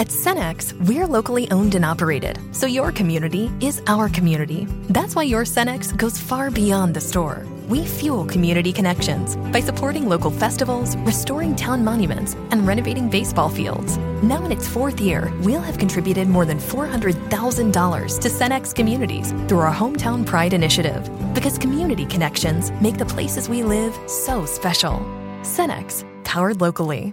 At Cenex, we're locally owned and operated, so your community is our community. That's why your Cenex goes far beyond the store. We fuel community connections by supporting local festivals, restoring town monuments, and renovating baseball fields. Now, in its fourth year, we'll have contributed more than $400,000 to Cenex communities through our Hometown Pride initiative. Because community connections make the places we live so special. Cenex, powered locally.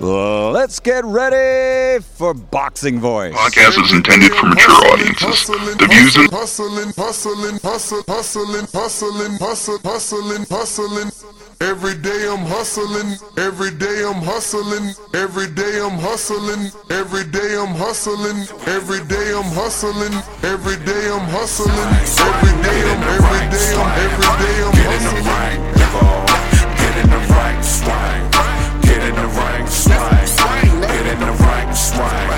Let's get ready for Boxing Voice. Podcast is intended for mature audiences. The views and hustling, hustling, hustling, hustling, hustling, hustling, hustling, hustling. Every day I'm hustling, every day I'm hustling, every day I'm hustling, every day I'm hustling, every day I'm hustling, every day I'm hustling, every day I'm, every day I'm, every day I'm hustling. Get in the right swing. Get in the right swing. Get in the right swing.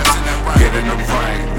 Get in the right,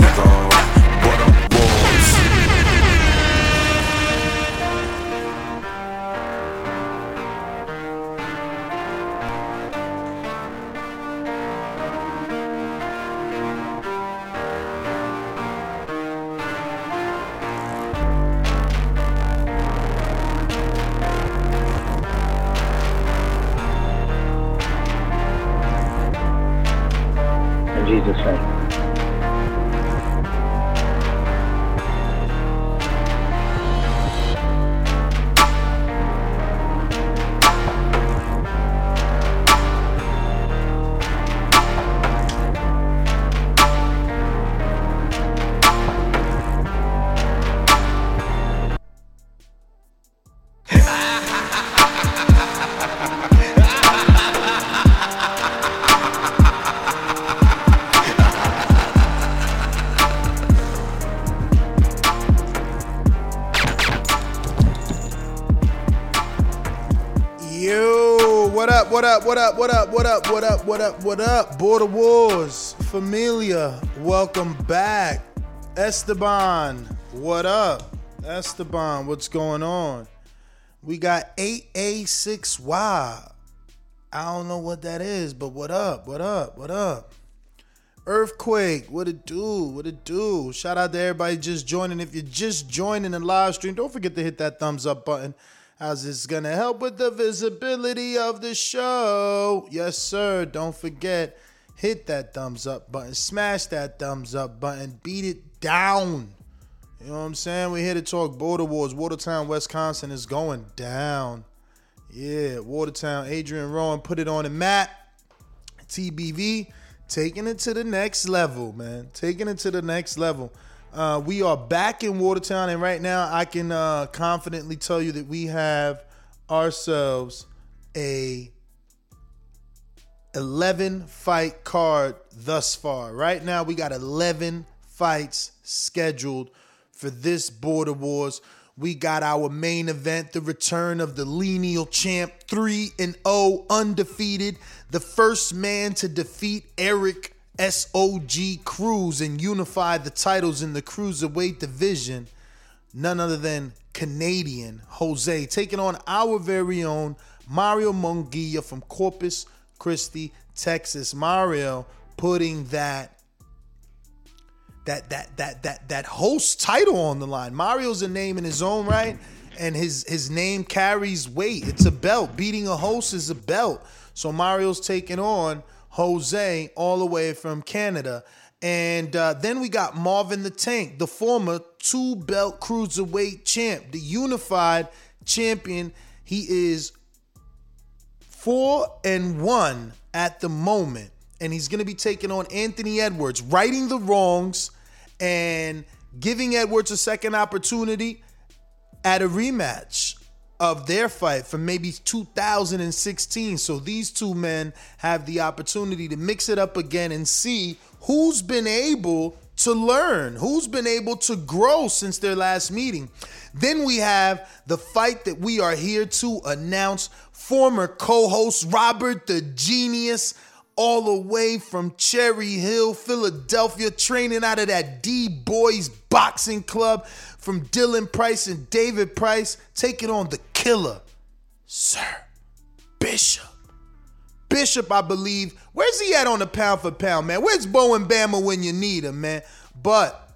up, what up, what up, what up, what up, what up, what up? Border Wars, Familia, welcome back. Esteban, what up? Esteban, what's going on? We got 8A6Y. I don't know what that is, but what up, what up, what up? Earthquake, what it do? What it do? Shout out to everybody just joining. If you're just joining the live stream, don't forget to hit that thumbs up button. As this gonna help with the visibility of the show. Yes, sir. Don't forget, hit that thumbs up button, smash that thumbs up button, beat it down. You know what I'm saying? We're here to talk border wars. Watertown, Wisconsin is going down. Yeah, Watertown, Adrian Rowan put it on the map. TBV taking it to the next level, man. Taking it to the next level. Uh, we are back in Watertown, and right now I can uh, confidently tell you that we have ourselves a 11 fight card thus far. Right now, we got 11 fights scheduled for this Border Wars. We got our main event, the return of the lineal champ, 3 and 0 undefeated, the first man to defeat Eric SOG Cruz and unify the titles in the cruiserweight division. None other than Canadian Jose taking on our very own Mario Munguia from Corpus Christi, Texas. Mario putting that that that that that that host title on the line. Mario's a name in his own right, and his his name carries weight. It's a belt. Beating a host is a belt. So Mario's taking on Jose all the way from Canada. And uh, then we got Marvin the Tank, the former two belt cruiserweight champ, the unified champion. He is four and one at the moment. And he's going to be taking on Anthony Edwards, righting the wrongs and giving Edwards a second opportunity at a rematch of their fight from maybe 2016. So these two men have the opportunity to mix it up again and see who's been able to learn, who's been able to grow since their last meeting. Then we have the fight that we are here to announce. Former co host Robert the Genius, all the way from Cherry Hill, Philadelphia, training out of that D Boys Boxing Club from Dylan Price and David Price, taking on the killer, Sir Bishop. Bishop, I believe. Where's he at on the pound for pound, man? Where's Bo and Bama when you need him, man? But,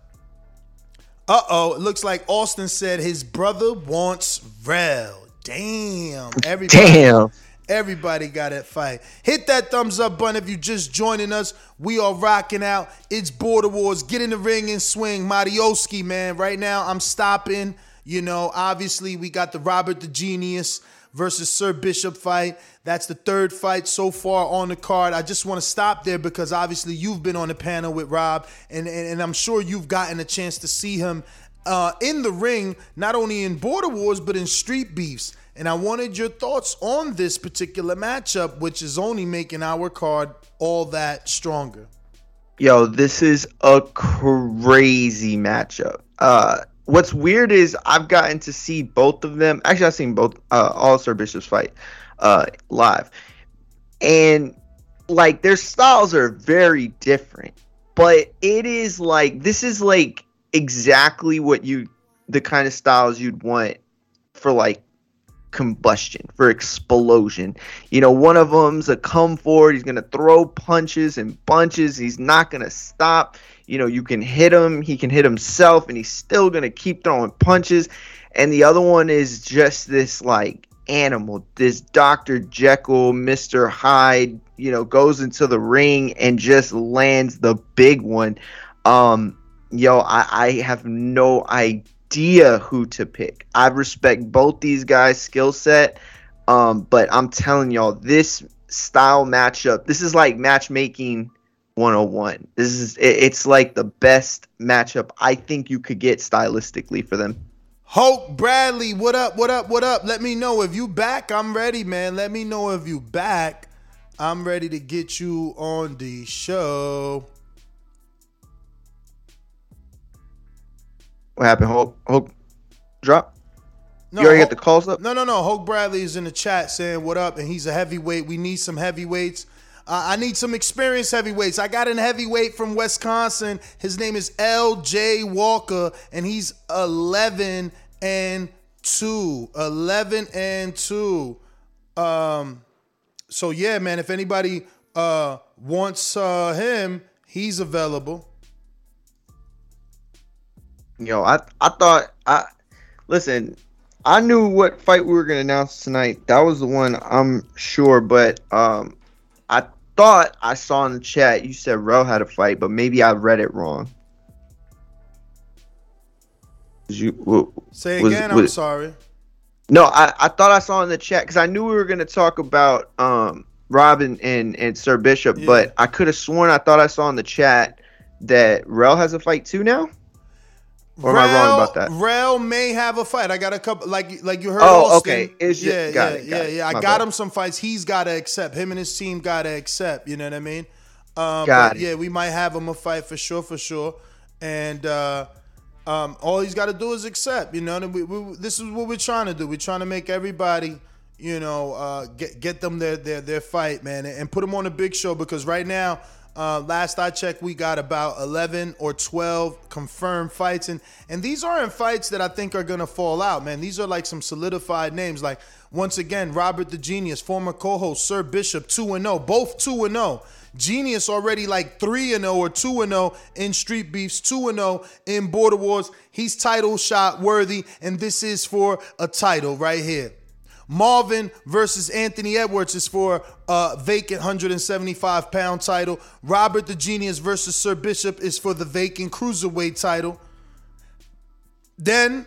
uh oh, it looks like Austin said his brother wants Rel. Damn. Everybody, Damn. Everybody got that fight. Hit that thumbs up button if you're just joining us. We are rocking out. It's Border Wars. Get in the ring and swing. Marioski, man. Right now, I'm stopping. You know, obviously, we got the Robert the Genius versus Sir Bishop fight. That's the third fight so far on the card. I just want to stop there because obviously you've been on the panel with Rob, and, and, and I'm sure you've gotten a chance to see him uh, in the ring, not only in Border Wars, but in Street Beefs. And I wanted your thoughts on this particular matchup, which is only making our card all that stronger. Yo, this is a crazy matchup. Uh, what's weird is I've gotten to see both of them. Actually, I've seen both uh, all Sir Bishop's fight uh, live, and like their styles are very different. But it is like this is like exactly what you the kind of styles you'd want for like combustion for explosion. You know, one of them's a come forward. He's gonna throw punches and bunches. He's not gonna stop. You know, you can hit him. He can hit himself, and he's still gonna keep throwing punches. And the other one is just this like animal, this Doctor Jekyll, Mister Hyde. You know, goes into the ring and just lands the big one. Um, yo, I, I have no idea who to pick. I respect both these guys' skill set, um, but I'm telling y'all, this style matchup, this is like matchmaking 101. This is it, it's like the best matchup I think you could get stylistically for them. Hope Bradley, what up? What up? What up? Let me know if you back. I'm ready, man. Let me know if you back. I'm ready to get you on the show. What happened? Hulk, Hulk drop. No, you already Hulk- got the calls up. No, no, no. Hulk Bradley is in the chat saying what up, and he's a heavyweight. We need some heavyweights. Uh, I need some experienced heavyweights. I got a heavyweight from Wisconsin. His name is L.J. Walker, and he's 11 and two. 11 and two. Um, so yeah, man. If anybody uh wants uh him, he's available. Yo, I I thought I listen. I knew what fight we were gonna announce tonight. That was the one I'm sure, but um, I thought I saw in the chat you said Rel had a fight, but maybe I read it wrong. You Say was- again. I'm was- sorry. No, I, I thought I saw in the chat because I knew we were gonna talk about um Robin and and Sir Bishop, Yeah. but I could have sworn I thought I saw in the chat that Rel has a fight too now. Or am I wrong about that? Rel may have a fight. I got a couple, like like you heard. Oh, Austin. okay. Just- yeah, yeah, it, yeah, it. yeah. I My got bad. him some fights. He's got to accept. Him and his team got to accept. You know what I mean? Um, Got but it. Yeah, we might have him a fight for sure, for sure. And uh, um, all he's got to do is accept. You know, and we, we, this is what we're trying to do. We're trying to make everybody. You know, uh, get get them their their their fight, man, and put them on a big show because right now, uh, last I checked, we got about eleven or twelve confirmed fights, and and these aren't fights that I think are gonna fall out, man. These are like some solidified names. Like once again, Robert the Genius, former co-host Sir Bishop, two and zero, both two and zero. Genius already like 3 and 0 or 2 and 0 in Street Beefs, 2 and 0 in Border Wars. He's title shot worthy and this is for a title right here. Marvin versus Anthony Edwards is for a vacant 175 pound title. Robert the Genius versus Sir Bishop is for the vacant cruiserweight title. Then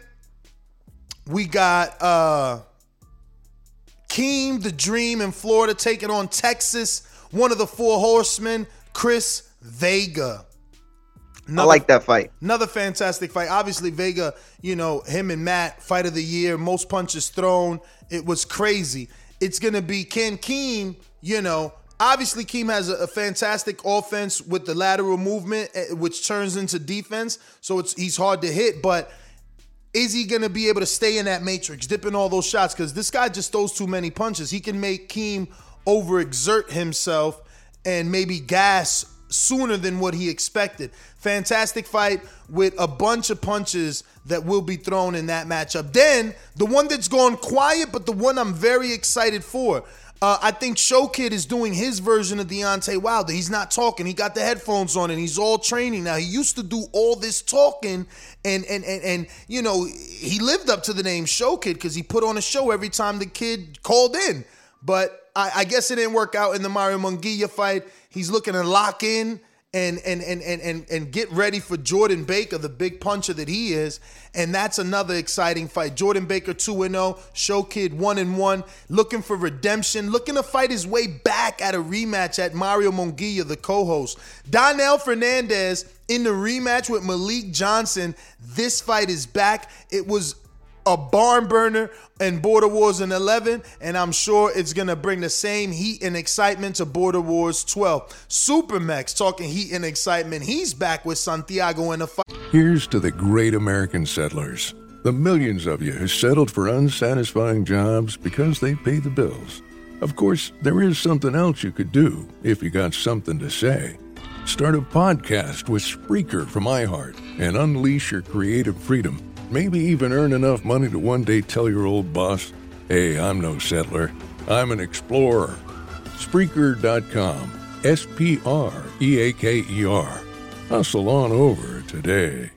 we got uh Keem the Dream in Florida taking on Texas, one of the four horsemen, Chris Vega. I like that fight. Another fantastic fight. Obviously, Vega, you know, him and Matt, fight of the year, most punches thrown. It was crazy. It's going to be Ken Keem, you know. Obviously, Keem has a, a fantastic offense with the lateral movement, eh, which turns into defense. So it's he's hard to hit, but is he going to be able to stay in that matrix, dipping all those shots? Because this guy just throws too many punches. He can make Keem overexert himself and maybe gas sooner than what he expected. Fantastic fight with a bunch of punches that will be thrown in that matchup. Then the one that's gone quiet, but the one I'm very excited for. Uh, I think Show Kid is doing his version of Deontay Wilder. He's not talking. He got the headphones on and he's all training now. He used to do all this talking, and and and and you know he lived up to the name Show Kid because he put on a show every time the kid called in. But I, I guess it didn't work out in the Mario Munguia fight. He's looking to lock in and and and and and and get ready for Jordan Baker, the big puncher that he is, and that's another exciting fight. Jordan Baker 2 and 0, Show Kid 1 and 1, looking for redemption, looking to fight his way back at a rematch at Mario Munguia, the co-host. Donnell Fernandez in the rematch with Malik Johnson. This fight is back. It was a barn burner and Border Wars in 11, and I'm sure it's going to bring the same heat and excitement to Border Wars 12. Supermax talking heat and excitement. He's back with Santiago in the fight. Here's to the great American settlers, the millions of you who settled for unsatisfying jobs because they pay the bills. Of course, there is something else you could do if you got something to say. Start a podcast with Spreaker from iHeart and unleash your creative freedom. Maybe even earn enough money to one day tell your old boss, hey, I'm no settler, I'm an explorer. Spreaker.com. S P R E A K E R. Hustle on over today.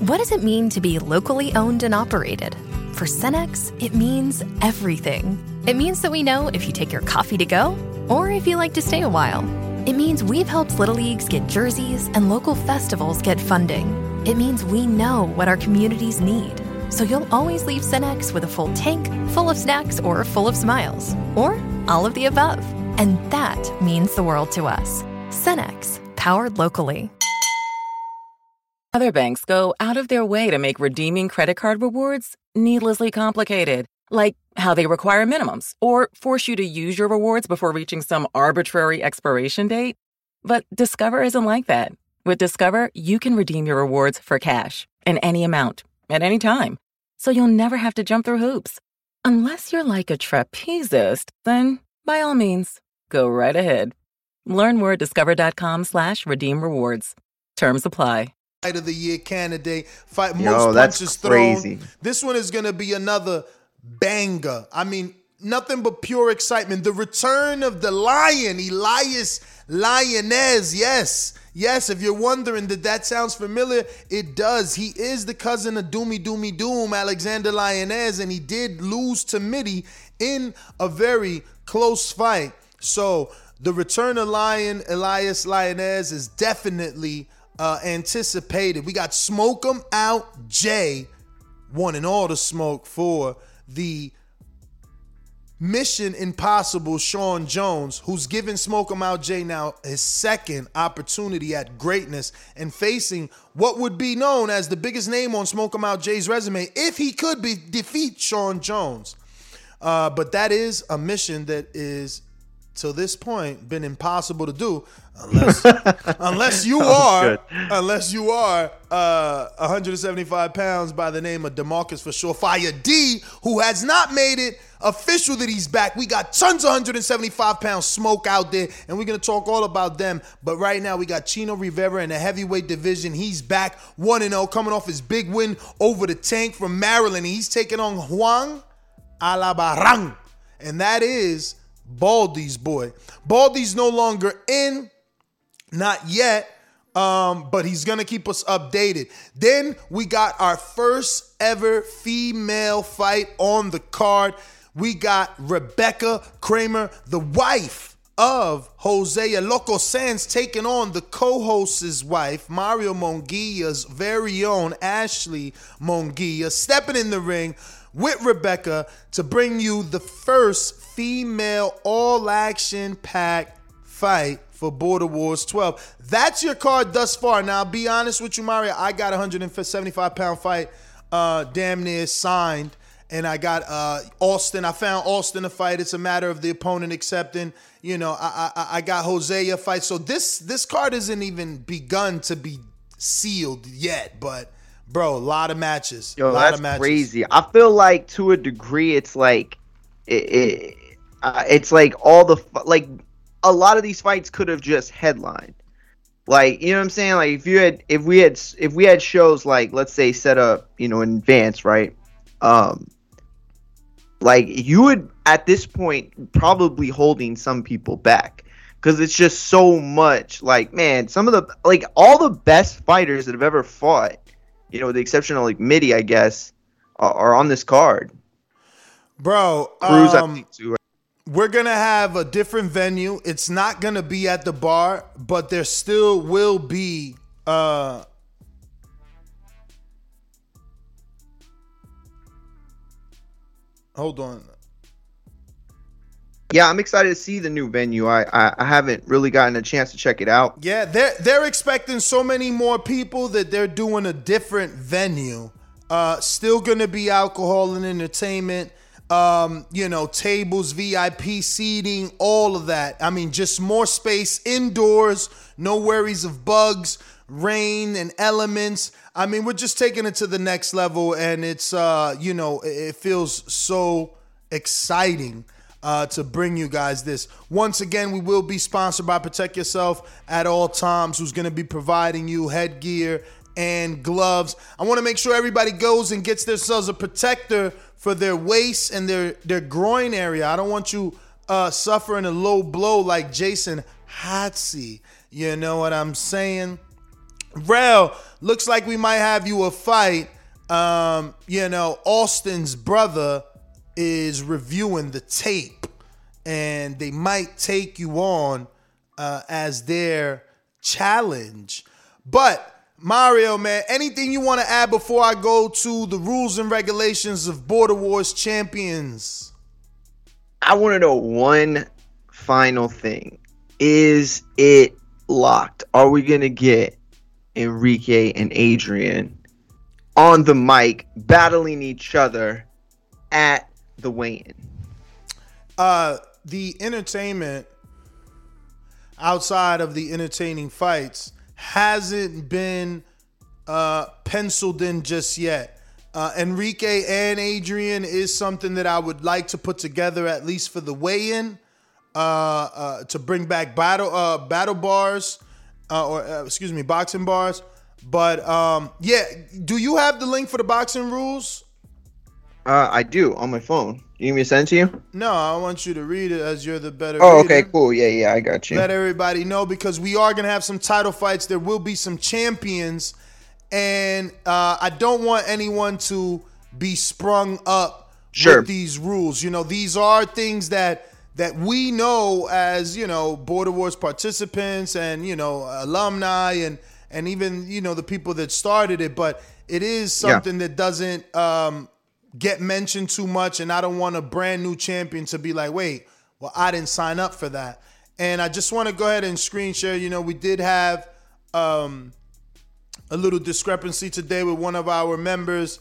What does it mean to be locally owned and operated? For Cenex, it means everything. It means that we know if you take your coffee to go or if you like to stay a while. It means we've helped Little Leagues get jerseys and local festivals get funding. It means we know what our communities need. So you'll always leave Cenex with a full tank, full of snacks, or full of smiles, or all of the above. And that means the world to us. Cenex, powered locally. Other banks go out of their way to make redeeming credit card rewards needlessly complicated, like how they require minimums or force you to use your rewards before reaching some arbitrary expiration date. But Discover isn't like that. With Discover, you can redeem your rewards for cash in any amount, at any time. So you'll never have to jump through hoops. Unless you're like a trapezist, then by all means, go right ahead. Learn more at discover.com slash redeem rewards. Terms apply. Fight of the year candidate. Fight most Yo, that's punches crazy. thrown. This one is gonna be another banger. I mean, nothing but pure excitement. The return of the lion, Elias Lioness. Yes. Yes, if you're wondering that that sounds familiar, it does. He is the cousin of Doomy Doomy Doom, Alexander Lioness, and he did lose to Mitty in a very close fight. So the return of Lion Elias Lioness is definitely uh, anticipated. We got Smoke 'em Out Jay wanting all the smoke for the Mission Impossible Sean Jones, who's given Smoke 'em Out Jay now his second opportunity at greatness and facing what would be known as the biggest name on Smoke 'em Out Jay's resume if he could be defeat Sean Jones. Uh, but that is a mission that is till this point been impossible to do unless unless you are good. unless you are uh 175 pounds by the name of Demarcus for sure Fire D who has not made it official that he's back. We got tons of 175 pound smoke out there and we're gonna talk all about them. But right now we got Chino Rivera in the heavyweight division. He's back 1-0 coming off his big win over the tank from Maryland. He's taking on Juan Alabarang and that is Baldy's boy. Baldy's no longer in, not yet, um, but he's gonna keep us updated. Then we got our first ever female fight on the card. we got Rebecca Kramer, the wife of Hosea Loco Sands, taking on the co-host's wife, Mario Munguia's very own Ashley Munguia, stepping in the ring with Rebecca to bring you the first female all-action pack fight for Border Wars 12. That's your card thus far. Now, I'll be honest with you, Mario. I got a 175 pound fight uh, damn near signed. And I got uh, Austin. I found Austin a fight. It's a matter of the opponent accepting. You know, I I, I got Hosea fight. So this this card isn't even begun to be sealed yet. But bro, a lot of matches. Yo, a lot that's of matches. crazy. I feel like to a degree, it's like it, it uh, it's like all the like a lot of these fights could have just headlined. Like you know what I'm saying? Like if you had if we had if we had shows like let's say set up you know in advance, right? Um, like you would at this point probably holding some people back because it's just so much. Like man, some of the like all the best fighters that have ever fought, you know, with the exception of like Midi, I guess, are, are on this card. Bro, Cruz, I um, think too. We're gonna have a different venue. It's not gonna be at the bar, but there still will be uh Hold on. Yeah, I'm excited to see the new venue. I, I I haven't really gotten a chance to check it out. Yeah, they're they're expecting so many more people that they're doing a different venue. Uh, still gonna be alcohol and entertainment. Um, you know, tables, VIP seating, all of that. I mean, just more space indoors. No worries of bugs, rain, and elements. I mean, we're just taking it to the next level, and it's uh, you know, it feels so exciting uh, to bring you guys this. Once again, we will be sponsored by Protect Yourself at all times, who's going to be providing you headgear and gloves. I want to make sure everybody goes and gets themselves a protector for their waist and their their groin area. I don't want you uh, suffering a low blow like Jason Hatsy. You know what I'm saying? Rel, looks like we might have you a fight. Um, you know, Austin's brother is reviewing the tape, and they might take you on uh, as their challenge. But Mario, man, anything you want to add before I go to the rules and regulations of Border Wars Champions? I want to know one final thing. Is it locked? Are we going to get Enrique and Adrian on the mic battling each other at the weigh-in? Uh, the entertainment outside of the entertaining fights hasn't been uh, penciled in just yet. Uh, Enrique and Adrian is something that I would like to put together at least for the weigh-in uh, uh, to bring back battle uh, battle bars uh, or excuse me boxing bars. But um, yeah, do you have the link for the boxing rules? I do on my phone. You need me to send to you? No, I want you to read it as you're the better. Oh, reader. okay, cool. Yeah, yeah, I got you. Let everybody know because we are gonna have some title fights. There will be some champions, and uh, I don't want anyone to be sprung up Sure. with these rules. You know, these are things that that we know as you know Border Wars participants and you know alumni and and even you know the people that started it. But it is Yeah. something that doesn't um, get mentioned too much, and I don't want a brand new champion to be like, wait, well, I didn't sign up for that. And I just want to go ahead and screen share. You know, we did have um, a little discrepancy today with one of our members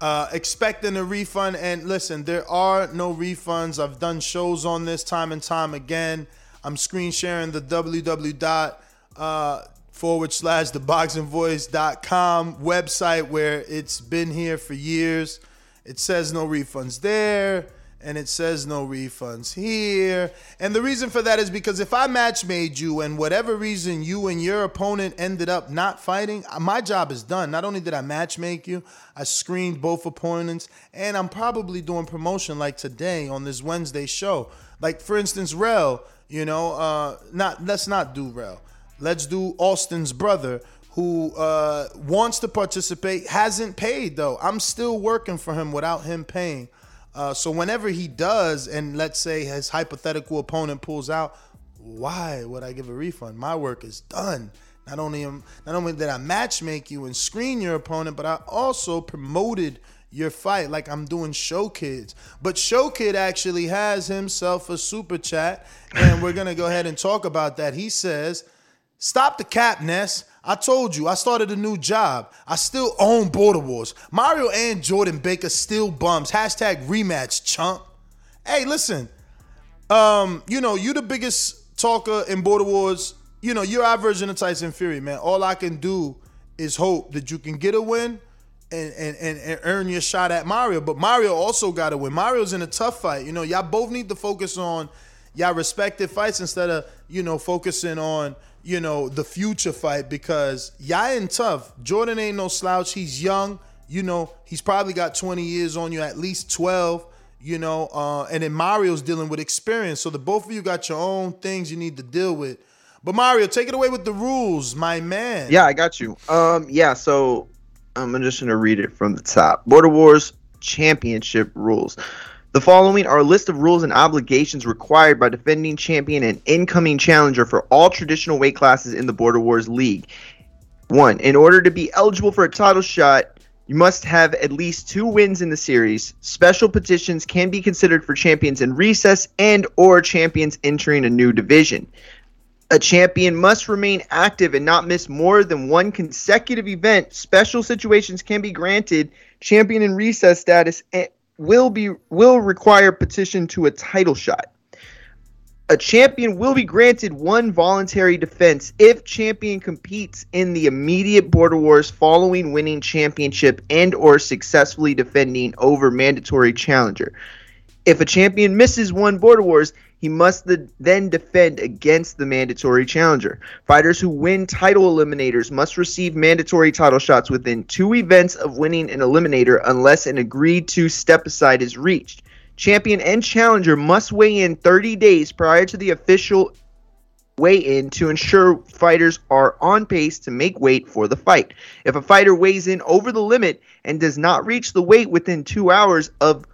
uh, expecting a refund. And listen, there are no refunds. I've done shows on this time and time again. I'm screen sharing the www dot uh, forward slash theboxingvoice.com website where it's been here for years. It says no refunds there, and it says no refunds here. And the reason for that is because if I match made you and whatever reason you and your opponent ended up not fighting, uh, my job is done. Not only did I match make you, I screened both opponents, and I'm probably doing promotion like today on this Wednesday show. Like for instance, Rel, you know, uh, not let's not do Rel. Let's do Austin's brother who uh, wants to participate, hasn't paid though. I'm still working for him without him paying. Uh, so whenever he does, and let's say his hypothetical opponent pulls out, why would I give a refund? My work is done. Not only am, not only did I matchmake you and screen your opponent, but I also promoted your fight like I'm doing Show Kids. But Show Kid actually has himself a super chat, and we're gonna go ahead and talk about that. He says, "Stop the cap, Ness. I told you I started a new job. I still own Border Wars. Mario and Jordan Baker still bums. Hashtag rematch, chump. Hey, listen. Um, you know, you're the biggest talker in Border Wars. You know, you're our version of Tyson Fury, man. All I can do is hope that you can get a win and, and, and, and earn your shot at Mario. But Mario also got to win. Mario's in a tough fight. You know, y'all both need to focus on y'all respective fights instead of, you know, focusing on, you know, the future fight because y'all in tough. Jordan ain't no slouch. He's young. You know, he's probably got 20 years on you, at least 12 you know, uh, and then Mario's dealing with experience. So the both of you got your own things you need to deal with. But Mario, take it away with the rules, my man. Yeah, I got you. Um, yeah, so I'm just gonna read it from the top. Border Wars Championship rules. The following are a list of rules and obligations required by defending champion and incoming challenger for all traditional weight classes in the Border Wars League. One, in order to be eligible for a title shot, you must have at least two wins in the series. Special petitions can be considered for champions in recess and or champions entering a new division. A champion must remain active and not miss more than one consecutive event. Special situations can be granted. Champion in recess status eh, will be will require petition to a title shot. A champion will be granted one voluntary defense if champion competes in the immediate border wars following winning championship and or successfully defending over mandatory challenger. If a champion misses one border wars, he must th- then defend against the mandatory challenger. Fighters who win title eliminators must receive mandatory title shots within two events of winning an eliminator unless an agreed to step aside is reached. Champion and challenger must weigh in 30 days prior to the official weigh in to ensure fighters are on pace to make weight for the fight. If a fighter weighs in over the limit and does not reach the weight within two hours of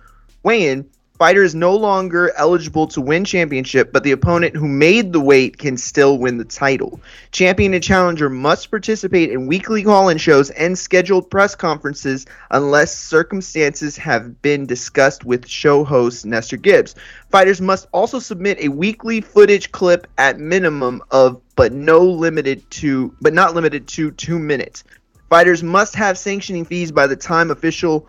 weigh in, fighter is no longer eligible to win championship, but the opponent who made the weight can still win the title. Champion and challenger must participate in weekly call-in shows and scheduled press conferences unless circumstances have been discussed with show host Nestor Gibbs. Fighters must also submit a weekly footage clip at minimum of but no limited to but not limited to 2 minutes. Fighters must have sanctioning fees by the time official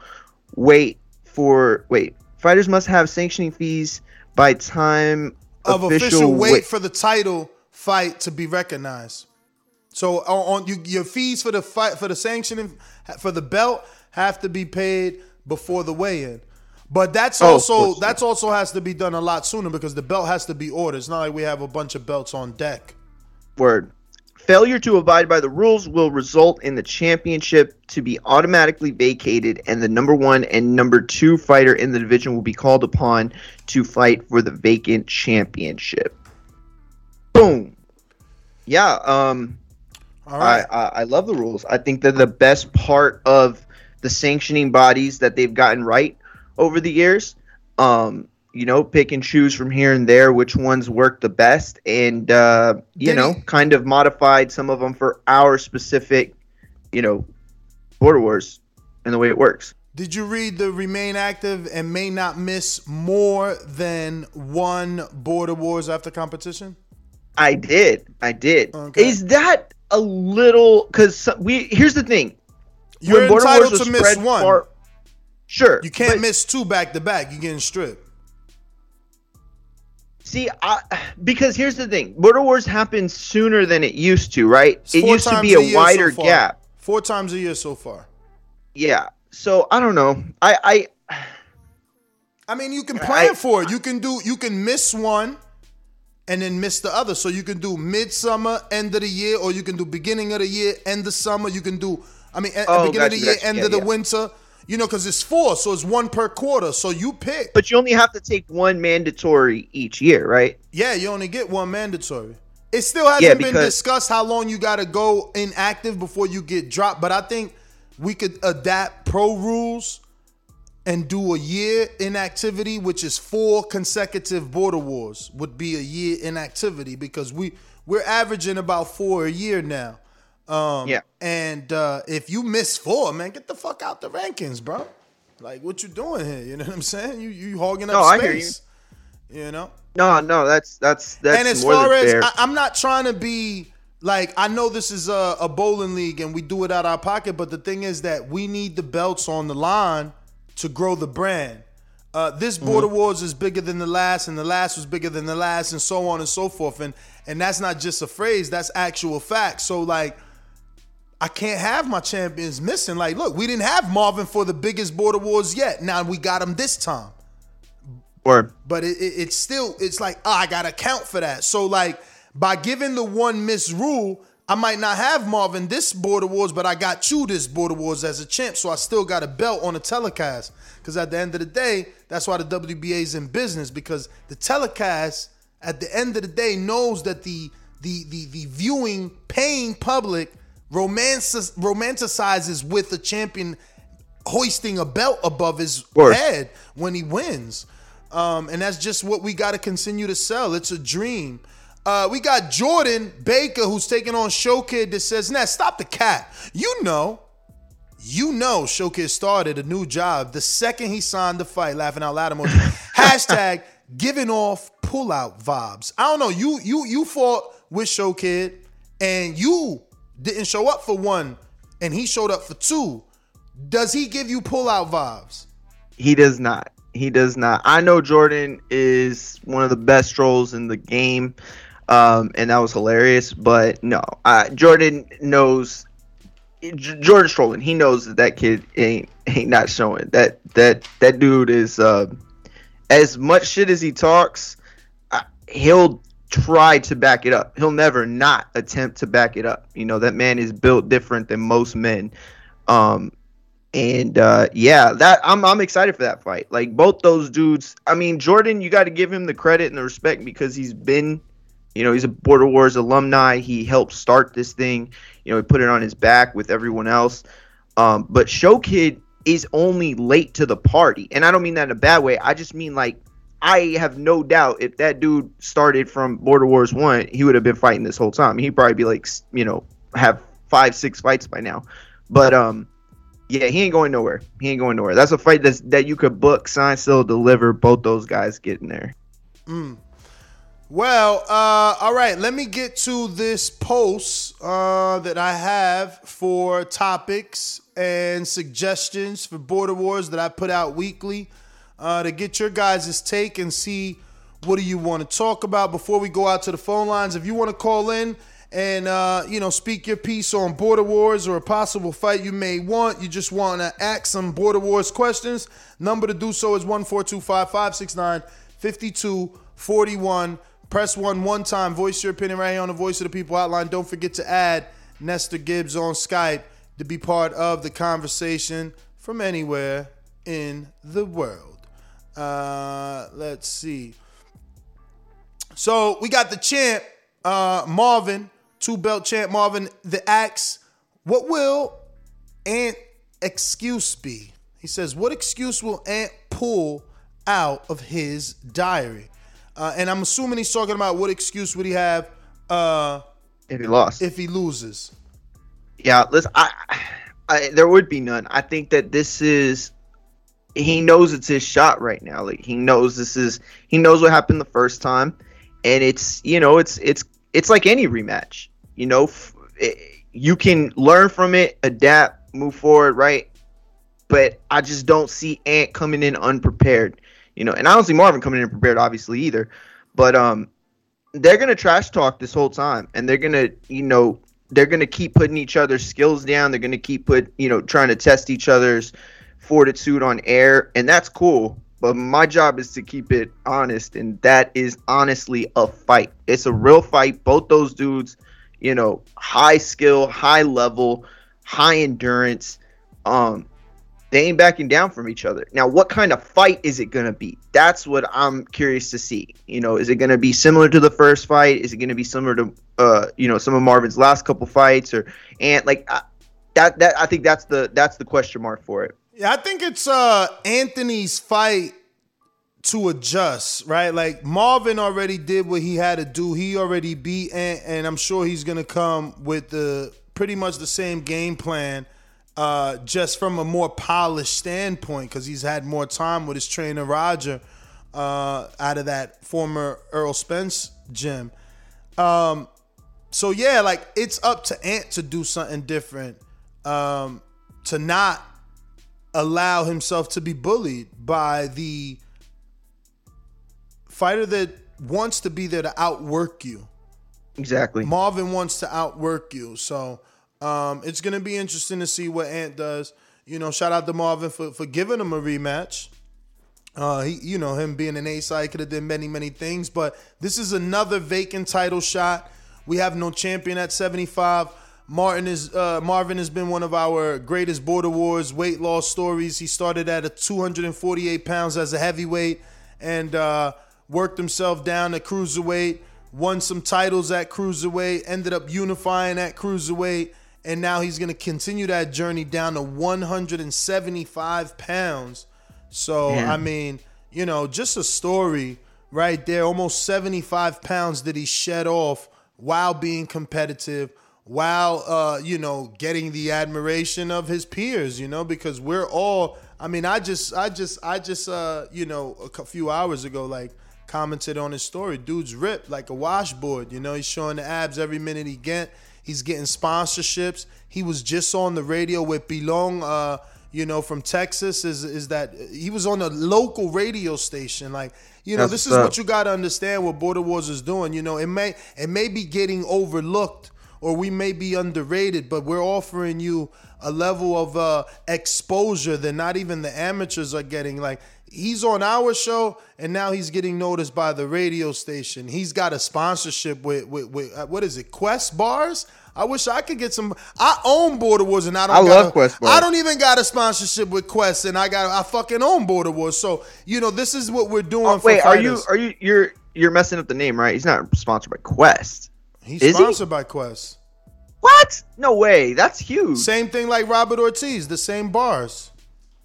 wait for wait Fighters must have sanctioning fees by time of official, weight for the title fight to be recognized. So on, on you, your fees for the fight for the sanctioning for the belt have to be paid before the weigh-in. But that's Oh, also that's also has to be done a lot sooner because the belt has to be ordered. It's not like we have a bunch of belts on deck. Word. Failure to abide by the rules will result in the championship to be automatically vacated, and the number one and number two fighter in the division will be called upon to fight for the vacant championship. Boom. Yeah. Um. All right. I, I I love the rules. I think they're the best part of the sanctioning bodies that they've gotten right over the years. Um, you know, pick and choose from here and there which ones work the best, and uh, you Did know, he- kind of modified some of them for our specific, you know, border wars and the way it works. Did you read the remain active and may not miss more than one border wars after competition? I did. I did. Okay. Is that a little? Because we here's the thing. You're entitled to miss one. far- sure. You can't but- miss two back to back. You're getting stripped. See, I, because here's the thing: Border Wars happens sooner than it used to, right? It used to be a, so wider far. gap. Four times a year so far. Yeah. So I don't know. I, I I mean, you can plan for it. You can do. You can miss one, and then miss the other. So you can do midsummer, end of the year, or you can do beginning of the year, end of summer. You can do. I mean, Oh, beginning of the year, gotcha. end Yeah, of the yeah. winter. You know, because it's four, so it's one per quarter. So you pick. but you only have to take one mandatory each year, right? Yeah, you only get one mandatory. It still hasn't Yeah, been discussed how long you got to go inactive before you get dropped. But I think we could adapt pro rules and do a year inactivity, which is four consecutive border wars, would be a year inactivity because we we're averaging about four a year now. Um, Yeah. And uh, if you miss four, man, get the fuck out the rankings, bro. Like, what you doing here? You know what I'm saying? You you hogging up No, I hear you. space. You know. No, no, that's that's that's and as more far as fair. I, I'm not trying to be like I know this is a, a bowling league and we do it out of our pocket, but the thing is that we need the belts on the line to grow the brand. Uh, this Mm-hmm. border wars is bigger than the last, and the last was bigger than the last, and so on and so forth. And and that's not just a phrase; that's actual fact. So like, I can't have my champions missing. Like, look, we didn't have Marvin for the biggest border wars yet. Now we got him this time Or but it, it, it's still it's like oh, I gotta account for that. So like by giving the one miss rule, I might not have Marvin this Border Wars, but I got you this Border Wars as a champ, so I still got a belt on the telecast. Because at the end of the day, that's why the WBA is in business because the telecast at the end of the day knows that the the the, the viewing paying public romantic, romanticizes with the champion hoisting a belt above his head when he wins. Um, and that's just what we got to continue to sell. It's a dream. Uh, we got Jordan Baker who's taking on Showkid that says, Nah, stop the cat. You know, you know Showkid started a new job the second he signed the fight, laughing out loud emoji. Hashtag giving off pullout vibes. I don't know. You you you fought with Showkid and you didn't show up for one and he showed up for two. Does he give you pullout vibes? He does not. He does not. I know Jordan is one of the best trolls in the game, um, and that was hilarious. But no, uh, Jordan knows. J- Jordan's trolling. He knows that that kid ain't ain't not showing that that that dude is uh, as much shit as he talks. He'll try to back it up. He'll never not attempt to back it up. You know that man is built different than most men. Um, and uh, yeah, that I'm I'm excited for that fight. Like both those dudes. I mean, Jordan, you got to give him the credit and the respect because he's been, you know, he's a Border Wars alumni. He helped start this thing. You know, he put it on his back with everyone else. Um, but Show Kid is only late to the party, and I don't mean that in a bad way. I just mean like I have no doubt if that dude started from Border Wars one, he would have been fighting this whole time. He'd probably be like, you know, have five, six fights by now. But um, yeah, he ain't going nowhere. He ain't going nowhere. That's a fight that's, that you could book, sign, still deliver. Both those guys getting there. Mm. Well, uh, all right. Let me get to this post uh, that I have for topics and suggestions for Border Wars that I put out weekly uh, to get your guys' take and see what do you want to talk about before we go out to the phone lines. If you want to call in and uh, you know speak your piece on Border Wars or a possible fight you may want, you just want to ask some Border Wars questions. Number to do so is one four two five five six nine fifty two forty one. Press one one time. Voice your opinion right here on the Voice of the People hotline. Don't forget to add Nestor Gibbs on Skype to be part of the conversation from anywhere in the world. Uh, let's see. So we got the champ, uh, Marvin, two belt champ Marvin. The axe. What will Ant excuse be? He says, "What excuse will Ant pull out of his diary?" Uh, and I'm assuming he's talking about what excuse would he have uh, If he lost. if he loses. Yeah, listen, I, I there would be none. I think that this is he knows it's his shot right now. Like he knows this is he knows what happened the first time, and it's you know it's it's it's like any rematch. You know, f- it, you can learn from it, adapt, move forward, right? But I just don't see Ant coming in unprepared. You know, and I don't see Marvin coming in prepared, obviously either. But um, they're gonna trash talk this whole time, and they're gonna, you know, they're gonna keep putting each other's skills down. They're gonna keep put, you know, trying to test each other's fortitude on air, and that's cool. But my job is to keep it honest, and that is honestly a fight. It's a real fight. Both those dudes, you know, high skill, high level, high endurance. Um, they ain't backing down from each other. Now, what kind of fight is it gonna be? That's what I'm curious to see. You know, is it gonna be similar to the first fight? Is it gonna be similar to, uh, you know, some of Marvin's last couple fights, or and like uh, that? That I think that's the that's the question mark for it. Yeah, I think it's uh Anthony's fight to adjust, right? Like Marvin already did what he had to do. He already beat Ant, and I'm sure he's gonna come with the pretty much the same game plan, uh, just from a more polished standpoint, because he's had more time with his trainer Roger, uh, out of that former Errol Spence gym. Um, so yeah, like it's up to Ant to do something different, um, to not allow himself to be bullied by the fighter that wants to be there to outwork you. Exactly. Marvin wants to outwork you. So um, it's gonna be interesting to see what Ant does. You know, shout out to Marvin for, for giving him a rematch. Uh, he, you know, him being an A side could have done many, many things, but this is another vacant title shot. We have no champion at 75. Martin is uh, Marvin has been one of our greatest border wars weight loss stories. He started at a 248 pounds as a heavyweight and uh, worked himself down to cruiserweight. Won some titles at cruiserweight. Ended up unifying at cruiserweight, and now he's going to continue that journey down to 175 pounds. So Yeah. I mean, you know, just a story right there. Almost 75 pounds that he shed off while being competitive, while uh, you know, getting the admiration of his peers, you know, because we're all I mean, I just I just I just uh, you know, a few hours ago like commented on his story. Dude's ripped like a washboard, you know, he's showing the abs every minute he get. He's getting sponsorships. He was just on the radio with belong uh you know, from Texas is is that he was on a local radio station. Like, you know, That's this is what's what you got to understand what Border Wars is doing. You know, it may it may be getting overlooked or we may be underrated, but we're offering you a level of uh, exposure that not even the amateurs are getting. Like he's on our show, and now he's getting noticed by the radio station. He's got a sponsorship with with, with uh, what is it? Quest Bars. I wish I could get some. I own Border Wars, and I don't. I love a- Quest Bars. I don't even got a sponsorship with Quest, and I got I fucking own Border Wars. So you know, this is what we're doing. Oh, for wait, are you are you you're you're messing up the name, right? He's not sponsored by Quest. He's Is he? sponsored by Quest. What? No way. That's huge. Same thing like Robert Ortiz, the same bars.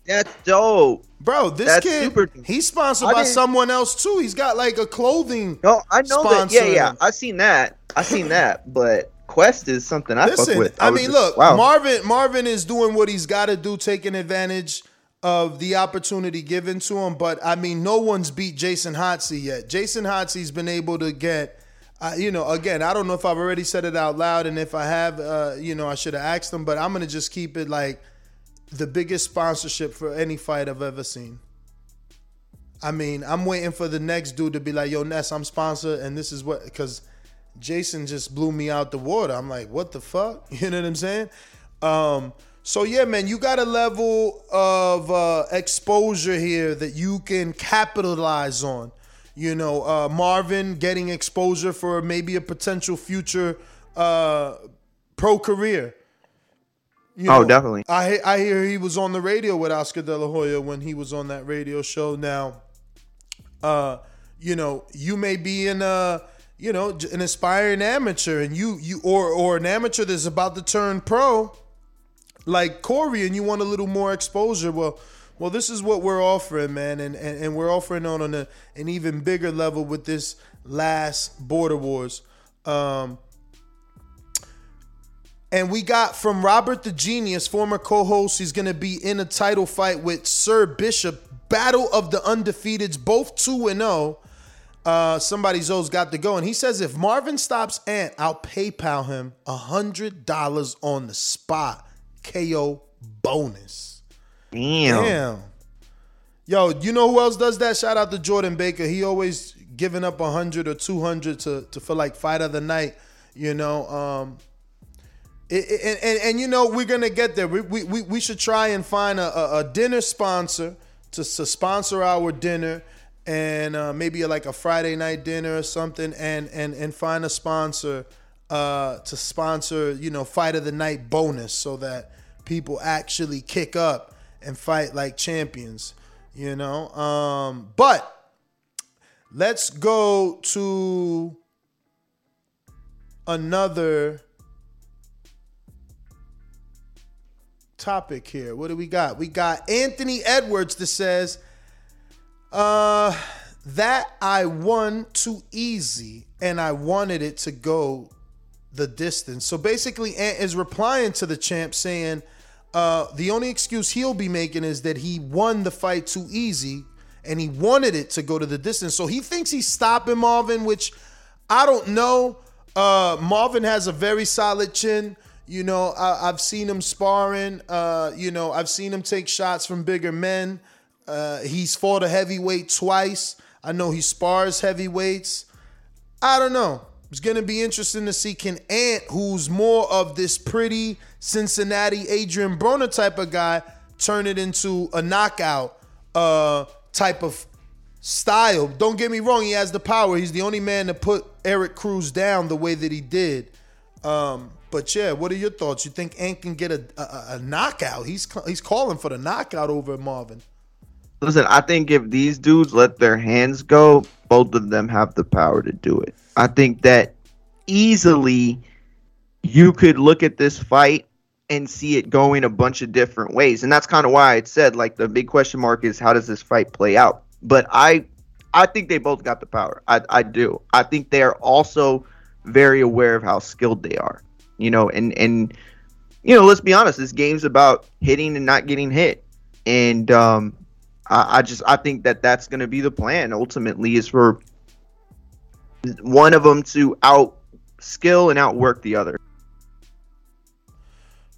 That's dope. Bro, this That's kid, super- he's sponsored I by didn't- someone else too. He's got like a clothing. No, I know that. Yeah, yeah. I seen that. I seen that. But Quest is something I fuck with. I, was mean, just- look, wow. Marvin Marvin is doing what he's got to do, taking advantage of the opportunity given to him. But I mean, no one's beat Jason Hotsey yet. Jason Hotsey's been able to get, uh, you know, again, I don't know if I've already said it out loud, and if I have, uh, you know, I should have asked them. But I'm gonna just keep it like the biggest sponsorship for any fight I've ever seen. I mean, I'm waiting for the next dude to be like, "Yo, Ness, I'm sponsored, and this is what," because Jason just blew me out the water. I'm like, "What the fuck?" You know what I'm saying? Um, so yeah, man, you got a level of uh, exposure here that you can capitalize on. You know, uh, Marvin getting exposure for maybe a potential future uh, pro career. You Oh, definitely. I I hear he was on the radio with Oscar De La Hoya when he was on that radio show. Now, uh, you know, you may be in a you know an aspiring amateur, and you you or or an amateur that's about to turn pro, like Corey, and you want a little more exposure. Well, well, this is what we're offering, man, and and, and we're offering on an, an even bigger level with this last Border Wars. Um, and we got from Robert the Genius, former co-host, he's gonna be in a title fight with Sir Bishop. Battle of the undefeateds, both 2 and 0. Uh, somebody's always got to go. And he says if Marvin stops Ant, I'll PayPal him hundred dollars on the spot. KO bonus. Damn. Damn. Yo, you know who else does that? Shout out to Jordan Baker. He always giving up 100 or 200 to, to for like fight of the night, you know. Um it, and, and, and you know we're gonna get there. We, we, we, we should try and find a, a, a dinner sponsor to, to sponsor our dinner and uh, maybe like a Friday night dinner or something and and and find a sponsor uh, to sponsor you know fight of the night bonus so that people actually kick up and fight like champions you know um but let's go to another topic here. What do we got? We got Anthony Edwards that says, uh, that I won too easy and I wanted it to go the distance. So basically, Ant is replying to the champ saying, uh, the only excuse he'll be making is that he won the fight too easy and he wanted it to go to the distance. So he thinks he's stopping Marvin, which I don't know. Uh, Marvin has a very solid chin. You know, I, have seen him sparring. Uh, you know, I've seen him take shots from bigger men. Uh, he's fought a heavyweight twice. I know he spars heavyweights. I don't know. It's going to be interesting to see can Ant, who's more of this pretty Cincinnati Adrian Broner type of guy, turn it into a knockout uh, type of style. Don't get me wrong, he has the power. He's the only man to put Eric Cruz down the way that he did. Um, but yeah, what are your thoughts? You think Ant can get a, a, a knockout? He's he's calling for the knockout over Marvin. Listen, I think if these dudes let their hands go, both of them have the power to do it. I think that easily you could look at this fight and see it going a bunch of different ways. And that's kind of why I said like the big question mark is how does this fight play out? But I I think they both got the power. I I do. I think they are also very aware of how skilled they are you know, and and you know, let's be honest, this game's about hitting and not getting hit, and um, I, I just I think that that's going to be the plan. Ultimately, is for one of them to out skill and outwork the other.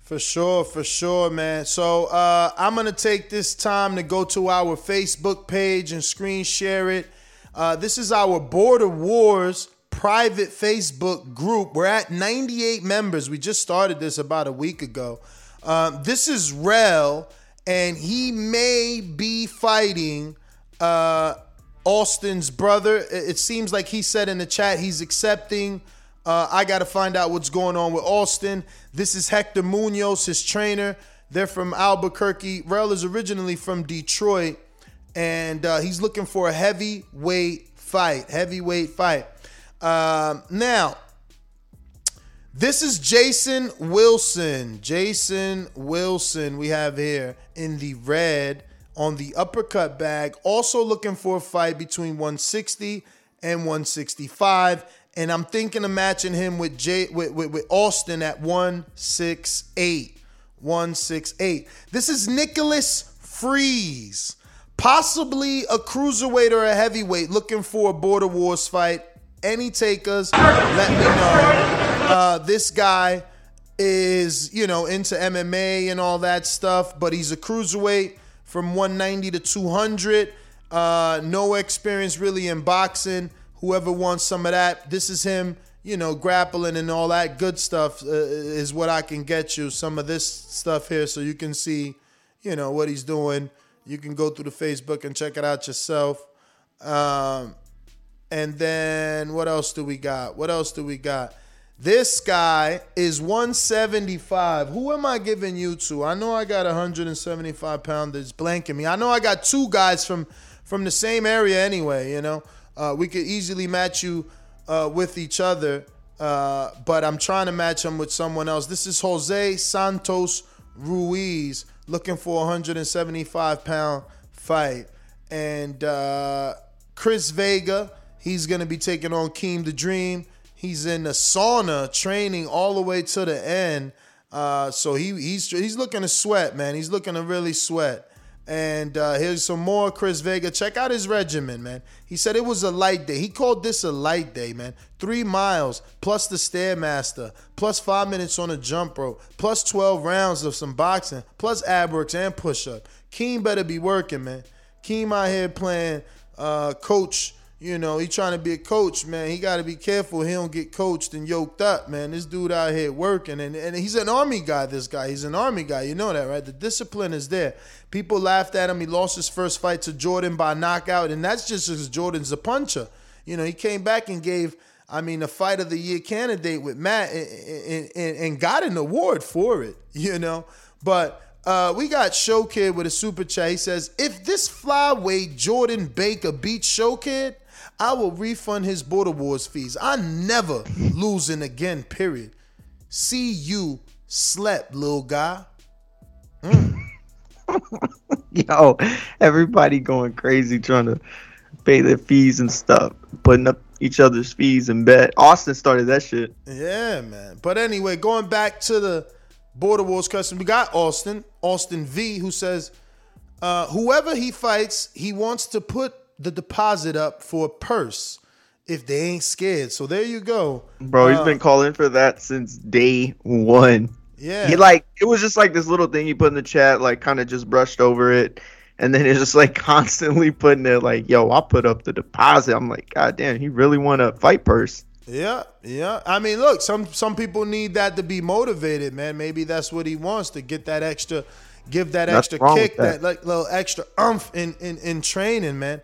For sure, for sure, man. So uh, I'm gonna take this time to go to our Facebook page and screen share it. Uh, this is our Border Wars private Facebook group. We're at 98 members. We just started this about a week ago. Um, this is Rel, and he may be fighting uh, Austin's brother. It seems like he said in the chat he's accepting. Uh, I got to find out what's going on with Austin. This is Hector Munoz, his trainer. They're from Albuquerque. Rel is originally from Detroit, and uh, he's looking for a heavyweight fight. Heavyweight fight. Um, now, this is Jason Wilson. Jason Wilson, we have here in the red on the uppercut bag. Also looking for a fight between 160 and 165. And I'm thinking of matching him with Jay with, with, with Austin at 168. 168. This is Nicholas Freeze. Possibly a cruiserweight or a heavyweight looking for a border wars fight any takers, let me know. Uh, this guy is, you know, into MMA and all that stuff, but he's a cruiserweight from 190 to 200. Uh, no experience really in boxing. Whoever wants some of that, this is him, you know, grappling and all that good stuff uh, is what I can get you. Some of this stuff here so you can see, you know, what he's doing. You can go through the Facebook and check it out yourself. Um, and then what else do we got? What else do we got? This guy is 175. Who am I giving you to? I know I got 175 pounders blanking me. I know I got two guys from from the same area anyway. You know, uh, we could easily match you uh, with each other, uh, but I'm trying to match him with someone else. This is Jose Santos Ruiz looking for a 175 pound fight, and uh, Chris Vega He's going to be taking on Keem the Dream. He's in the sauna training all the way to the end. Uh, so he he's he's looking to sweat, man. He's looking to really sweat. And uh, here's some more Chris Vega. Check out his regimen, man. He said it was a light day. He called this a light day, man. Three miles plus the stairmaster, plus five minutes on a jump rope, plus twelve rounds of some boxing, plus ab works and push up. Keem better be working, man. Keem out here playing uh, coach you know, he trying to be a coach, man. He got to be careful he don't get coached and yoked up, man. This dude out here working, and, and he's an army guy. This guy, he's an army guy. You know that, right? The discipline is there. People laughed at him. He lost his first fight to Jordan by knockout, and that's just because Jordan's a puncher. You know, he came back and gave, I mean, a fight of the year candidate with Matt, and, and, and got an award for it. You know, but uh, we got Show Kid with a super chat. He says, if this flyweight Jordan Baker beats Show Kid, I will refund his Border Wars fees. I never losing again, period. See you slept, little guy. Yo, everybody going crazy trying to pay their fees and stuff, putting up each other's fees and bet. Austin started that shit. Yeah, man. But anyway, going back to the Border Wars question, we got Austin, Austin V, who says, uh, whoever he fights, he wants to put the deposit up for a purse if they ain't scared. So there you go. Bro, he's Uh, been calling for that since day one. Yeah. He like it was just like this little thing he put in the chat, like kind of just brushed over it. And then it's just like constantly putting it like, yo, I'll put up the deposit. I'm like, God damn, he really want a fight purse. Yeah, yeah. I mean, look, some some people need that to be motivated, man. Maybe that's what he wants to get that extra, give that Nothing extra kick, that. that. like little extra umph in in in training, man.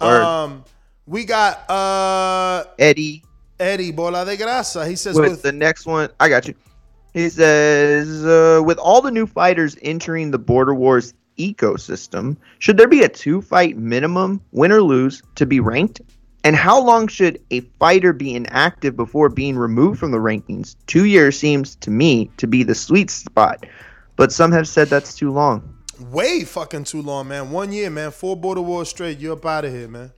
Word. Um, we got uh Eddie Eddie Bola de Grasa. He says with with the next one. I got you. He says, uh, with all the new fighters entering the Border Wars ecosystem, should there be a two fight minimum, win or lose, to be ranked? And how long should a fighter be inactive before being removed from the rankings? Two years seems to me to be the sweet spot, but some have said that's too long. Way fucking too long, man. One year, man. Four border wars straight. You're up out of here, man.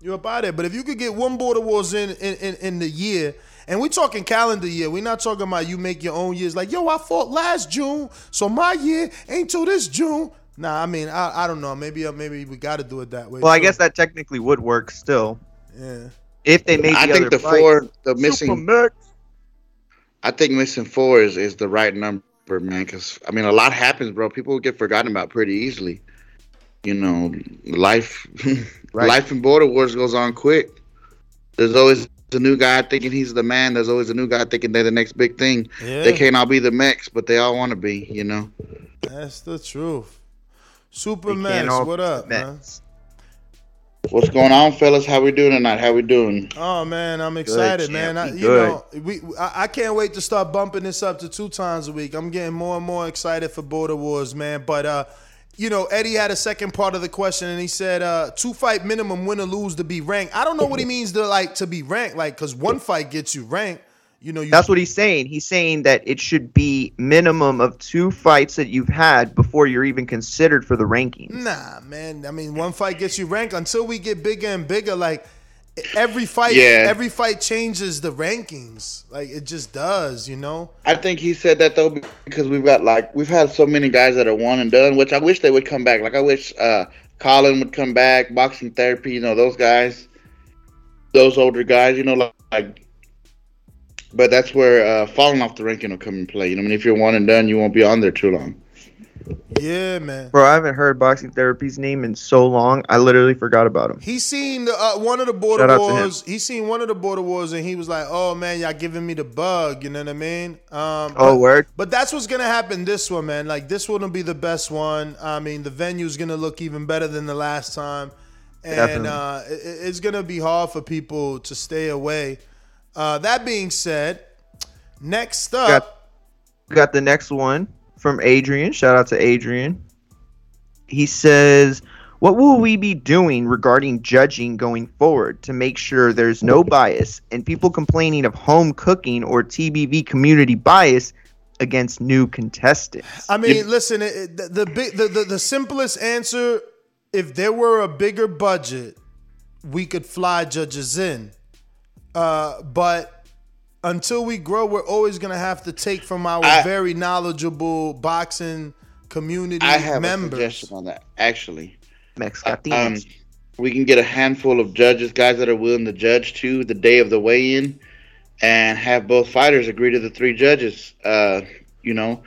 You're up out of here. But if you could get one border wars in in, in, in the year, and we're talking calendar year, we're not talking about you make your own years. Like, yo, I fought last June, so my year ain't till this June. Nah, I mean, I, I don't know. Maybe uh, maybe we got to do it that way. Well, I guess that technically would work still. Yeah. If they make I the think other the four, the missing. Supermax. I think missing four is, is the right number, man. Because I mean, a lot happens, bro. People get forgotten about pretty easily. You know, life, Right. life in border wars goes on quick. There's always the new guy thinking he's the man. There's always a new guy thinking they're the next big thing. Yeah. They can't all be the mechs, but they all want to be. You know. That's the truth. Super They can't Max, all what be up, man? Mets. What's going on, fellas? How we doing tonight? How we doing? Oh man, I'm excited, champ. man. I, you good. know, we I, I can't wait to start bumping this up to two times a week. I'm getting more and more excited for Border Wars, man. But uh, you know, Eddie had a second part of the question, and he said uh, two fight minimum, win or lose to be ranked. I don't know what he means to like to be ranked, like because one fight gets you ranked. You know, you That's what he's saying. He's saying that it should be minimum of two fights that you've had before you're even considered for the rankings. Nah, man. I mean, one fight gets you ranked until we get bigger and bigger. Like every fight, Yeah. every fight changes the rankings. Like it just does, you know. I think he said that though because we've got like we've had so many guys that are one and done, which I wish they would come back. Like I wish uh Colin would come back, boxing therapy, you know, those guys, those older guys, you know, like. like but that's where uh, falling off the ranking will come in play. You know, I mean, if you're one and done, you won't be on there too long. Yeah, man. Bro, I haven't heard Boxing Therapy's name in so long. I literally forgot about him. He seen the, uh, one of the border Shout out to him. wars. He seen one of the border wars, and he was like, "Oh man, y'all giving me the bug." You know what I mean? Um, Oh, but, word. But that's what's gonna happen this one, man. Like this one will be the best one. I mean, the venue's gonna look even better than the last time, and uh, it, it's gonna be hard for people to stay away. Uh, that being said, next up, Got, got the next one from Adrian. Shout out to Adrian. He says, What will we be doing regarding judging going forward to make sure there's no bias and people complaining of home cooking or TBV community bias against new contestants? I mean, listen, it, it- the, the big the, the the simplest answer, if there were a bigger budget, we could fly judges in. Uh, but until we grow, we're always gonna have to take from our I- very knowledgeable boxing community I have a members. suggestion on that, actually. Mex Um, we can get a handful of judges, guys that are willing to judge too, the day of the weigh-in, and have both fighters agree to the three judges. Uh, you know,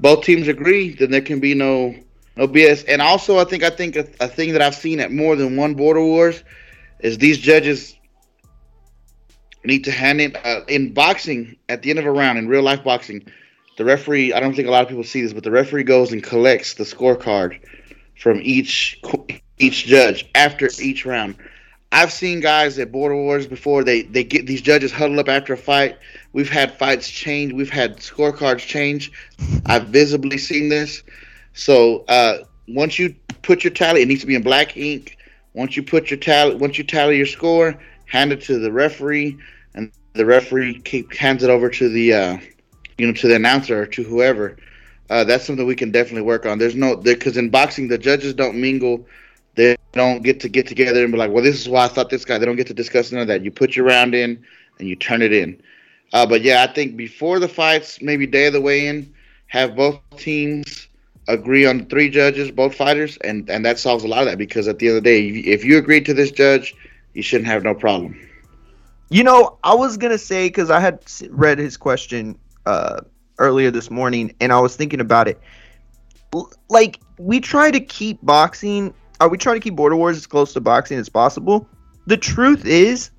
both teams agree, then there can be no no BS. And also, I think I think a, a thing that I've seen at more than one border wars is these judges need to hand in uh, in boxing at the end of a round in real life boxing. The referee, I don't think a lot of people see this, but the referee goes and collects the scorecard from each each judge after each round. I've seen guys at Border Wars before. They they get these judges huddle up after a fight. We've had fights change. We've had scorecards change. I've visibly seen this. So uh, once you put your tally, it needs to be in black ink. Once you put your tally, once you tally your score, hand it to the referee, the referee keep hands it over to the uh, you know to the announcer or to whoever. uh, that's something we can definitely work on. There's no because in boxing the judges don't mingle. They don't get to get together and be like, well, this is why I thought this guy. They don't get to discuss none of that. You put your round in and you turn it in. Uh, but yeah, I think before the fights, maybe day of the weigh-in, have both teams agree on three judges, both fighters, and and that solves a lot of that because at the end of the day, if you agree to this judge, you shouldn't have no problem. You know, I was gonna say because I had read his question uh, earlier this morning, and I was thinking about it. Like we try to keep boxing, or we try to keep Border Wars as close to boxing as possible. The truth is,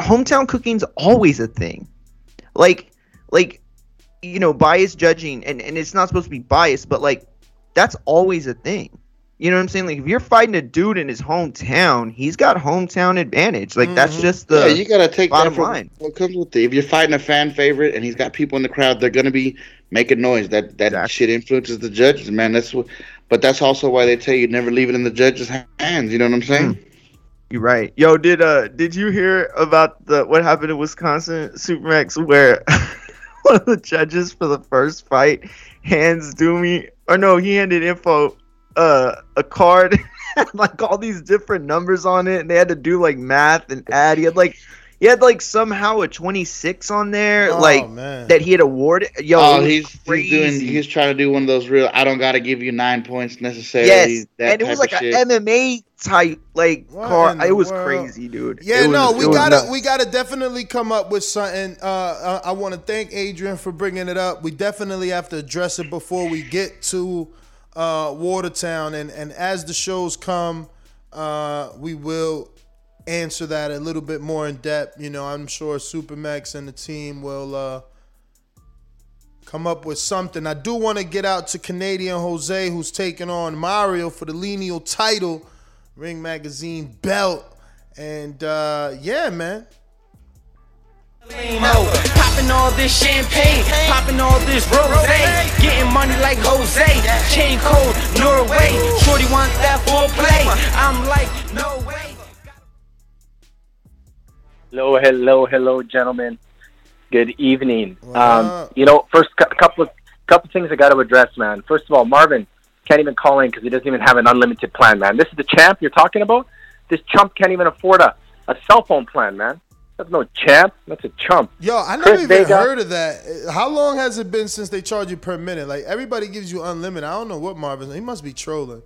hometown cooking's always a thing. Like, like you know, bias judging, and and it's not supposed to be biased, but like that's always a thing. You know what I'm saying? Like if you're fighting a dude in his hometown, he's got hometown advantage. Like that's just the yeah, you gotta take that bottom from line. what comes with it. If you're fighting a fan favorite and he's got people in the crowd, they're gonna be making noise. That that shit influences the judges, man. That's what. But that's also why they tell you never leave it in the judges' hands. You know what I'm saying? You're right. Yo, did uh did you hear about the what happened in Wisconsin Supermax where one of the judges for the first fight hands Doomy or no, he handed info uh a card like all these different numbers on it and they had to do like math and add. He had like he had like somehow a 26 on there Oh, like man. that he had awarded. Yo, oh, it was he's, he's doing. He's trying to do one of those real. I don't gotta give you nine points necessarily. Yes, that and it was like an. MMA type like What car. It was world? crazy, dude. Yeah, was- no, we gotta nuts. we gotta definitely come up with something. Uh, I, I want to thank Adrian for bringing it up. We definitely have to address it before we get to uh, Watertown, and and as the shows come, uh, we will answer that a little bit more in depth. You know, I'm sure Supermax and the team will. Uh, Come up with something. I do want to get out to Canadian Jose, who's taking on Mario for the lineal title, Ring Magazine belt. And uh, yeah, man. Popping all this champagne, popping all this rose, getting money like Jose, chain code Norway. Shorty want that foreplay. I'm like, no way. Hello, hello, hello, gentlemen. Good evening. Um, you know, first cou- couple of couple things I got to address, man. First of all, Marvin can't even call in because he doesn't even have an unlimited plan, man. This is the champ you're talking about. This chump can't even afford a, a cell phone plan, man. That's no champ. That's a chump. Yo, I never Chris even Vega. heard of that. How long has it been since they charge you per minute? Like everybody gives you unlimited. I don't know what Marvin. He must be trolling.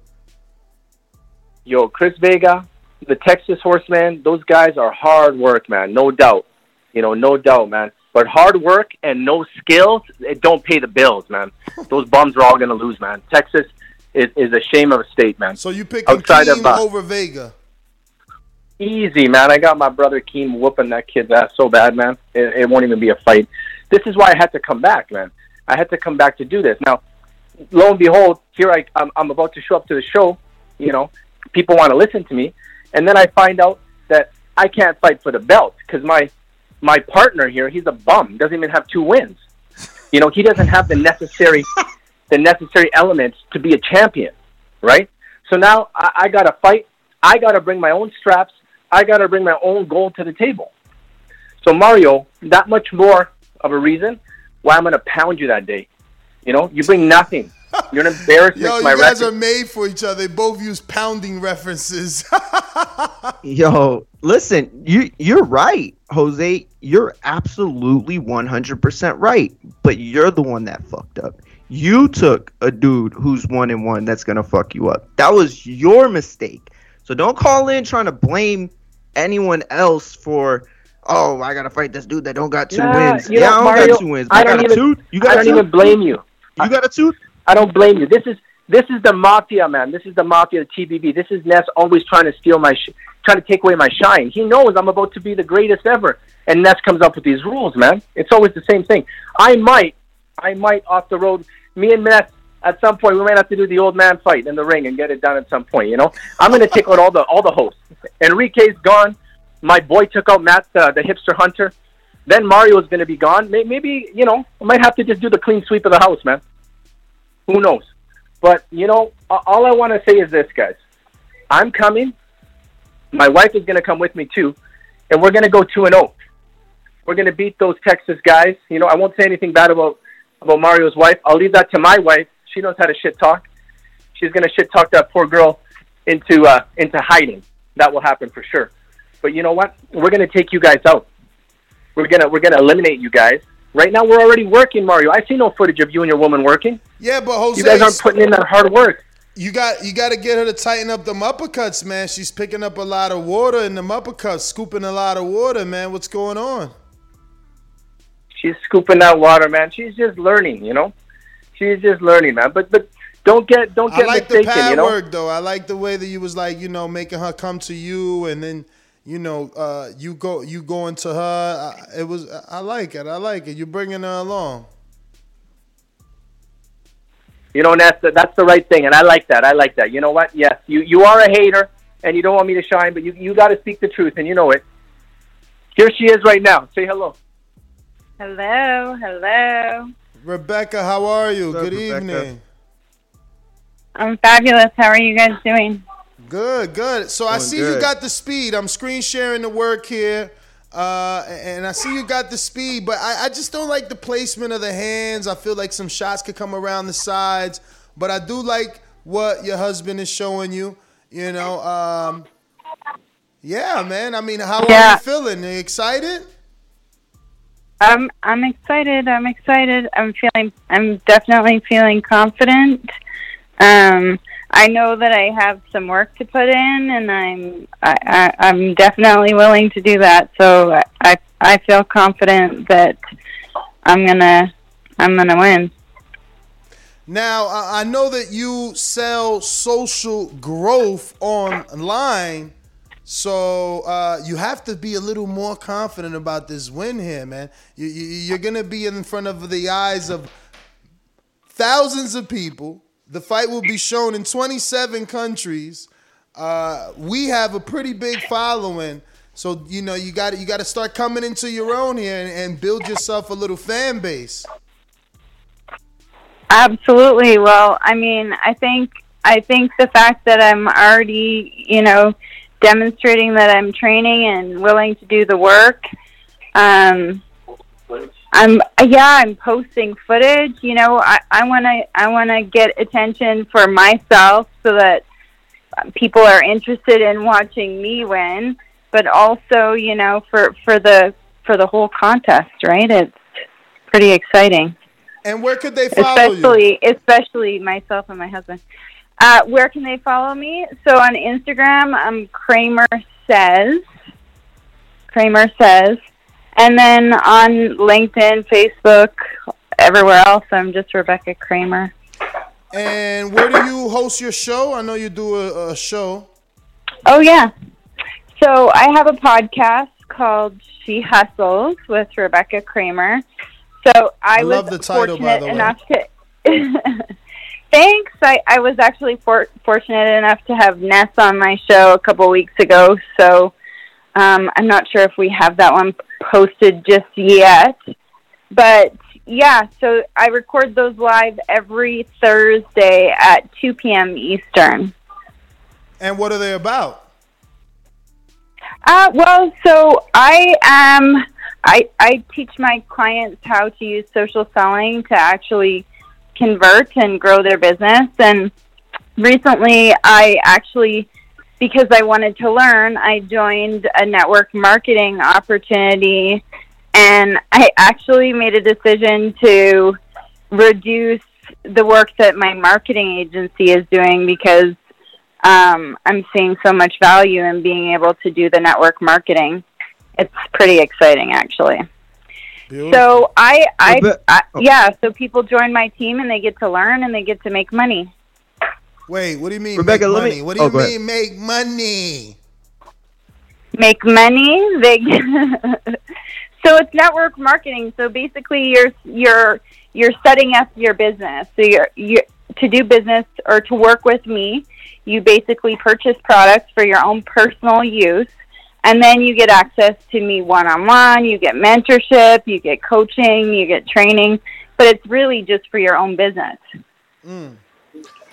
Yo, Chris Vega, the Texas Horseman, those guys are hard work, man. No doubt. You know, no doubt, man. But hard work and no skills, it don't pay the bills, man. Those bums are all gonna lose, man. Texas is, is a shame of a state, man. So you picking outside Keem of uh, over Vega? Easy, man. I got my brother Keem whooping that kid's ass so bad, man. It, it won't even be a fight. This is why I had to come back, man. I had to come back to do this. Now, lo and behold, here I I'm, I'm about to show up to the show. You know, people want to listen to me, and then I find out that I can't fight for the belt because my my partner here, he's a bum. Doesn't even have two wins. You know, he doesn't have the necessary the necessary elements to be a champion, right? So now I, I got to fight. I got to bring my own straps. I got to bring my own goal to the table. So Mario, that much more of a reason why I'm going to pound you that day. You know, you bring nothing. You're an embarrassment Yo, you my guys record. are made for each other. They both use pounding references. Yo, listen, you you're right, Jose. You're absolutely 100% right. But you're the one that fucked up. You took a dude who's one and one that's gonna fuck you up. That was your mistake. So don't call in trying to blame anyone else for. Oh, I gotta fight this dude that don't got two Nah, wins. yeah, know, I don't Mario, got two wins. I don't got even. a tooth. You got I don't even blame you. You got a tooth? I don't blame you. This is this is the mafia, man. This is the mafia, the TBB. This is Ness always trying to steal my, sh- trying to take away my shine. He knows I'm about to be the greatest ever, and Ness comes up with these rules, man. It's always the same thing. I might, I might off the road. Me and Ness at some point we might have to do the old man fight in the ring and get it done at some point. You know, I'm going to take out all the all the hosts. Enrique's gone. My boy took out Matt, uh, the hipster hunter. Then Mario's going to be gone. May- Maybe you know I might have to just do the clean sweep of the house, man. Who knows? But you know, all I want to say is this, guys. I'm coming. My wife is going to come with me too, and we're going to go two and zero. We're going to beat those Texas guys. You know, I won't say anything bad about about Mario's wife. I'll leave that to my wife. She knows how to shit talk. She's gonna shit talk that poor girl into uh, into hiding. That will happen for sure. But you know what? We're gonna take you guys out. We're gonna we're gonna eliminate you guys. Right now, we're already working, Mario. I see no footage of you and your woman working. Yeah, but Jose, You guys aren't putting in that hard work. You got you got to get her to tighten up them uppercuts, man. She's picking up a lot of water in them uppercuts, scooping a lot of water, man. What's going on? She's scooping that water, man. She's just learning, you know. She's just learning, man. But but don't get don't I get like the mistaken, pad you know. work though. I like the way that you was like, you know, making her come to you, and then you know, uh, you go you going to her. I, it was I like it. I like it. You're bringing her along. You know, and that's the, that's the right thing, and I like that. I like that. You know what? Yes, you you are a hater, and you don't want me to shine, but you you got to speak the truth, and you know it. Here she is right now. Say hello. Hello, hello. Rebecca, how are you? Up, Good Rebecca? evening. I'm fabulous. How are you guys doing? Good, good. So I Doing see you got the speed. I'm screen sharing the work here. Uh, and I see you got the speed, but I, I just don't like the placement of the hands. I feel like some shots could come around the sides, but I do like what your husband is showing you. You know, um, yeah, man. I mean, how are you feeling? Are you excited? I'm I'm excited. I'm excited. I'm feeling. I'm definitely feeling confident. Um, I know that I have some work to put in, and I'm I, I, I'm definitely willing to do that. So I, I feel confident that I'm gonna I'm gonna win. Now, I know that you sell social growth online, so uh, you have to be a little more confident about this win here, man. You, you, you're going to be in front of the eyes of thousands of people. The fight will be shown in 27 countries. Uh, we have a pretty big following, so you know you got you got to start coming into your own here and, and build yourself a little fan base. Absolutely. Well, I mean, I think I think the fact that I'm already, you know, demonstrating that I'm training and willing to do the work. Um, I'm yeah, I'm posting footage. You know, I I want to I want to get attention for myself so that people are interested in watching me win, but also, you know, for for the for the whole contest, right? It's pretty exciting And where could they follow you? especially especially myself and my husband. Uh, where can they follow me? So on Instagram, I'm Kramer says. Kramer says, and then on LinkedIn, Facebook, everywhere else, I'm just Rebecca Kramer. And where do you host your show? I know you do a, a show. Oh yeah. So I have a podcast called She Hustles with Rebecca Kramer. So I, I was love the title, by fortunate the way. enough to. Thanks. I, I was actually for, fortunate enough to have Ness on my show a couple weeks ago. So um, I'm not sure if we have that one posted just yet. But yeah, so I record those live every Thursday at 2 p.m. Eastern. And what are they about? Uh, well, so I am. I I teach my clients how to use social selling to actually convert and grow their business. And recently, I actually, because I wanted to learn, I joined a network marketing opportunity, and I actually made a decision to reduce the work that my marketing agency is doing because um, I'm seeing so much value in being able to do the network marketing. It's pretty exciting, actually. So I, I, I yeah. So people join my team and they get to learn and they get to make money. Wait, what do you mean Rebecca, make let me- What do oh, you go mean make money? Make money. They. so it's network marketing. So basically, you're you're you're setting up your business. So you're you to do business or to work with me. You basically purchase products for your own personal use. And then you get access to me one on one, you get mentorship, you get coaching, you get training, but it's really just for your own business. Mm.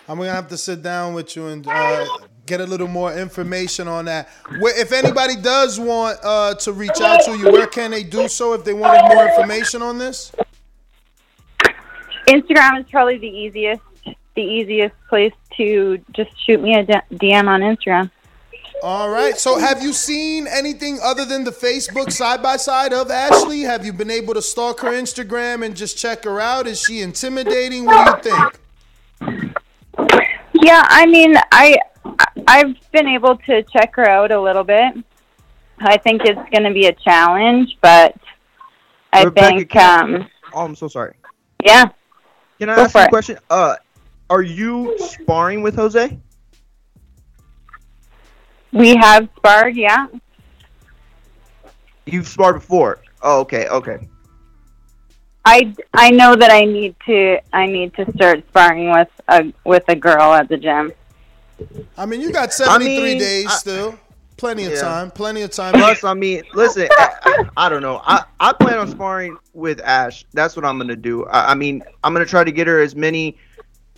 I'm gonna have to sit down with you and uh, get a little more information on that. If anybody does want uh, to reach out to you, where can they do so if they wanted more information on this? Instagram is probably the easiest the easiest place to just shoot me a DM on Instagram. All right. So, have you seen anything other than the Facebook side by side of Ashley? Have you been able to stalk her Instagram and just check her out? Is she intimidating? What do you think? Yeah, I mean, I I've been able to check her out a little bit. I think it's going to be a challenge, but I Rebecca, think. I, um, oh, I'm so sorry. yeah. Can I Go ask you a question? Uh, are you sparring with Jose? We have sparred, yeah. You've sparred before. Oh, okay, okay. I, I know that I need to I need to start sparring with a with a girl at the gym. I mean, you got 73 mean, days I- still. Plenty of Yeah. time. Plenty of time. Plus, I mean, listen, I, I don't know. I, I plan on sparring with Ash. That's what I'm gonna do. I, I mean, I'm gonna try to get her as many,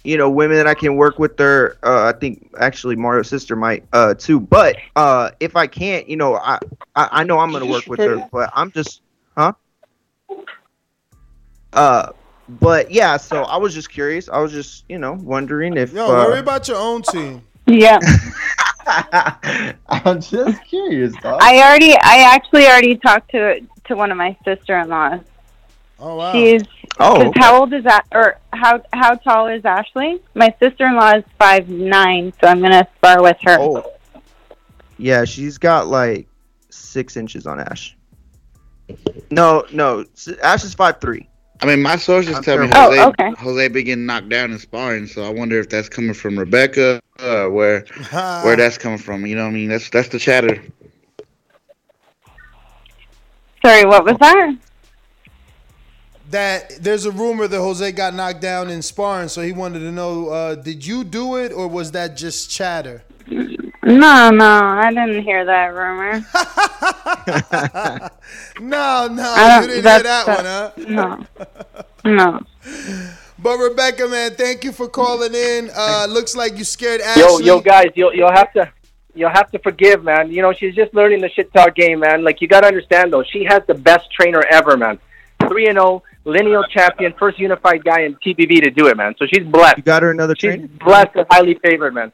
you know, women that I can work with her. Uh, I think actually Mario's sister might uh too. But uh, if I can't, you know, I I, I know I'm gonna work with her. But I'm just, huh? Uh, but yeah. So I was just curious. I was just, you know, wondering if. Yo, uh, worry about your own team. Yeah. I'm just curious, dog. I already I actually already talked to to one of my sister-in-laws. Oh wow. She's Oh, 'cause okay. how old is that or how how tall is Ashley? My sister-in-law is five nine, so I'm going to spar with her. Oh. Yeah, she's got like six inches on Ash. No, no, Ash is five three. I mean, my sources I'm tell me terrible. Jose, Oh, okay. Jose been getting knocked down in sparring, so I wonder if that's coming from Rebecca, uh, where where that's coming from. You know what I mean? That's that's the chatter. Sorry, what was that? That there's a rumor that Jose got knocked down in sparring, so he wanted to know: uh, Did you do it, or was that just chatter? No, no, I didn't hear that rumor. No, no, I you didn't hear that's- that one, huh? No. No. But Rebecca, man, thank you for calling in. Uh, looks like you scared Ashley. Yo, yo, guys, you'll you'll have to you'll have to forgive, man. You know, she's just learning the shit talk game, man. Like you got to understand though, she has the best trainer ever, man. Three and zero, lineal champion, first unified guy in TBV to do it, man. So she's blessed. You got her another She's trainer. blessed and highly favored, man.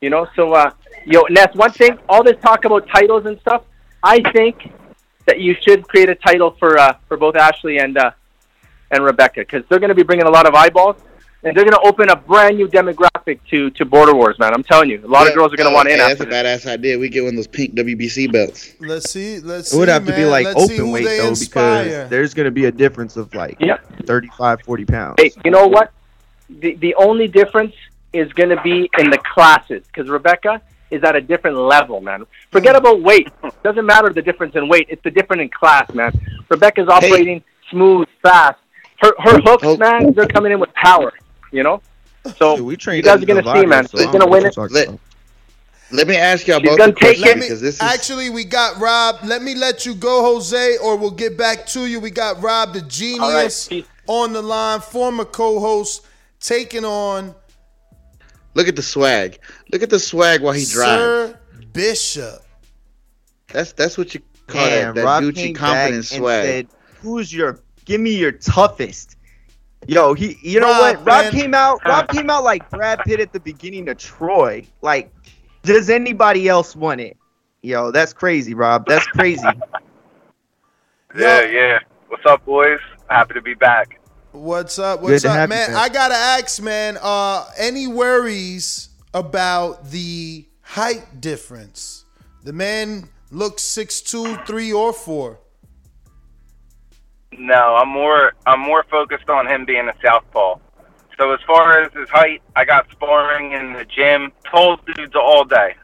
You know, so uh, yo, Ness, one thing, all this talk about titles and stuff, I think that you should create a title for uh, for both Ashley and uh, and Rebecca because they're going to be bringing a lot of eyeballs and they're going to open a brand new demographic to to Border Wars, man. I'm telling you, a lot of girls are going to want in Hey, after That's a badass idea. We get one of those pink WBC belts. Let's see. Let's. It would see, have to be like Let's open weight though, inspire. because there's gonna be a difference of like Yep. 35, 40 pounds. Hey, you know what? The the only difference is going to be in the classes because Rebecca is at a different level, man. Forget hmm. about weight. Doesn't matter the difference in weight. It's the difference in class, man. Rebecca's operating smooth, fast. Her her hooks, man, they're coming in with power. You know. So we you guys are going to see, man. so She's I going to win what it. you're talking about. Let me ask y'all She's both gonna take it. because this is Actually, we got Rob. Let me let you go, Jose, or we'll get back to you. We got Rob, the genius, on the line, former co-host, taking on look at the swag. Look at the swag while he drives. Sir Bishop. That's that's what you call Damn, that, that Rob Gucci came confidence swag. Said, Who's your? Give me your toughest. Yo, he. You know Rob, what? Rob man. came out. Rob came out like Brad Pitt at the beginning of Troy. Like, does anybody else want it? Yo, that's crazy, Rob. That's crazy. Yeah, yeah. What's up, boys? Happy to be back. What's up? What's to up, have you, man? man. I gotta ask, man. Uh, any worries about the height difference? The man looks six two, three or four. No, I'm more I'm more focused on him being a southpaw. So as far as his height, I got sparring in the gym, tall dudes all day.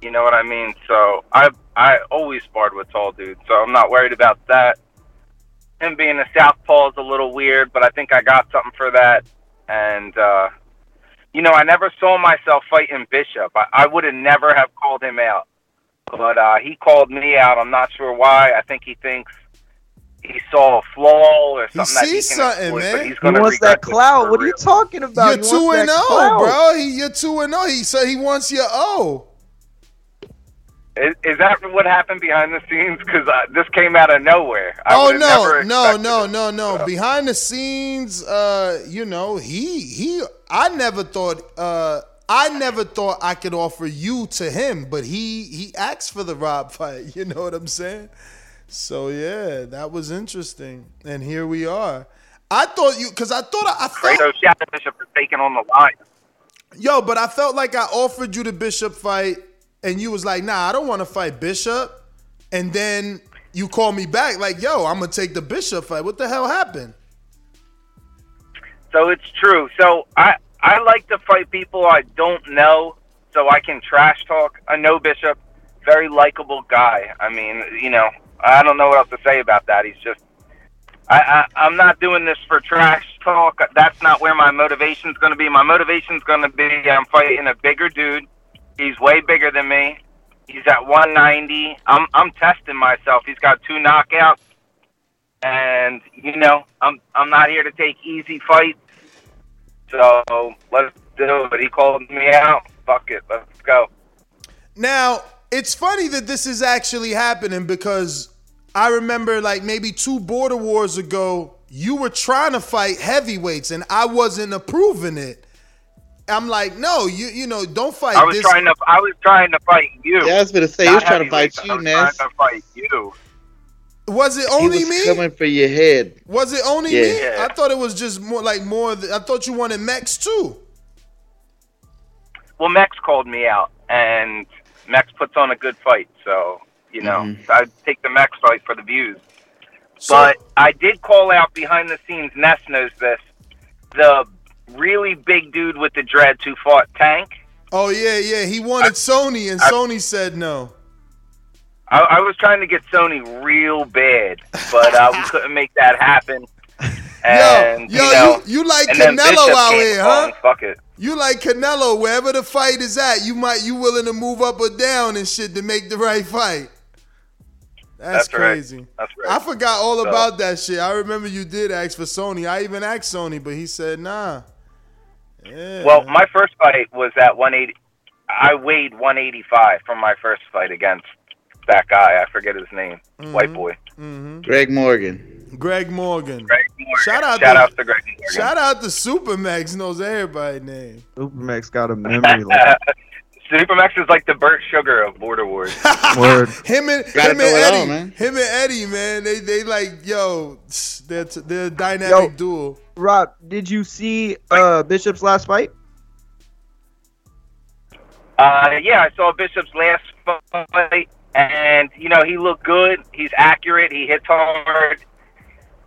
You know what I mean? So I I always sparred with tall dudes, so I'm not worried about that. Him being a southpaw is a little weird, but I think I got something for that. And uh you know, I never saw myself fighting Bishop. I, I would have never have called him out. But uh he called me out. I'm not sure why. I think he thinks he saw a flaw or He something that he sees can something, exploit, man. but he's gonna wants that this clout. What are you talking about? You're He wants two and that zero, clout. bro. He, you're two and zero. He said he wants your O. Is, is that what happened behind the scenes? Because uh, this came out of nowhere. I oh would've no, no, no, no, no! Behind the scenes, uh, you know, he he. I never thought. Uh, I never thought I could offer you to him, but he he asked for the Rob fight. You know what I'm saying? So yeah, that was interesting, and here we are. I thought you because I thought I, I felt Kratos shout out Bishop for taking on the line. Yo, but I felt like I offered you the Bishop fight, and you was like, "Nah, I don't want to fight Bishop." And then you call me back, like, "Yo, I'm gonna take the Bishop fight." What the hell happened? So it's true. So I I like to fight people I don't know, so I can trash talk. I know Bishop, very likable guy. I mean, you know, I don't know what else to say about that. He's just. I, I I'm not doing this for trash talk. That's not where my motivation's going to be. My motivation's going to be I'm fighting a bigger dude. He's way bigger than me. He's at 190. I'm I'm testing myself. He's got two knockouts, and you know I'm I'm not here to take easy fights. So let's do it. He called me out. Fuck it. Let's go. Now, it's funny that this is actually happening because I remember like maybe two border wars ago, you were trying to fight heavyweights and I wasn't approving it. I'm like, no, you you know, don't fight I was this. trying to I was trying to fight you. Yeah, I was gonna say, he was trying to fight heavyweights. you, I was Ness. Trying to fight you. was it He only was me? coming for your head. Was it only Yeah. me? Yeah. I thought it was just more like more. th- I thought you wanted Max too. Well, Max called me out, and Mex puts on a good fight. So you know, Mhm. I'd take the Mex fight for the views. So- but I did call out behind the scenes. Ness knows this. The really big dude with the dreads who fought Tank. Oh yeah, yeah. He wanted Sony, and I- Sony said no. I, I was trying to get Sony real bad, but uh, we couldn't make that happen. And yo, you know, you, you like and then Canelo out here, huh? Fuck it. You like Canelo, wherever the fight is at, you might you willing to move up or down and shit to make the right fight. That's, That's right. crazy. That's right. I forgot all So- about that shit. I remember you did ask for Sony. I even asked Sony, but he said nah. Yeah. Well, my first fight was at 180. I weighed 185 from my first fight against that guy. I forget his name. White boy. hmm Greg Morgan. Greg Morgan. Greg Morgan. Shout out Shout to out to Greg Morgan. shout out to Supermax knows everybody's name. Supermax got a memory like Supermax is like the Bert Sugar of Border Wars. word. Him and Gotta him and Eddie, on, man. him and Eddie, man, they they like yo, they're t- they're a dynamic Yo. duo. Rob, did you see uh Bishop's last fight? Uh, yeah, I saw Bishop's last fight, and you know he looked good. He's accurate. He hits hard,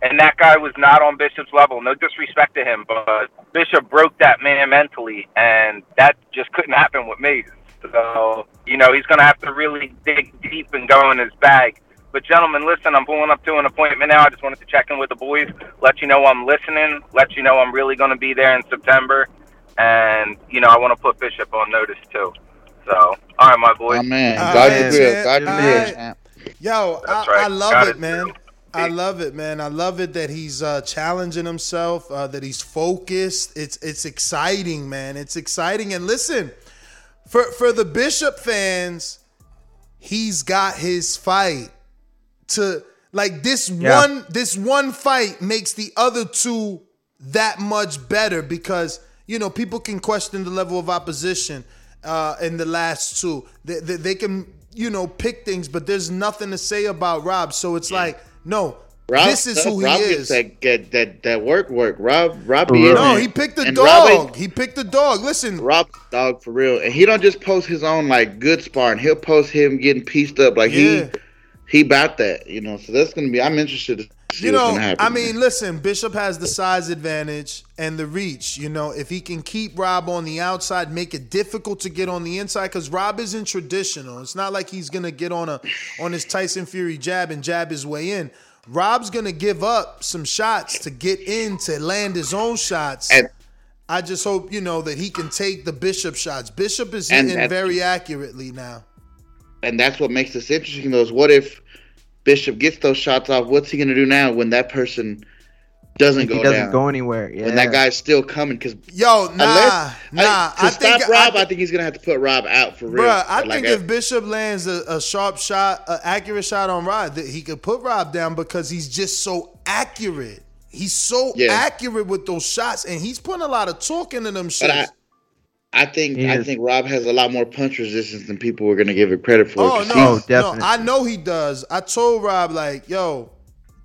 and that guy was not on Bishop's level. No disrespect to him, but Bishop broke that man mentally, and that just couldn't happen with me. So you know he's gonna have to really dig deep and go in his bag. But gentlemen, listen, I'm pulling up to an appointment now. I just wanted to check in with the boys, let you know I'm listening, let you know I'm really going to be there in September, and you know I want to put Bishop on notice too. So, all right, my boys. Oh man, God man, you real. man. God you real, champ. Yo, I, right. I love Got it, it, man. too. I love it, man. I love it that he's uh, challenging himself, uh, that he's focused. It's it's exciting, man. It's exciting. And listen, for for the Bishop fans, he's got his fight. To like this Yeah. one, this one fight makes the other two that much better because you know people can question the level of opposition uh, in the last two. They, they, they can you know pick things, but there's nothing to say about Rob. So it's like no, Rob, this is who he Rob is. Gets that, get that that work work. Rob Rob For be real. no, he picked the And dog. He picked the dog. Listen, Rob dog for real, and he don't just post his own like good sparring. He'll post him getting pieced up. Like Yeah. he he about that, you know. So that's gonna be. I'm interested to see you know, happen. I mean, listen, Bishop has the size advantage and the reach. You know, if he can keep Rob on the outside, make it difficult to get on the inside, because Rob isn't traditional. It's not like he's gonna get on a on his Tyson Fury jab and jab his way in. Rob's gonna give up some shots to get in to land his own shots. And- I just hope you know that he can take the Bishop shots. Bishop is hitting very accurately now. and that's what makes this interesting. Though, is what if Bishop gets those shots off? What's he gonna do now when that person doesn't If go he doesn't down. go anywhere. Yeah. When that guy's still coming, because Yo, nah, unless, nah. I, to I stop think- Rob, I I, think he's gonna have to put Rob out for real. Bruh, I Like think a- if Bishop lands a, a sharp shot, an accurate shot on Rob, that he could put Rob down because he's just so accurate. He's so Yeah. accurate with those shots, and he's putting a lot of talk into them shits. But I, I think He I is. think Rob has a lot more punch resistance than people were gonna give it credit for. Oh 'cause no, he's- no, I know he does. I told Rob like, yo,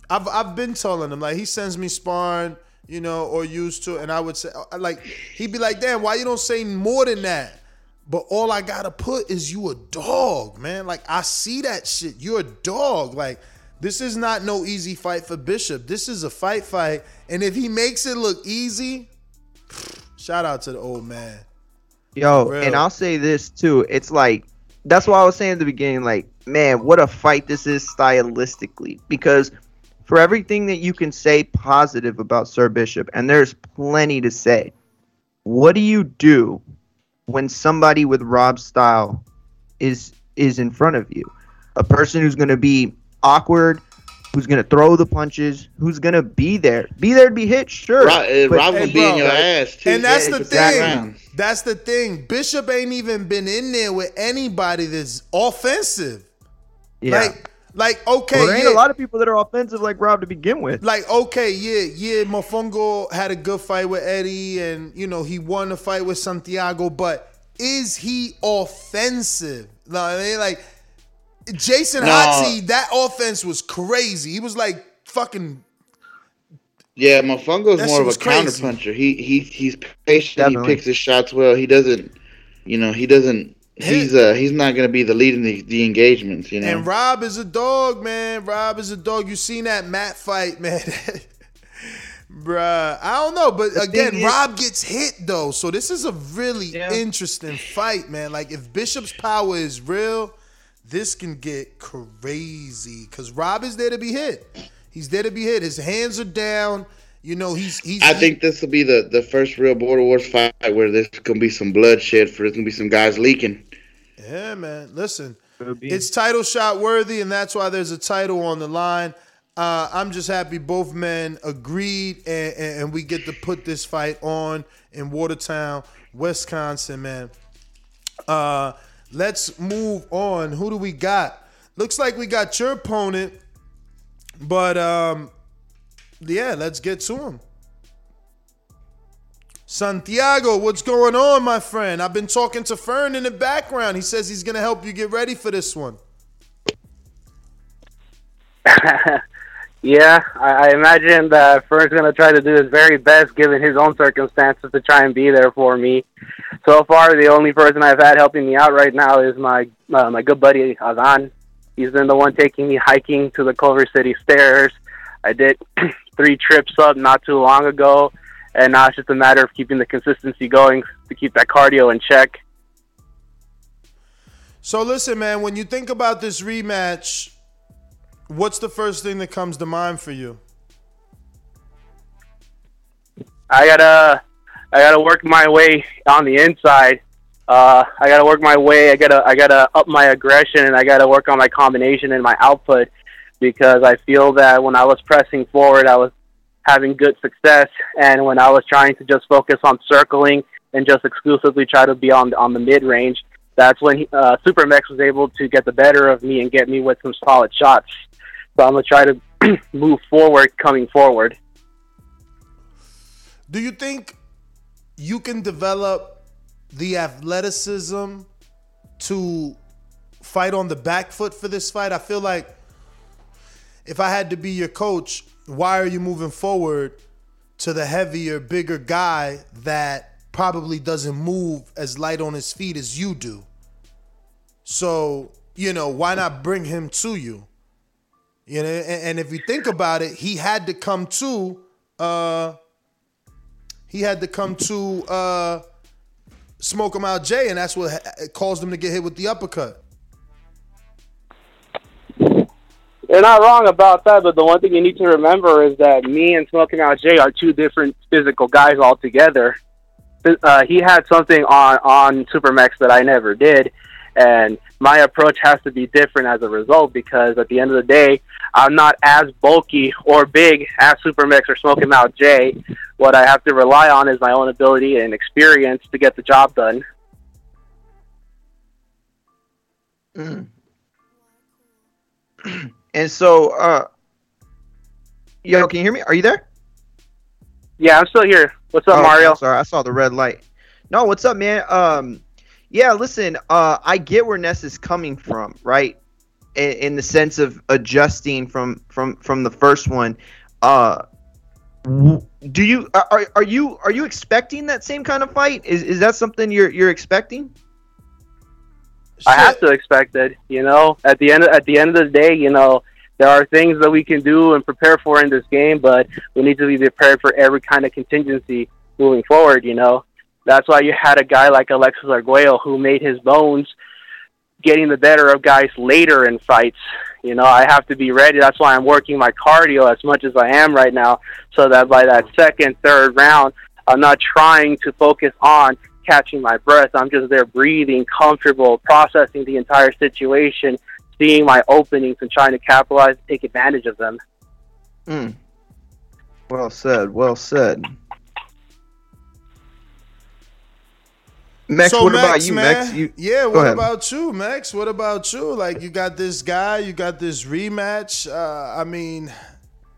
I've I've been telling him like he sends me sparring, you know, or used to, and I would say uh, like he'd be like, damn, why you don't say more than that? But all I gotta put is you a dog, man. Like I see that shit. You're a dog. Like this is not no easy fight for Bishop. This is a fight fight, and if he makes it look easy, shout out to the old man. Yo, Real. and I'll say this too. It's like that's why I was saying at the beginning, like, man, what a fight this is stylistically. Because for everything that you can say positive about Sir Bishop, and there's plenty to say, what do you do when somebody with Rob's style is is in front of you? A person who's gonna be awkward, who's gonna throw the punches, who's gonna be there. Be there to be hit, sure. Rob, uh, but- Rob will be in your ass too. And that's Yeah, the exactly. thing. That's the thing. Bishop ain't even been in there with anybody that's offensive. Yeah. Like, like okay, well, there ain't yeah. a lot of people that are offensive like Rob to begin with. like okay, yeah, yeah. Mofongo had a good fight with Eddie, and you know he won the fight with Santiago. But is he offensive? No, I mean like Jason No. Hotsey, that offense was crazy. He was like fucking. Yeah, Mofongo's That more of a was crazy. counterpuncher. He he he's patient. Definitely. He picks his shots well. He doesn't, you know, he doesn't. He's uh he's not gonna be the lead in the, the engagements. You know. And Rob is a dog, man. Rob is a dog. You seen that Matt fight, man. Bruh, I don't know, but The again, is- Rob gets hit though, so this is a really interesting fight, man. Like if Bishop's power is real, this can get crazy because Rob is there to be hit. He's there to be hit. His hands are down. You know, he's he's. I think this will be the, the first real Border Wars fight where there's gonna be some bloodshed. For there's gonna be some guys leaking. Yeah, man. Listen, it's title shot worthy, and that's why there's a title on the line. Uh, I'm just happy both men agreed, and, and, and we get to put this fight on in Watertown, Wisconsin, man. Uh, let's move on. Who do we got? Looks like we got your opponent, but um, yeah, let's get to him. Santiago, what's going on, my friend? I've been talking to Fern in the background. He says he's going to help you get ready for this one. Yeah, I, I imagine that Fern's going to try to do his very best given his own circumstances to try and be there for me. So far, the only person I've had helping me out right now is my uh, my good buddy Azan. He's been the one taking me hiking to the Culver City stairs. I did three trips up not too long ago, and now it's just a matter of keeping the consistency going to keep that cardio in check. So listen, man, when you think about this rematch, what's the first thing that comes to mind for you? I gotta I gotta work my way on the inside. Uh, I gotta work my way. I gotta I gotta up my aggression and I gotta work on my combination and my output because I feel that when I was pressing forward, I was having good success, and when I was trying to just focus on circling and just exclusively try to be on on the mid range, that's when he, uh, Supermex was able to get the better of me and get me with some solid shots. So I'm gonna try to move forward, coming forward. Do you think you can develop the athleticism to fight on the back foot for this fight? I feel like if I had to be your coach, why are you moving forward to the heavier, bigger guy that probably doesn't move as light on his feet as you do? So, you know, why not bring him to you? You know, and, if you think about it, he had to come to uh he had to come to uh smoke him out Jay, and that's what ha- caused him to get hit with the uppercut. You're not wrong about that, but the one thing you need to remember is that me and Smoking Out Jay are two different physical guys altogether. Uh, he had something on on Supermax that I never did, and my approach has to be different as a result because at the end of the day, I'm not as bulky or big as Supermix or Smoking Mouth J. What I have to rely on is my own ability and experience to get the job done. Mm. and so, uh, yo, can you hear me? Are you there? Yeah, I'm still here. What's up, Oh, Mario? Sorry, I saw the red light. No, what's up, man? Um, yeah, listen, uh, I get where Ness is coming from, right? In, in the sense of adjusting from from from the first one. Uh, do you are- are you are you expecting that same kind of fight? Is is that something you're you're expecting? I have to expect it. You know, at the end at the end of the day, you know, there are things that we can do and prepare for in this game, but we need to be prepared for every kind of contingency moving forward. You know, that's why you had a guy like Alexis Arguello who made his bones getting the better of guys later in fights. You know, I have to be ready. That's why I'm working my cardio as much as I am right now, so that by that second, third round, I'm not trying to focus on catching my breath. I'm just there breathing, comfortable, processing the entire situation, seeing my openings and trying to capitalize, take advantage of them. Mm. Well said. Well said. Max, so what Max, about you, man, Max? You, yeah, what ahead. about you, Max? What about you? Like you got this guy, you got this rematch. Uh, I mean,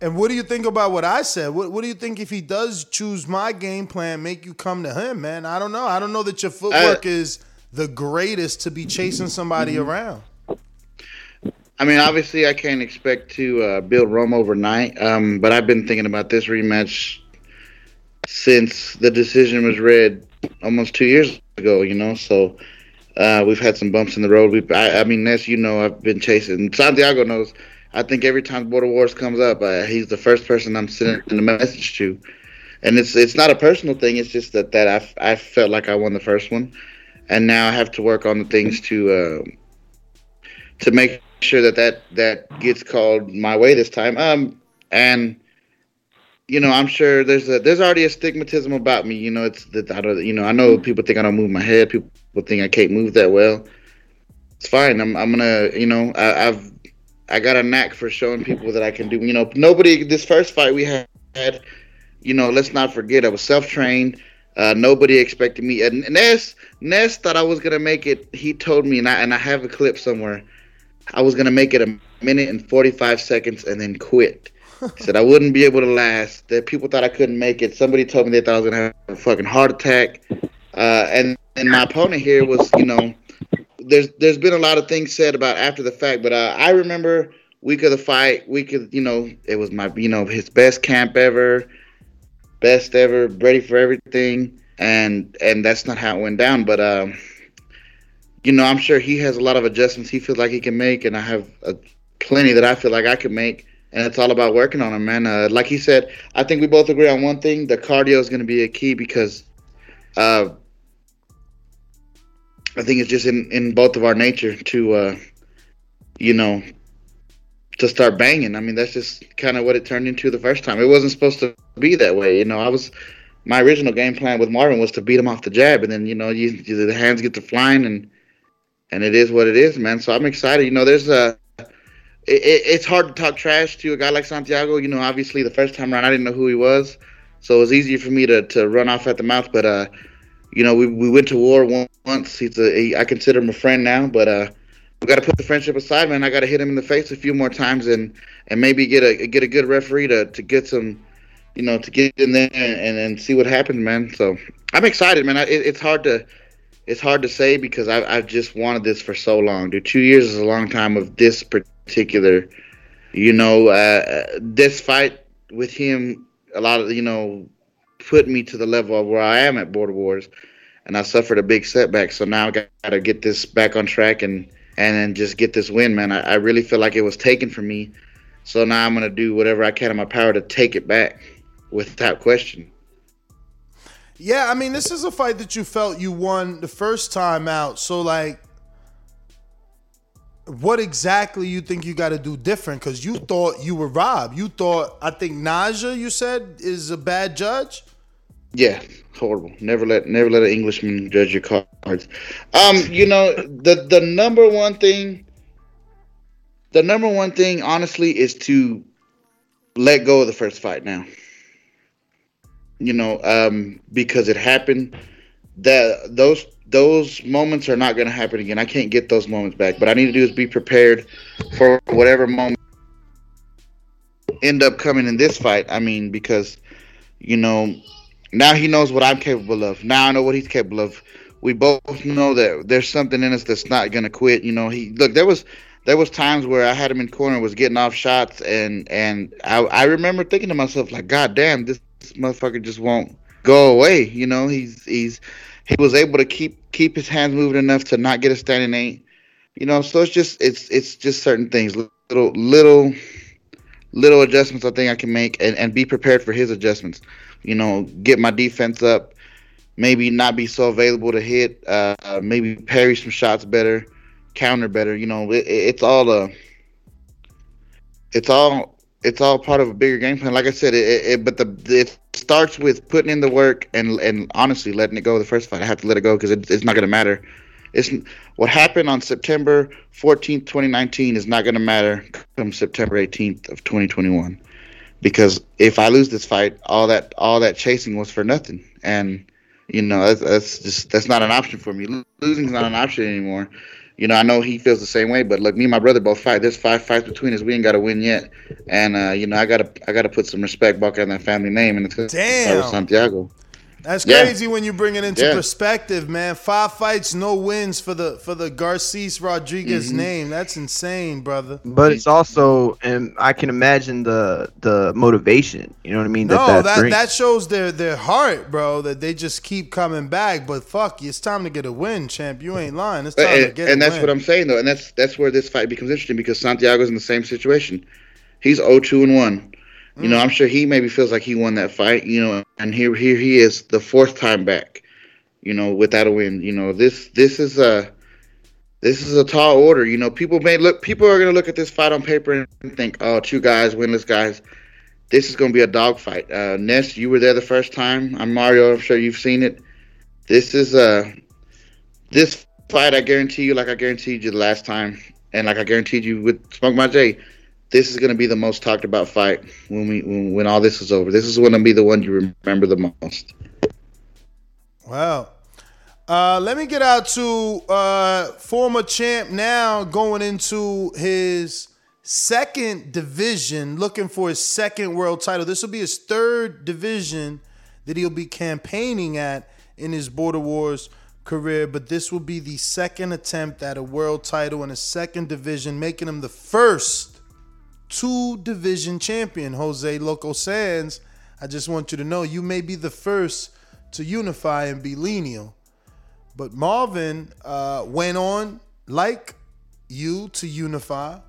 and what do you think about what I said? What What do you think if he does choose my game plan, make you come to him, man? I don't know. I don't know that your footwork is the greatest to be chasing somebody Mm-hmm. around. I mean, obviously, I can't expect to uh, build Rome overnight, um, but I've been thinking about this rematch since the decision was read almost two years ago. You know, so uh, we've had some bumps in the road. We, I, I mean, as you know, I've been chasing. Santiago knows. I think every time Border Wars comes up, uh, he's the first person I'm sending the message to, and it's it's not a personal thing. It's just that that I I felt like I won the first one, and now I have to work on the things to. Uh, to make sure that that that gets called my way this time. Um, and you know, I'm sure there's a there's already a stigmatism about me. You know, it's that I don't. You know, I know people think I don't move my head. People think I can't move that well. It's fine. I'm I'm gonna. You know, I, I've I got a knack for showing people that I can do. You know, nobody. This first fight we had, you know, let's not forget I was self trained. Uh, nobody expected me. And Ness Ness thought I was gonna make it. He told me, and I and I have a clip somewhere. I was gonna make it a minute and forty five seconds and then quit. Said I wouldn't be able to last. That people thought I couldn't make it. Somebody told me they thought I was gonna have a fucking heart attack. Uh, and and my opponent here was, you know, there's there's been a lot of things said about after the fact, but uh, I remember week of the fight, week of you know, it was my you know his best camp ever, best ever, ready for everything, and and that's not how it went down. But um, you know, I'm sure he has a lot of adjustments he feels like he can make, and I have uh, plenty that I feel like I can make. And it's all about working on them, man. Uh, like he said, I think we both agree on one thing: the cardio is going to be a key because uh, I think it's just in, in both of our nature to, uh, you know, to start banging. I mean, that's just kind of what it turned into the first time. It wasn't supposed to be that way. You know, I was my original game plan with Marvin was to beat him off the jab, and then you know, you, you the hands get to flying, and and it is what it is, man. So I'm excited. You know, there's a it, it, it's hard to talk trash to a guy like Santiago. You know, obviously the first time around I didn't know who he was, so it was easier for me to, to run off at the mouth. But uh, you know, we, we went to war once. He's a he, I consider him a friend now, but uh, we got to put the friendship aside, man. I got to hit him in the face a few more times and and maybe get a get a good referee to, to get some, you know, to get in there and and see what happens, man. So I'm excited, man. I, it, it's hard to it's hard to say because I've, I've just wanted this for so long. Dude, two years is a long time of this particular, you know, uh, this fight with him, a lot of, you know, put me to the level of where I am at Border Wars. And I suffered a big setback. So now I got to get this back on track and, and then just get this win, man. I, I really feel like it was taken from me. So now I'm going to do whatever I can in my power to take it back without question. Yeah, I mean, this is a fight that you felt you won the first time out. So, like, what exactly you think you got to do different? Because you thought you were robbed. You thought, I think Naja, you said, is a bad judge. Yeah, horrible. Never let never let an Englishman judge your cards. Um, you know the the number one thing, the number one thing, honestly, is to let go of the first fight now. You know, um, because it happened. That those those moments are not going to happen again. I can't get those moments back. But I need to do is be prepared for whatever moment end up coming in this fight. I mean, because you know now he knows what I'm capable of. Now I know what he's capable of. We both know that there's something in us that's not gonna quit. You know, he look there was there was times where I had him in corner, was getting off shots, and and I I remember thinking to myself like, God damn, this motherfucker just won't go away. You know, he's he's he was able to keep keep his hands moving enough to not get a standing eight. You know, so it's just it's it's just certain things, little little little adjustments I think I can make, and and be prepared for his adjustments you know, get my defense up, maybe not be so available to hit, uh, maybe parry some shots better, counter better. You know, it, it's all a, it's all it's all part of a bigger game plan. Like I said, it, it but the it starts with putting in the work and and honestly letting it go. The first fight, I have to let it go because it, it's not going to matter. It's what happened on September 14th, 2019 is not going to matter come September 18th of 2021 because if I lose this fight, all that all that chasing was for nothing, and you know that's, that's just that's not an option for me. Losing is not an option anymore. You know, I know he feels the same way, but look, me and my brother both fight. There's five fights between us. We ain't got to win yet, and uh, you know, I gotta I gotta put some respect back on that family name, and it's Damn. Santiago. That's Yeah. crazy when you bring it into Yeah. perspective, man. Five fights, no wins for the for the Garces Rodriguez Mhm. name. That's insane, brother. But it's also, and I can imagine the the motivation. You know what I mean? No, that that, that shows their their heart, bro. That they just keep coming back. But fuck, it's time to get a win, champ. You ain't lying. It's time to and, get and a that's win. what I'm saying though, and that's that's where this fight becomes interesting because Santiago's in the same situation. He's 0-2 and one. You know, I'm sure he maybe feels like he won that fight. You know, and here here he is, the fourth time back. You know, without a win. You know, this this is a this is a tall order. You know, people may look people are gonna look at this fight on paper and think, oh, two guys, winless guys. This is gonna be a dogfight. Uh, Ness, you were there the first time. I'm Mario. I'm sure you've seen it. This is uh this fight, I guarantee you, like I guaranteed you the last time, and like I guaranteed you with Smoke My J, this is gonna be the most talked about fight when we when, when all this is over. This is gonna be the one you remember the most. Wow. Uh, let me get out to uh, former champ now going into his second division, looking for his second world title. This will be his third division that he'll be campaigning at in his Border Wars career, but this will be the second attempt at a world title in a second division, making him the first two division champion. Jose Loco Sands, I just want you to know you may be the first to unify and be lineal. But Marvin uh, went on, like you, to unify,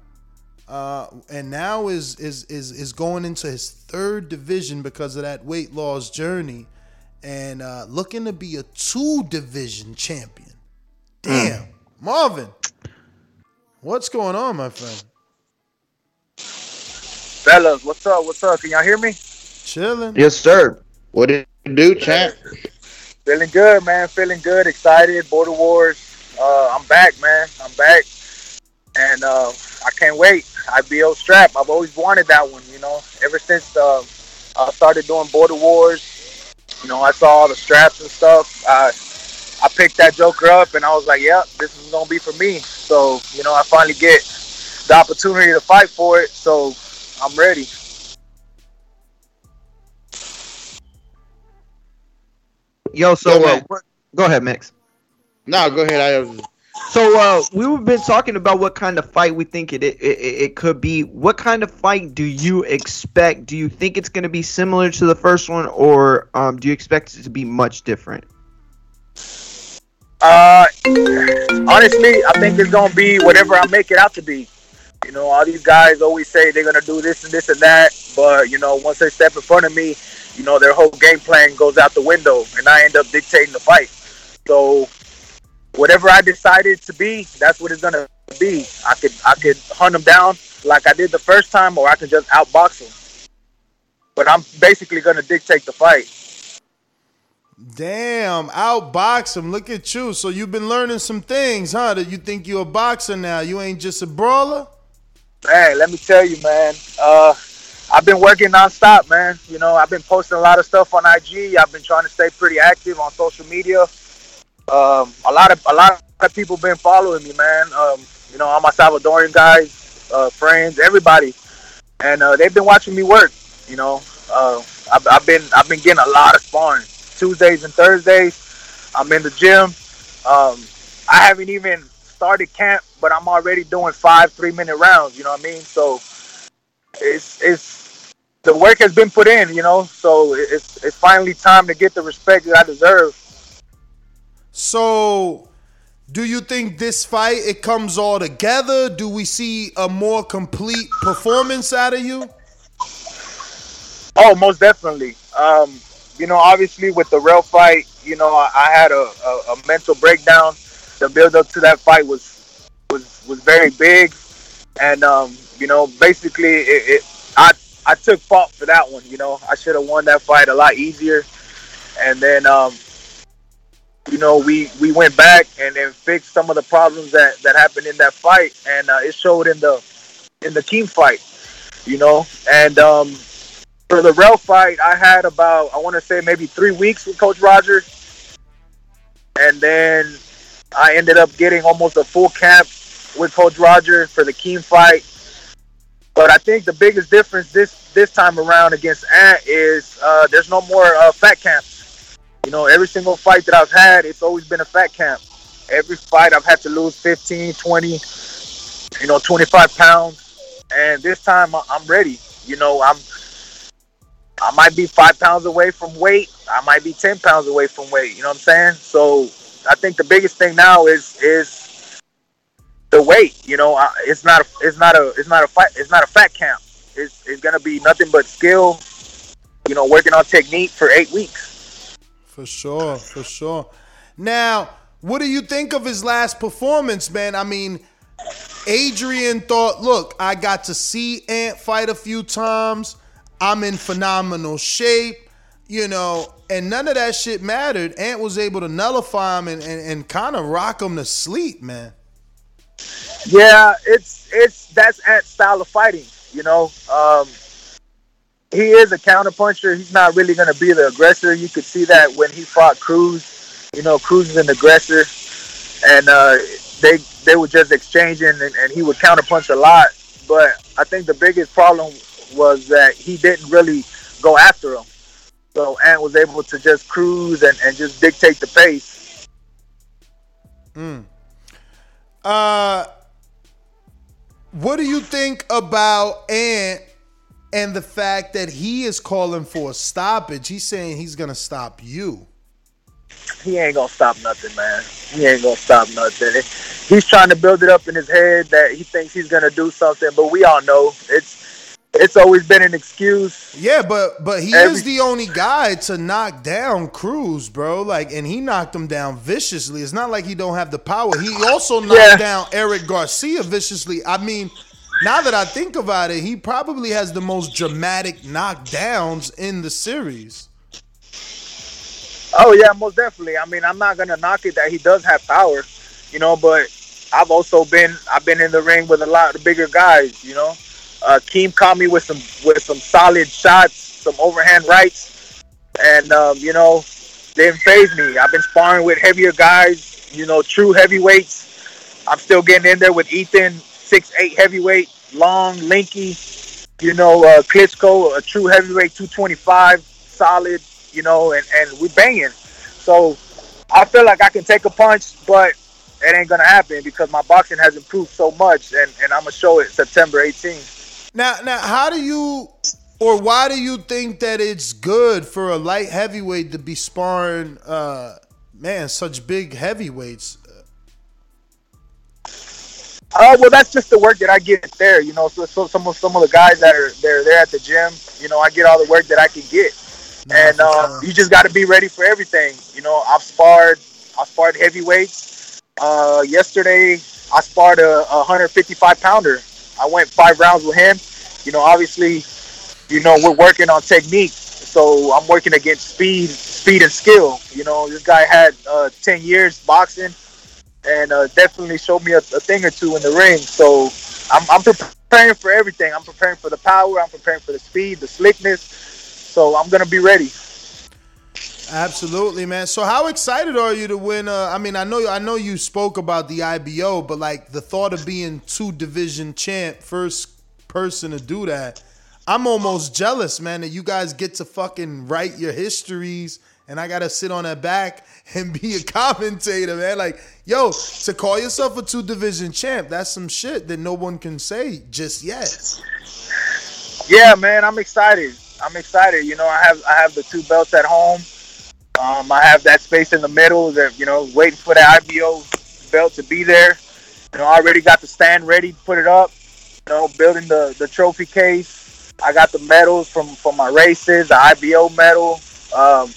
uh, and now is is is is going into his third division because of that weight loss journey, and uh, looking to be a two division champion. Damn, Marvin, what's going on, my friend? Fellas, what's up? What's up? Can y'all hear me? Chilling. Yes, sir. What did you do, champ? Feeling good, man. Feeling good. Excited. Border Wars. Uh, I'm back, man. I'm back, and uh, I can't wait. IBO strap. I've always wanted that one. You know, ever since uh, I started doing Border Wars. You know, I saw all the straps and stuff. I I picked that Joker up, and I was like, "Yep, this is gonna be for me." So, you know, I finally get the opportunity to fight for it. So, I'm ready. Yo, so Yo, uh, go ahead, Mix. No, go ahead. I was So uh, we've been talking about what kind of fight we think it, it it it could be. What kind of fight do you expect? Do you think it's going to be similar to the first one, or um, do you expect it to be much different? Uh, honestly, I think it's gonna be whatever I make it out to be. You know, all these guys always say they're gonna do this and this and that, but you know, once they step in front of me, you know, their whole game plan goes out the window, and I end up dictating the fight. So, whatever I decided to be, that's what it's gonna be. I could I could hunt them down like I did the first time, or I could just outbox them. But I'm basically gonna dictate the fight. Damn, outbox him. Look at you. So you've been learning some things, huh? That you think you're a boxer now. You ain't just a brawler? Man, let me tell you, man. Uh, I've been working nonstop, man. You know, I've been posting a lot of stuff on IG. I've been trying to stay pretty active on social media. Um, a lot of a lot of people been following me, man. Um, you know, all my Salvadorian guys, uh, friends, everybody, and uh, they've been watching me work. You know, uh, I've, I've been I've been getting a lot of sparring Tuesdays and Thursdays. I'm in the gym. Um, I haven't even started camp, but I'm already doing five three minute rounds. You know what I mean? So it's it's the work has been put in. You know, so it's it's finally time to get the respect that I deserve. So, do you think this fight it comes all together? Do we see a more complete performance out of you? Oh, most definitely. Um, you know, obviously with the rail fight, you know, I, I had a, a, a mental breakdown. The build up to that fight was was was very big, and um, you know, basically, it, it I I took fault for that one. You know, I should have won that fight a lot easier, and then um, you know, we we went back and then fixed some of the problems that that happened in that fight, and uh, it showed in the in the Keem fight. You know, and um, for the rail fight, I had about I want to say maybe three weeks with Coach Roger, and then I ended up getting almost a full camp with Coach Roger for the Keem fight. But I think the biggest difference this this time around against Ant is uh, there's no more uh, fat camps. You know, every single fight that I've had, it's always been a fat camp. Every fight I've had to lose 15, 20, you know, 25 pounds. And this time I'm ready. You know, I'm I might be five pounds away from weight. I might be ten pounds away from weight. You know what I'm saying? So I think the biggest thing now is is the weight. You know, I- it's not it's not a it's not a fight it's not a fat camp. It's it's gonna be nothing but skill. You know, working on technique for eight weeks. For sure, for sure. Now, what do you think of his last performance, man? I mean, Adrian thought, look, I got to see Ant fight a few times. I'm in phenomenal shape, you know, and none of that shit mattered. Ant was able to nullify him and, and, and kind of rock him to sleep, man. Yeah, it's it's that's Ant's style of fighting. You know, um, he is a counterpuncher. He's not really going to be the aggressor. You could see that when he fought Cruz. You know, Cruz is an aggressor, and uh, they they were just exchanging, and, and he would counterpunch a lot. But I think the biggest problem was that he didn't really go after him. So Ant was able to just cruise and, and just dictate the pace. Mm. Uh, what do you think about Ant and the fact that he is calling for a stoppage? He's saying he's gonna stop you. He ain't gonna stop nothing, man. He ain't gonna stop nothing. He's trying to build it up in his head that he thinks he's gonna do something, but we all know it's it's always been an excuse. Yeah, but but he Every- is the only guy to knock down Cruz, bro. Like, and he knocked him down viciously. It's not like he don't have the power. He also knocked Yeah. down Eric Garcia viciously. I mean, now that I think about it, he probably has the most dramatic knockdowns in the series. Oh yeah, most definitely. I mean, I'm not gonna knock it that he does have power, you know, but I've also been I've been in the ring with a lot of bigger guys, you know. Uh Keem caught me with some with some solid shots, some overhand rights, and um, you know, didn't phase me. I've been sparring with heavier guys, you know, true heavyweights. I'm still getting in there with Ethan, six eight heavyweight, long, lanky, you know, uh Klitschko, a true heavyweight, two twenty five, solid, you know, and, and we banging. So I feel like I can take a punch, but it ain't gonna happen because my boxing has improved so much, and, and I'm gonna show it September 18th. Now, now, how do you or why do you think that it's good for a light heavyweight to be sparring, uh, man, such big heavyweights? Uh, well, that's just the work that I get there, you know. So, so some of some of the guys that are they're there at the gym, you know, I get all the work that I can get, and um, you just got to be ready for everything. You know, I've sparred, I sparred heavyweights. Uh, yesterday, I sparred a, a 155 pounder. I went five rounds with him. You know, obviously, you know, we're working on technique, so I'm working against speed, speed and skill. You know, this guy had uh, ten years boxing, and uh, definitely showed me a, a thing or two in the ring. So I'm, I'm preparing for everything. I'm preparing for the power. I'm preparing for the speed, the slickness. So I'm gonna be ready. Absolutely, man. So how excited are you to win? Uh, I mean, I know I know you spoke about the IBO, but like the thought of being two division champ, first person to do that, I'm almost jealous, man. That you guys get to fucking write your histories, and I gotta sit on that back and be a commentator, man. Like, yo, to call yourself a two division champ, that's some shit that no one can say just yet. Yeah, man, I'm excited. I'm excited. You know, I have I have the two belts at home. Um, I have that space in the middle that you know, waiting for the IBO belt to be there. You know, I already got the stand ready, put it up. You know, building the the trophy case. I got the medals from from my races, the IBO medal. Um,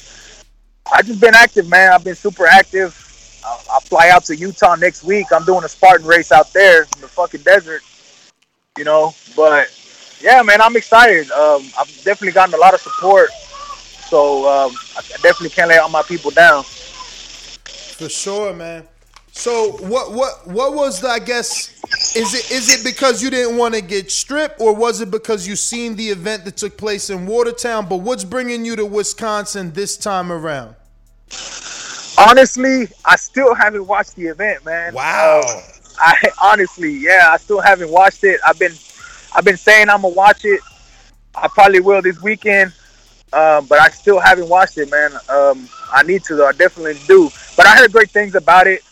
I just been active, man. I've been super active. I, I fly out to Utah next week. I'm doing a Spartan race out there in the fucking desert. You know, but yeah, man, I'm excited. Um, I've definitely gotten a lot of support. So um, I definitely can't let all my people down. For sure, man. So what what what was the I guess is it is it because you didn't want to get stripped or was it because you seen the event that took place in Watertown but what's bringing you to Wisconsin this time around? Honestly, I still haven't watched the event, man. Wow. Um, I honestly, yeah, I still haven't watched it. I've been I've been saying I'm gonna watch it. I probably will this weekend. Um, but I still haven't watched it, man. Um, I need to, though. I definitely do. But I heard great things about it.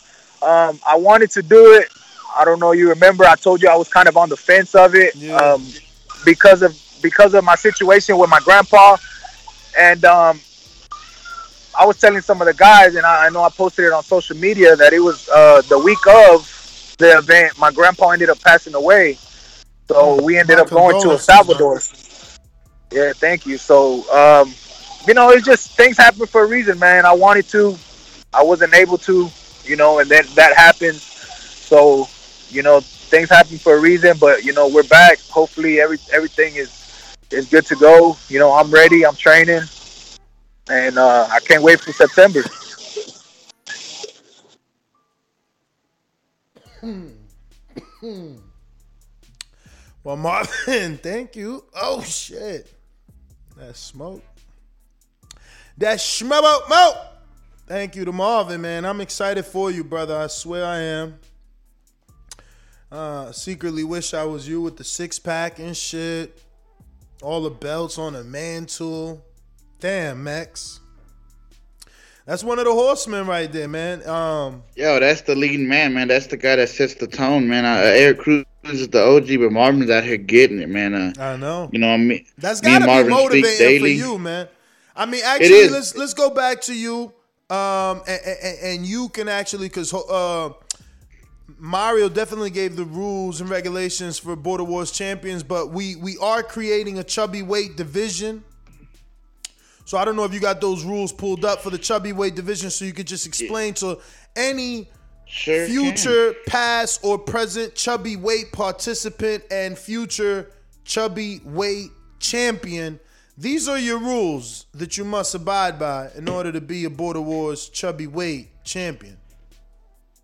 Um, I wanted to do it. I don't know. You remember? I told you I was kind of on the fence of it um, because of because of my situation with my grandpa, and um, I was telling some of the guys, and I, I know I posted it on social media that it was uh, the week of the event. My grandpa ended up passing away, so we ended My up going to El Salvador. Yeah, thank you. So, um, you know, it's just things happen for a reason, man. I wanted to, I wasn't able to, you know, and then that happened. So, you know, things happen for a reason. But you know, we're back. Hopefully, every everything is is good to go. You know, I'm ready. I'm training, and uh, I can't wait for September. Well, Marvin, thank you. Oh shit, that smoke. That smoke, mo. Thank you to Marvin, man. I'm excited for you, brother. I swear I am. Uh, secretly wish I was you with the six pack and shit. All the belts on the mantle. Damn, Max. That's one of the horsemen right there, man. Um, Yo, that's the leading man, man. That's the guy that sets the tone, man. Uh, Eric Cruz is the OG, but Marvin's out here getting it, man. Uh, I know. You know, what I mean, That's me gotta be motivating for you, man. I mean, actually, let's let's go back to you, um, and, and, and you can actually because uh, Mario definitely gave the rules and regulations for Border Wars champions, but we we are creating a chubby weight division. So I don't know if you got those rules pulled up for the chubby weight division, so you could just explain to any Sure can. future, past, or present chubby weight participant and future chubby weight champion. These are your rules that you must abide by in order to be a Border Wars chubby weight champion.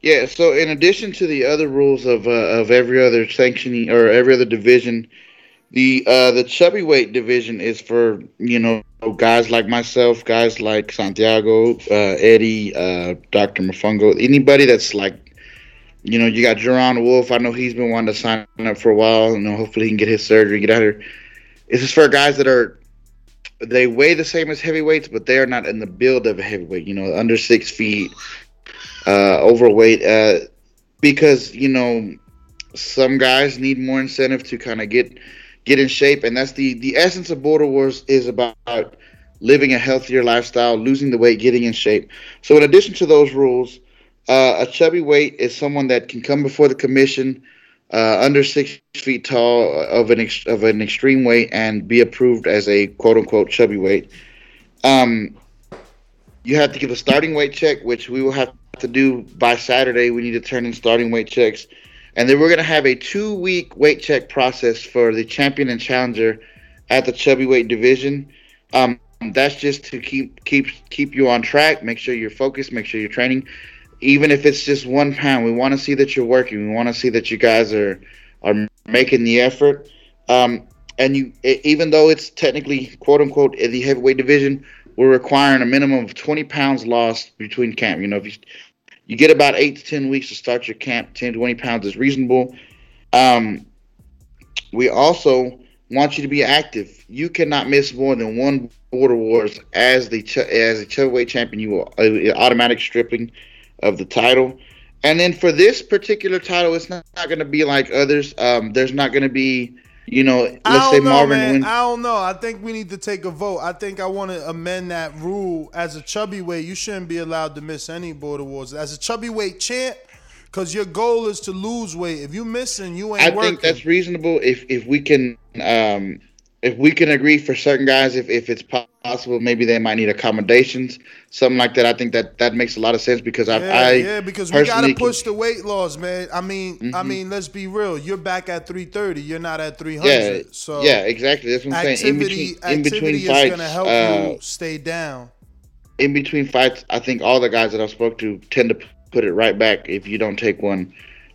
Yeah, so in addition to the other rules of uh, of every other sanctioning or every other division, the uh, the chubby weight division is for you know guys like myself, guys like Santiago, uh, Eddie, uh, Doctor Mafungo, anybody that's like, you know, you got Jerron Wolf. I know he's been wanting to sign up for a while. You know, hopefully he can get his surgery, get out here. This is for guys that are they weigh the same as heavyweights, but they are not in the build of a heavyweight. You know, under six feet, uh, overweight. Uh, because you know, some guys need more incentive to kind of get get in shape, and that's the the essence of Border Wars is about living a healthier lifestyle, losing the weight, getting in shape. So, in addition to those rules, uh, a chubby weight is someone that can come before the commission uh, under six feet tall of an ex- of an extreme weight and be approved as a quote unquote chubby weight. Um, you have to give a starting weight check, which we will have to do by Saturday. We need to turn in starting weight checks, and then we're gonna have a two week weight check process for the champion and challenger at the chubby weight division. Um, that's just to keep keep keep you on track. Make sure you're focused. Make sure you're training. Even if it's just one pound, we want to see that you're working. We want to see that you guys are are making the effort. Um, and you, even though it's technically quote unquote the heavyweight division, we're requiring a minimum of 20 pounds lost between camp. You know, if you you get about eight to 10 weeks to start your camp, 10 to 20 pounds is reasonable. Um, we also want you to be active. You cannot miss more than one Border Wars as the as a featherweight champion. You will uh, automatic stripping of the title. And then for this particular title, it's not, not going to be like others. Um, there's not going to be, you know, let's say know, Marvin man. wins. I don't know. I think we need to take a vote. I think I want to amend that rule. As a chubby weight, you shouldn't be allowed to miss any Border Wars. As a chubby weight champ, because your goal is to lose weight. If you missing, you ain't I working. think that's reasonable if if we can um if we can agree for certain guys if if it's possible maybe they might need accommodations something like that I think that that makes a lot of sense because I yeah, I yeah, because we gotta personally can- push the weight laws, man. I mean, I Mhm. mean, let's be real. You're back at 330. You're not at 300. yeah so yeah exactly that's what I'm saying in activity, in activity between is fights gonna help uh, you stay down. in between fights, I think all the guys that I've spoke to tend to put it right back if you don't take one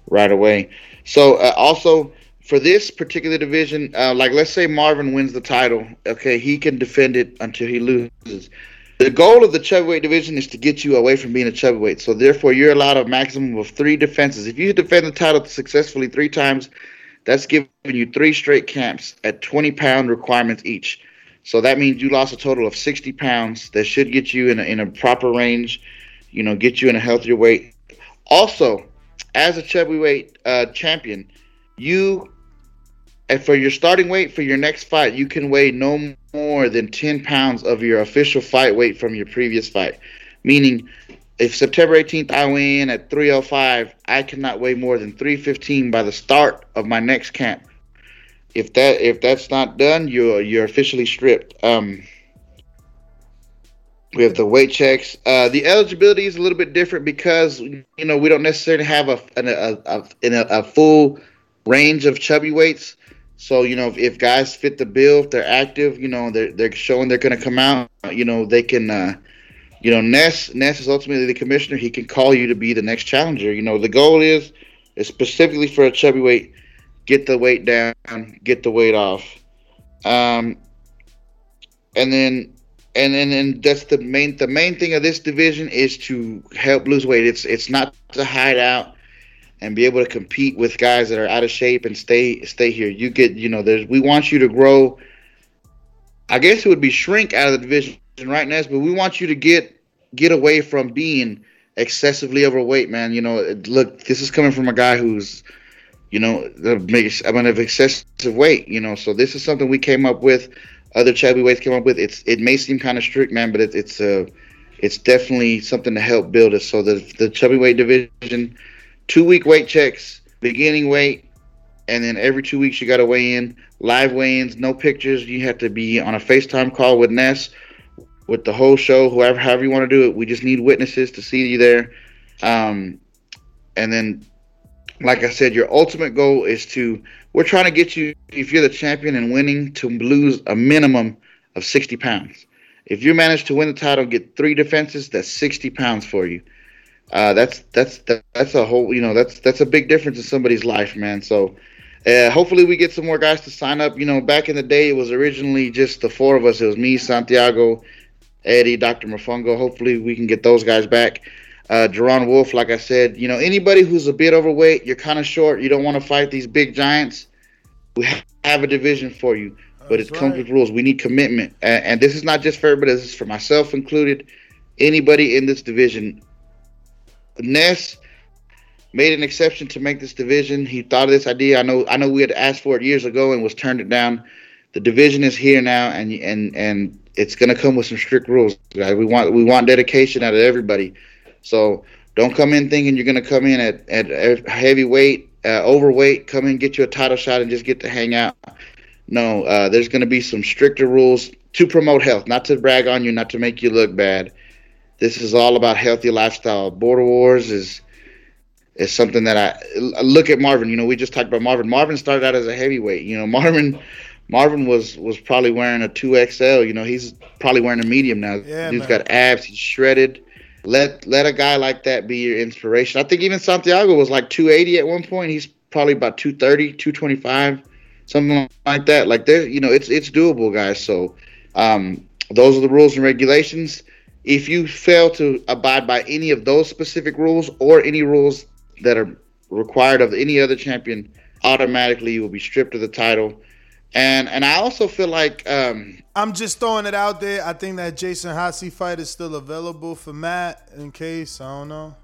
right away. So uh, also for this particular division, uh, like let's say Marvin wins the title, okay, he can defend it until he loses. The goal of the chubweight division is to get you away from being a chubweight. So therefore, you're allowed a maximum of three defenses. If you defend the title successfully three times, that's giving you three straight camps at 20 pound requirements each. So that means you lost a total of 60 pounds. That should get you in a, in a proper range, you know, get you in a healthier weight. Also, as a chubby weight uh, champion, you, and for your starting weight for your next fight, you can weigh no more than 10 pounds of your official fight weight from your previous fight. Meaning, if September 18th I weigh in at 305, I cannot weigh more than 315 by the start of my next camp. If that if that's not done, you're you're officially stripped. Um, we have the weight checks. Uh, the eligibility is a little bit different because you know we don't necessarily have a an- a, a, a full range of chubby weights. So you know if, if guys fit the bill, if they're active, you know they're they're showing they're going to come out. You know they can. Uh, you know Ness Ness is ultimately the commissioner. He can call you to be the next challenger. You know the goal is is specifically for a chubby weight, get the weight down, get the weight off. Um, and then and then and that's the main the main thing of this division is to help lose weight. It's it's not to hide out and be able to compete with guys that are out of shape and stay stay here. You get you know there's we want you to grow. I guess it would be shrink out of the division right now, but we want you to get get away from being excessively overweight, man. You know, look, this is coming from a guy who's you know, the I mean of excessive weight, you know. So this is something we came up with. Other chubby weights came up with. It's it may seem kind of strict, man, but it, it's uh, it's definitely something to help build us. So the the chubby weight division, two week weight checks, beginning weight, and then every two weeks you got to weigh in. Live weigh-ins, no pictures. You have to be on a FaceTime call with Ness, with the whole show, whoever, however you want to do it. We just need witnesses to see you there. Um, and then like I said, your ultimate goal is to we're trying to get you if you're the champion and winning to lose a minimum of 60 pounds. If you manage to win the title, get three defenses, that's 60 pounds for you. Uh, that's that's that's a whole you know that's that's a big difference in somebody's life, man. So uh, hopefully we get some more guys to sign up. You know, back in the day, it was originally just the four of us. It was me, Santiago, Eddie, Dr. Mafungo. Hopefully we can get those guys back. Uh, Jerron Wolf, like I said, you know, anybody who's a bit overweight, you're kind of short, you don't want to fight these big giants, we have a division for you. But it comes with rules. We need commitment. And, and this is not just for everybody, this is for myself included. Anybody in this division. Ness made an exception to make this division. He thought of this idea. I know I know we had asked for it years ago and was turned it down. The division is here now and and and it's gonna come with some strict rules. We want we want dedication out of everybody. So don't come in thinking you're gonna come in at at heavyweight, uh, overweight. Come in, get you a title shot, and just get to hang out. No, uh, there's gonna be some stricter rules to promote health, not to brag on you, not to make you look bad. This is all about healthy lifestyle. Border Wars is is something that I look at Marvin. You know, we just talked about Marvin. Marvin started out as a heavyweight. You know, Marvin Marvin was was probably wearing a two XL. You know, he's probably wearing a medium now. Yeah, Dude's man. got abs. He's shredded. Let let a guy like that be your inspiration. I think even Santiago was like 280 at one point. He's probably about 230, 225, something like that. Like there, you know, it's it's doable, guys. So um, those are the rules and regulations. If you fail to abide by any of those specific rules or any rules that are required of any other champion, automatically you will be stripped of the title. And and I also feel like um, I'm just throwing it out there. I think that Jason Hossie fight is still available for Matt in case I don't know.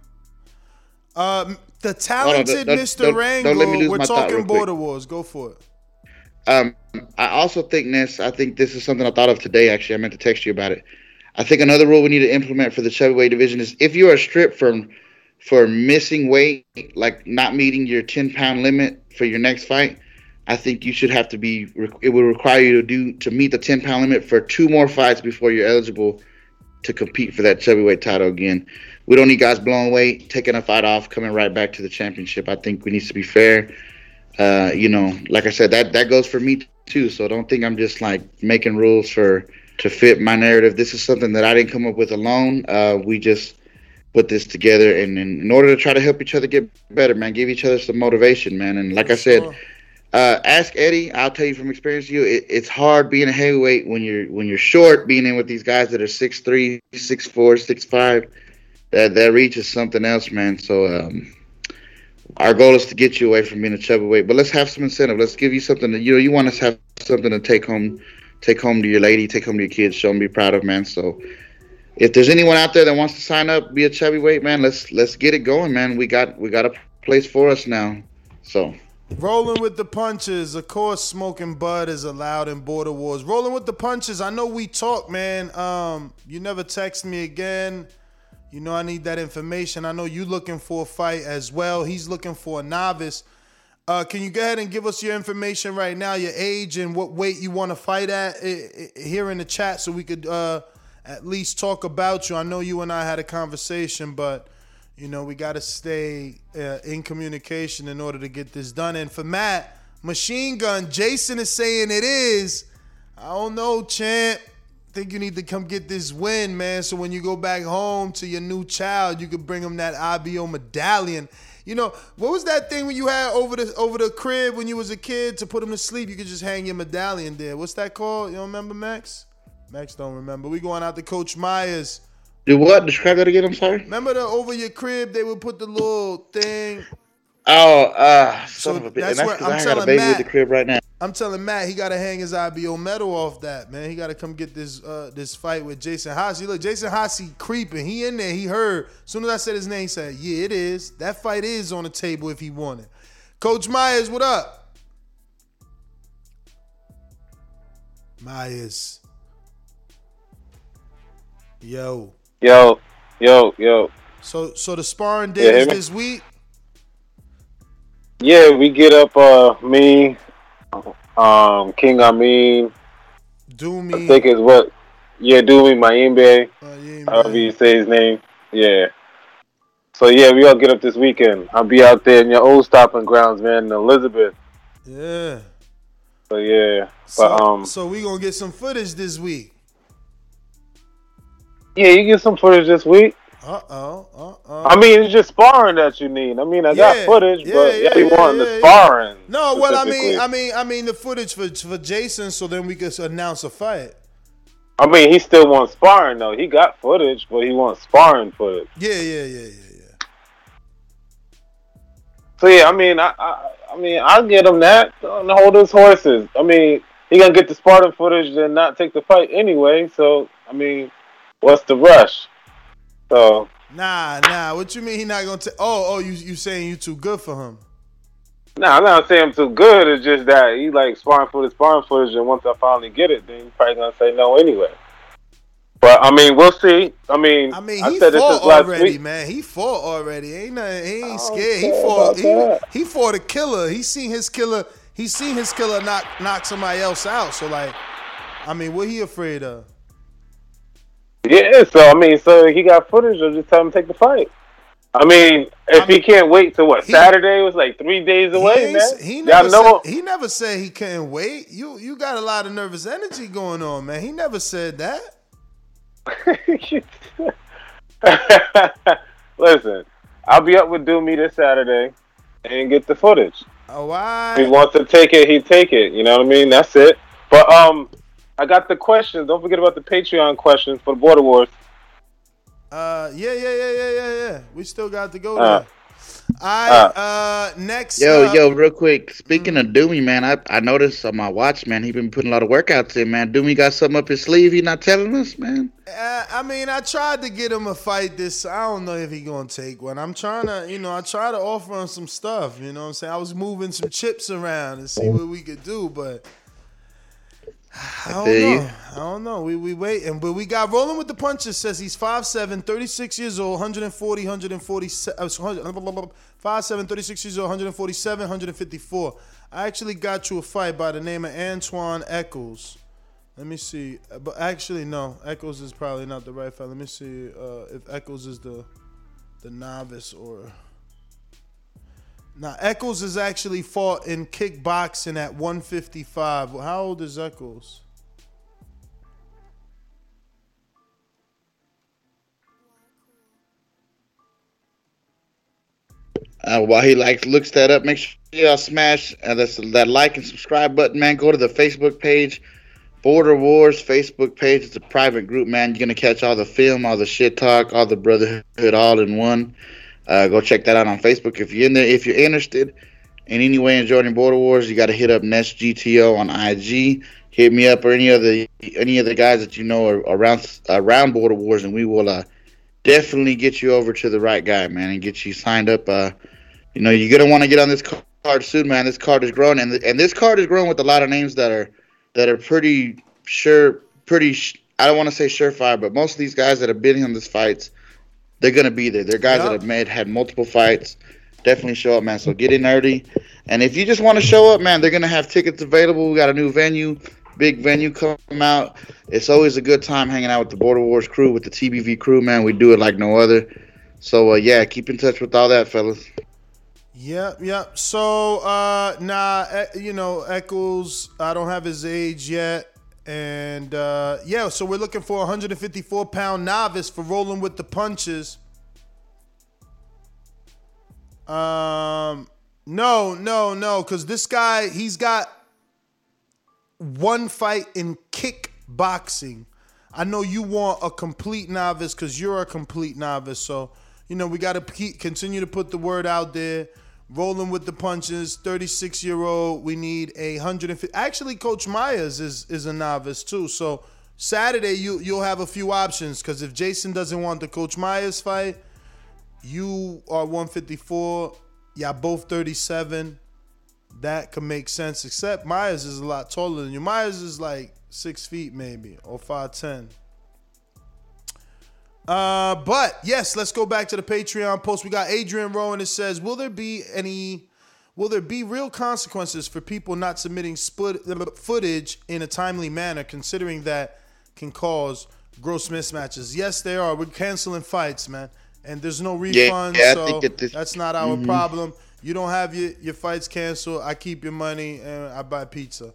Um, the talented don't- Mr. don't- don't me lose We're talking border wars. Go for it. Um, I also think this. I think this is something I thought of today. Actually, I meant to text you about it. I think another rule we need to implement for the chubby division is if you are stripped from for missing weight, like not meeting your ten pound limit for your next fight, I think you should have to be. It would require you to do to meet the ten pound limit for two more fights before you're eligible to compete for that chubby weight title again. We don't need guys blowing weight, taking a fight off, coming right back to the championship. I think we need to be fair. Uh, you know, like I said, that that goes for me too. So don't think I'm just like making rules for to fit my narrative. This is something that I didn't come up with alone. Uh, we just put this together, and, and in order to try to help each other get better, man, give each other some motivation, man. And like I said, uh, ask Eddie. I'll tell you from experience. You, it, it's hard being a heavyweight when you're when you're short. Being in with these guys that are six three, six four, six five. That that reach is something else, man. So um, our goal is to get you away from being a chubby weight. But let's have some incentive. Let's give you something that you know you want us to have something to take home, take home to your lady, take home to your kids, show them, be proud of, man. So if there's anyone out there that wants to sign up, be a chubby weight, man, let's let's get it going, man. We got we got a place for us now. So Rolling with the punches. Of course, smoking bud is allowed in border wars. Rolling with the punches. I know we talk, man. Um, you never text me again. You know I need that information. I know you looking for a fight as well. He's looking for a novice. Uh, can you go ahead and give us your information right now, your age and what weight you want to fight at i- i- here in the chat, so we could uh, at least talk about you. I know you and I had a conversation, but you know we got to stay uh, in communication in order to get this done. And for Matt, machine gun, Jason is saying it is. I don't know, champ. Think you need to come get this win, man. So when you go back home to your new child, you could bring him that IBO medallion. You know what was that thing when you had over the over the crib when you was a kid to put him to sleep? You could just hang your medallion there. What's that called? You don't remember, Max? Max don't remember. We going out to Coach Myers. do what? Describe that again. I'm sorry. Remember the over your crib? They would put the little thing. Oh, uh, son So of a bitch. that's And that's because I'm I got a baby Matt. with the crib right now. I'm telling Matt he got to hang his IBO medal off that man. He got to come get this uh, this fight with Jason Hossie. Look, Jason Hossie creeping. He in there. He heard. As soon as I said his name, he said, "Yeah, it is. That fight is on the table if he wanted." Coach Myers, what up? Myers. Yo. Yo, yo, yo. So so the sparring Yeah, day is this week. Yeah, we get up. Uh, me, um, King Amin. Do I me. think is what. Yeah, do me Mayimbe. However you say his name. Yeah. So yeah, we all get up this weekend. I'll be out there in your old stopping grounds, man, in Elizabeth. Yeah. So yeah, So, but um, so we gonna get some footage this week. yeah, you get some footage this week. Uh oh. Uh oh. I mean, it's just sparring that you need. I mean, I got footage, yeah, but yeah, yeah, you yeah, want yeah, the yeah. sparring. No, well, I mean. I mean, I mean the footage for for Jason, so then we could announce a fight. I mean, he still wants sparring though. He got footage, but he wants sparring footage. Yeah, yeah, yeah, yeah, yeah. So yeah, I mean, I, I, I mean, I'll get him that. Don't hold his horses. I mean, he gonna get the Spartan footage and not take the fight anyway. So I mean, what's the rush? So Nah, nah. What you mean he not gonna take? Oh, oh, you you saying you too good for him? Nah, I'm not saying I'm too good. It's just that he like sparring footage, sparring footage, and once I finally get it, then he's probably gonna say no anyway. But I mean, we'll see. I mean, I mean, I he said this fought last already, week. man. He fought already. Ain't nothing. He ain't scared. He fought. He, he fought a killer. He seen his killer. He seen his killer knock knock somebody else out. So like, I mean, what he afraid of? Yeah, so I mean, so he got footage. I'll just tell him to take the fight. I mean, if he can't wait to what Saturday was like three days away, he, man. he never know. said, he never said he couldn't wait. You you got a lot of nervous energy going on, man. He never said that. Listen, I'll be up with Doomy this Saturday and get the footage. Oh, If he wants to take it, he take it. You know what I mean? That's it. But um, I got the questions. Don't forget about the Patreon questions for the Border Wars. Uh, yeah, yeah, yeah, yeah, yeah, yeah. We still got to go Uh, there. I uh next. Yo, up- yo, real quick. Speaking of Doomy, man, I, I noticed on my watch, man, he been putting a lot of workouts in, man. Doomy got something up his sleeve. He not telling us, man. Uh, I mean, I tried to get him a fight this. I don't know if he gonna take one. I'm trying to, you know, I try to offer him some stuff. You know what I'm saying? I was moving some chips around and see what we could do, but I don't you. know. I don't know. We we waiting, but we got rolling with the punches. Says he's 5'7", 36 years old, 140, 147, uh, 100, 5'7", 36 years old, 147, 154. I actually got you a fight by the name of Antoine Eccles. Let me see. Uh, But actually, no. Eccles is probably not the right fight. Let me see uh, if Eccles is the the novice or. Now Eccles is actually fought in kickboxing at 155. How old is Eccles? Uh, while he like looks that up, make sure y'all smash uh, that's, that like and subscribe button, man. Go to the Facebook page, Border Wars Facebook page. It's a private group, man. You're gonna catch all the film, all the shit talk, all the brotherhood, all in one. Uh, go check that out on Facebook if you're in there. If you're interested in any way in joining Border Wars, you got to hit up Nest GTO on IG. Hit me up or any other any of the guys that you know are around around Border Wars, and we will uh, definitely get you over to the right guy, man, and get you signed up. Uh, you know, you're gonna want to get on this card soon, man. This card is growing, and and this card is growing with a lot of names that are that are pretty sure, pretty. Sh- I don't want to say surefire, but most of these guys that have been in these fights, they're gonna be there. They're guys that have made had multiple fights. Definitely show up, man. So get in early, and if you just want to show up, man, they're gonna have tickets available. We got a new venue, big venue come out. It's always a good time hanging out with the Border Wars crew, with the TBV crew, man. We do it like no other. So uh, yeah, keep in touch with all that, fellas. Yep, yep. So, uh, nah, you know, Eccles, I don't have his age yet. And, uh, yeah, so we're looking for a 154 pound novice for rolling with the punches. Um, no, no, no, because this guy, he's got one fight in kickboxing. I know you want a complete novice because you're a complete novice. So, you know, we got to keep, continue to put the word out there. Rolling with the punches, 36 year old. We need a 150. Actually, Coach Myers is is a novice too. So Saturday you you'll have a few options because if Jason doesn't want the Coach Myers fight, you are 154. Y'all both 37. That could make sense. Except Myers is a lot taller than you. Myers is like six feet maybe or five ten. Uh, but yes, let's go back to the Patreon post. We got Adrian Rowan. It says, "Will there be any? Will there be real consequences for people not submitting split, footage in a timely manner, considering that can cause gross mismatches?" Yes, there are. We're canceling fights, man, and there's no Yeah, refunds, yeah, I so this- that's not our Mhm. problem. You don't have your your fights canceled. I keep your money and I buy pizza.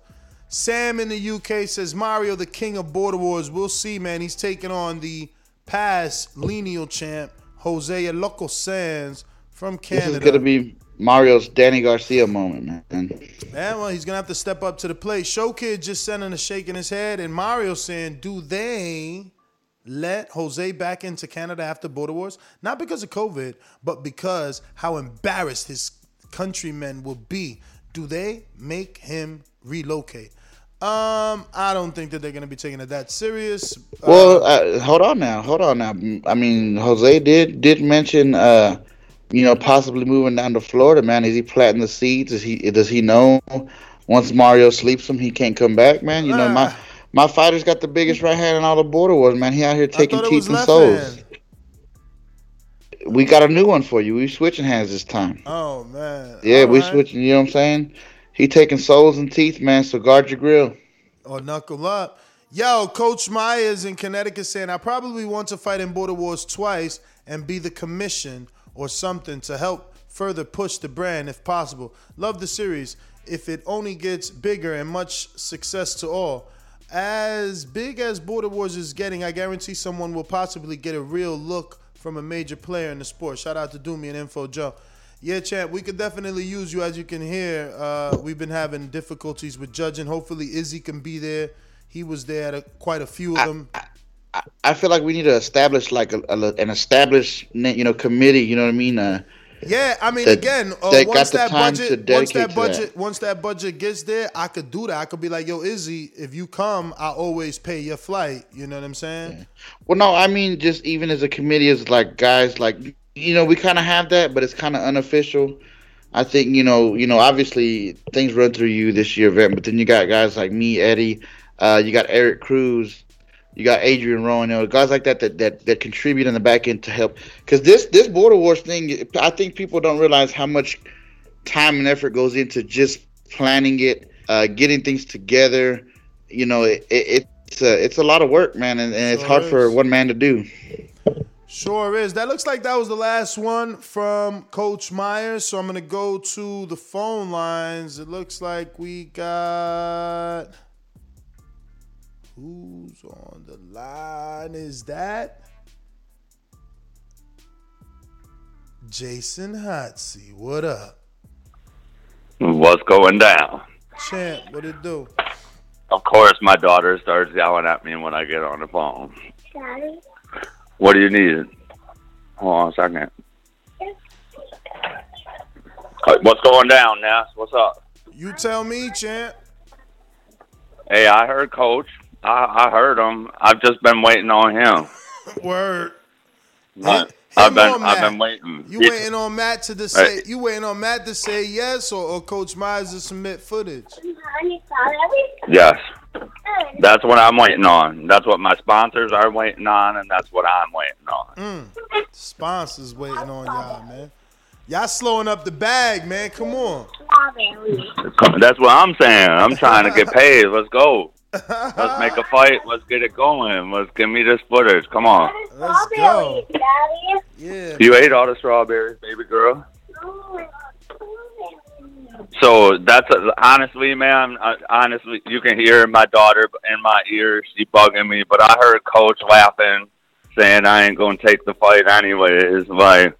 Sam in the UK says Mario, the king of border wars. We'll see, man. He's taking on the past lineal champ Jose Loco Sands from Canada. This is gonna be Mario's Danny Garcia moment, man. Yeah, well, he's gonna have to step up to the plate. Show Kid just sending a shaking his head, and Mario saying, "Do they let Jose back into Canada after border wars? Not because of COVID, but because how embarrassed his countrymen will be. Do they make him relocate?" Um, I don't think that they're gonna be taking it that serious. Well, uh, hold on now, hold on now. I mean, Jose did did mention, uh, you know, possibly moving down to Florida. Man, is he planting the seeds? Is he does he know once Mario sleeps him, he can't come back? Man, you know my my fighter's got the biggest right hand in all the border wars. Man, he out here taking thought it was teeth and souls. hand. We got a new one for you. We switching hands this time. Oh man. Yeah, we Alright. switching. You know what I'm saying? He taking souls and teeth, man. So guard your grill. or knuckle up. Yo, Coach Myers in Connecticut saying, I probably want to fight in Border Wars twice and be the commission. or something to help further push the brand if possible. Love the series. If it only gets bigger and much success to all. As big as Border Wars is getting, I guarantee someone will possibly get a real look from a major player in the sport. Shout out to Doomy and Info Joe. Yeah, champ, we could definitely use you. As you can hear, uh, we've been having difficulties with judging. Hopefully, Izzy can be there. He was there at a, quite a few of them. I feel like we need to establish like a, a, an established you know committee. You know what I mean? Uh, Yeah, I mean, that- again, uh, that once that time to budget, once that budget, once that budget gets there, I could do that. I could be like, "Yo, Izzy, if you come, I always pay your flight." You know what I'm saying? Well, no, I mean just even as a committee, as like guys, like you know, we kind of have that, but it's kind of unofficial. I think you know, you know, obviously things run through you this year, Vet, but then you got guys like me, Eddie, uh, you got Eric Cruz, you got Adrian Rowan, you know, guys like that that that, that contribute in the back end to help. Because this this border wars thing, I think people don't realize how much time and effort goes into just planning it, uh, getting things together. You know, it, it, it's a it's a lot of work, man, and, and it's hard for one man to do. Sure is. That looks like that was the last one from Coach Myers. So I'm gonna go to the phone lines. It looks like we got who's on the line? Is that Jason Hotsey? What up, What's going down? champ? What it do? Of course, my daughter starts yelling at me when I get on the phone. What do you need? Hold on a second. Uh, What's going down, Ness? What's up? You tell me, champ. Hey, I heard Coach. I, I heard him. I've just been waiting on him. Word. I, I've been I've been waiting. You He- waiting on Matt to just Hey. say you waiting on Matt to say yes or, or Coach Myers to submit footage? Yes. That's what I'm waiting on. That's what my sponsors are waiting on, and that's what I'm waiting on. Mm. Sponsors waiting on y'all, man. Y'all slowing up the bag, man. Come on. That's what I'm saying. I'm trying to get paid. Let's go. Let's make a fight. Let's get it going. Let's give me this footage. Come on. Let's go. Yeah. You ate all the strawberries, baby girl. So that's a, honestly, man. uh, Honestly, you can hear my daughter in my ear. She bugging me, but I heard Coach laughing, saying I ain't gonna take the fight anyways. Like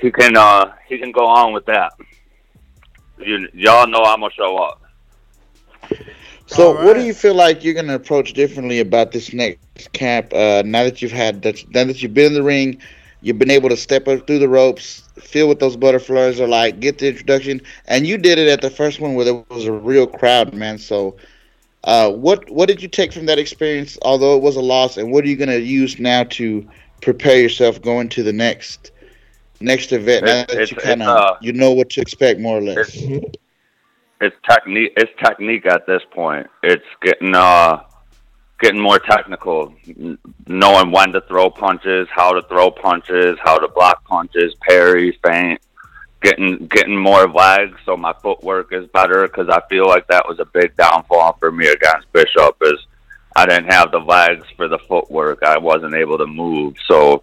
he can, uh, he can go on with that. You, y'all know I'm gonna show up. So, what do you feel like you're gonna approach differently about this next camp? Uh, now that you've had that, now that you've been in the ring, you've been able to step up through the ropes, feel what those butterflies are like, get the introduction, and you did it at the first one where there was a real crowd, man. So, uh, what what did you take from that experience? Although it was a loss, and what are you gonna use now to prepare yourself going to the next next event? Now that it's- you kind of uh, you know what to expect more or less. it's technique it's technique at this point it's getting uh getting more technical. Knowing when to throw punches how to throw punches how to block punches parry feint getting getting more legs so my footwork is better because i feel like that was a big downfall for me against bishop is i didn't have the legs for the footwork. I wasn't able to move. So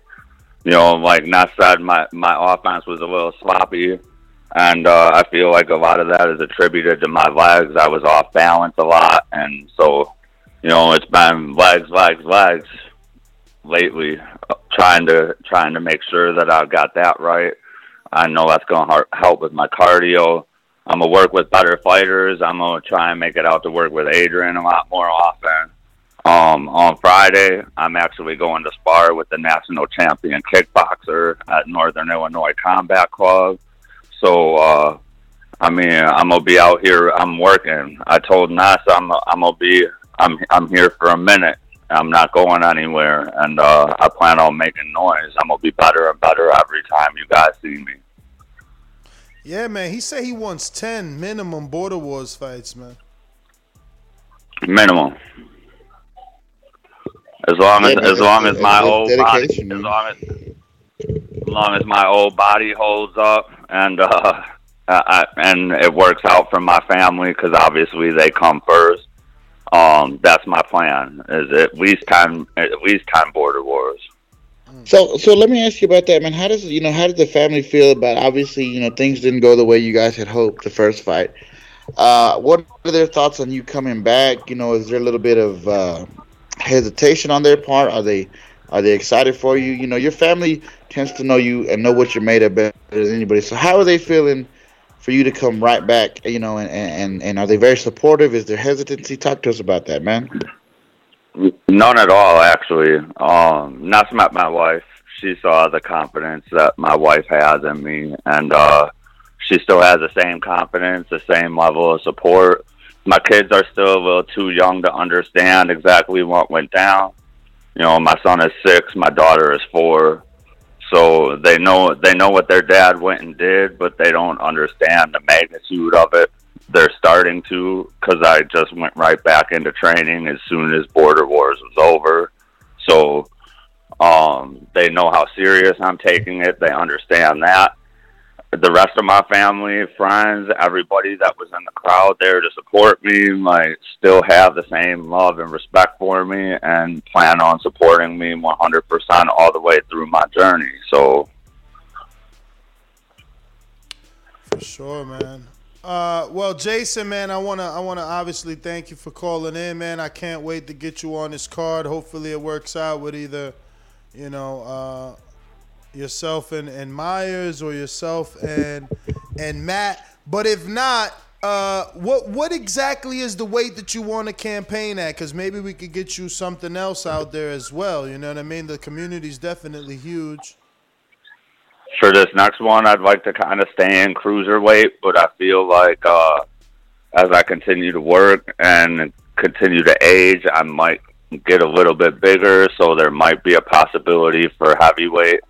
you know like not said my my offense was a little sloppy and uh, I feel like a lot of that is attributed to my legs. I was off balance a lot, and so you know it's been legs, legs, legs lately. uh, Trying to trying to make sure that I got that right. I know that's going to help with my cardio. I'm gonna work with better fighters. I'm gonna try and make it out to work with Adrian a lot more often. Um, on Friday, I'm actually going to spar with the national champion kickboxer at Northern Illinois Combat Club. So, uh, I mean, I'm gonna be out here. I'm working. I told Nas I'm I'm gonna be I'm I'm here for a minute. I'm not going anywhere, and uh, I plan on making noise. I'm gonna be better and better every time you guys see me. Yeah, man. He said he wants ten minimum Border Wars fights, man. Minimum. As long as Yeah, as long as my old body, as long as as long as my old body holds up and uh, I, and it works out for my family because obviously they come first. Um, that's my plan. Is at least time at least time border wars. So, so let me ask you about that, man. How does you know? How did the family feel about? Obviously, you know, things didn't go the way you guys had hoped the first fight. Uh, what are their thoughts on you coming back? You know, is there a little bit of uh, hesitation on their part? Are they are they excited for you? You know, your family tends to know you and know what you're made of better than anybody. So, how are they feeling for you to come right back? You know, and and and are they very supportive? Is there hesitancy? Talk to us about that, man. None at all, actually. Um, not met my wife. She saw the confidence that my wife has in me, and uh, she still has the same confidence, the same level of support. My kids are still a little too young to understand exactly what went down. You know, my son is six, my daughter is four, so they know they know what their dad went and did, but they don't understand the magnitude of it they're starting to because I just went right back into training as soon as Border Wars was over. So um, they know how serious I'm taking it. They understand that. The rest of my family, friends, everybody that was in the crowd there to support me, like, still have the same love and respect for me, and plan on supporting me 100% all the way through my journey. So For sure, man. Uh, well, Jason, man, I wanna I wanna obviously thank you for calling in, man. I can't wait to get you on this card. Hopefully, it works out with either, you know, uh, yourself and, and Myers or yourself and and Matt. But if not, uh, what what exactly is the weight that you want to campaign at? Because maybe we could get you something else out there as well. You know what I mean? The community's definitely huge. for this next one, I'd like to kind of stay in cruiserweight, but I feel like uh, as I continue to work and continue to age, I might get a little bit bigger, so there might be a possibility for heavyweight.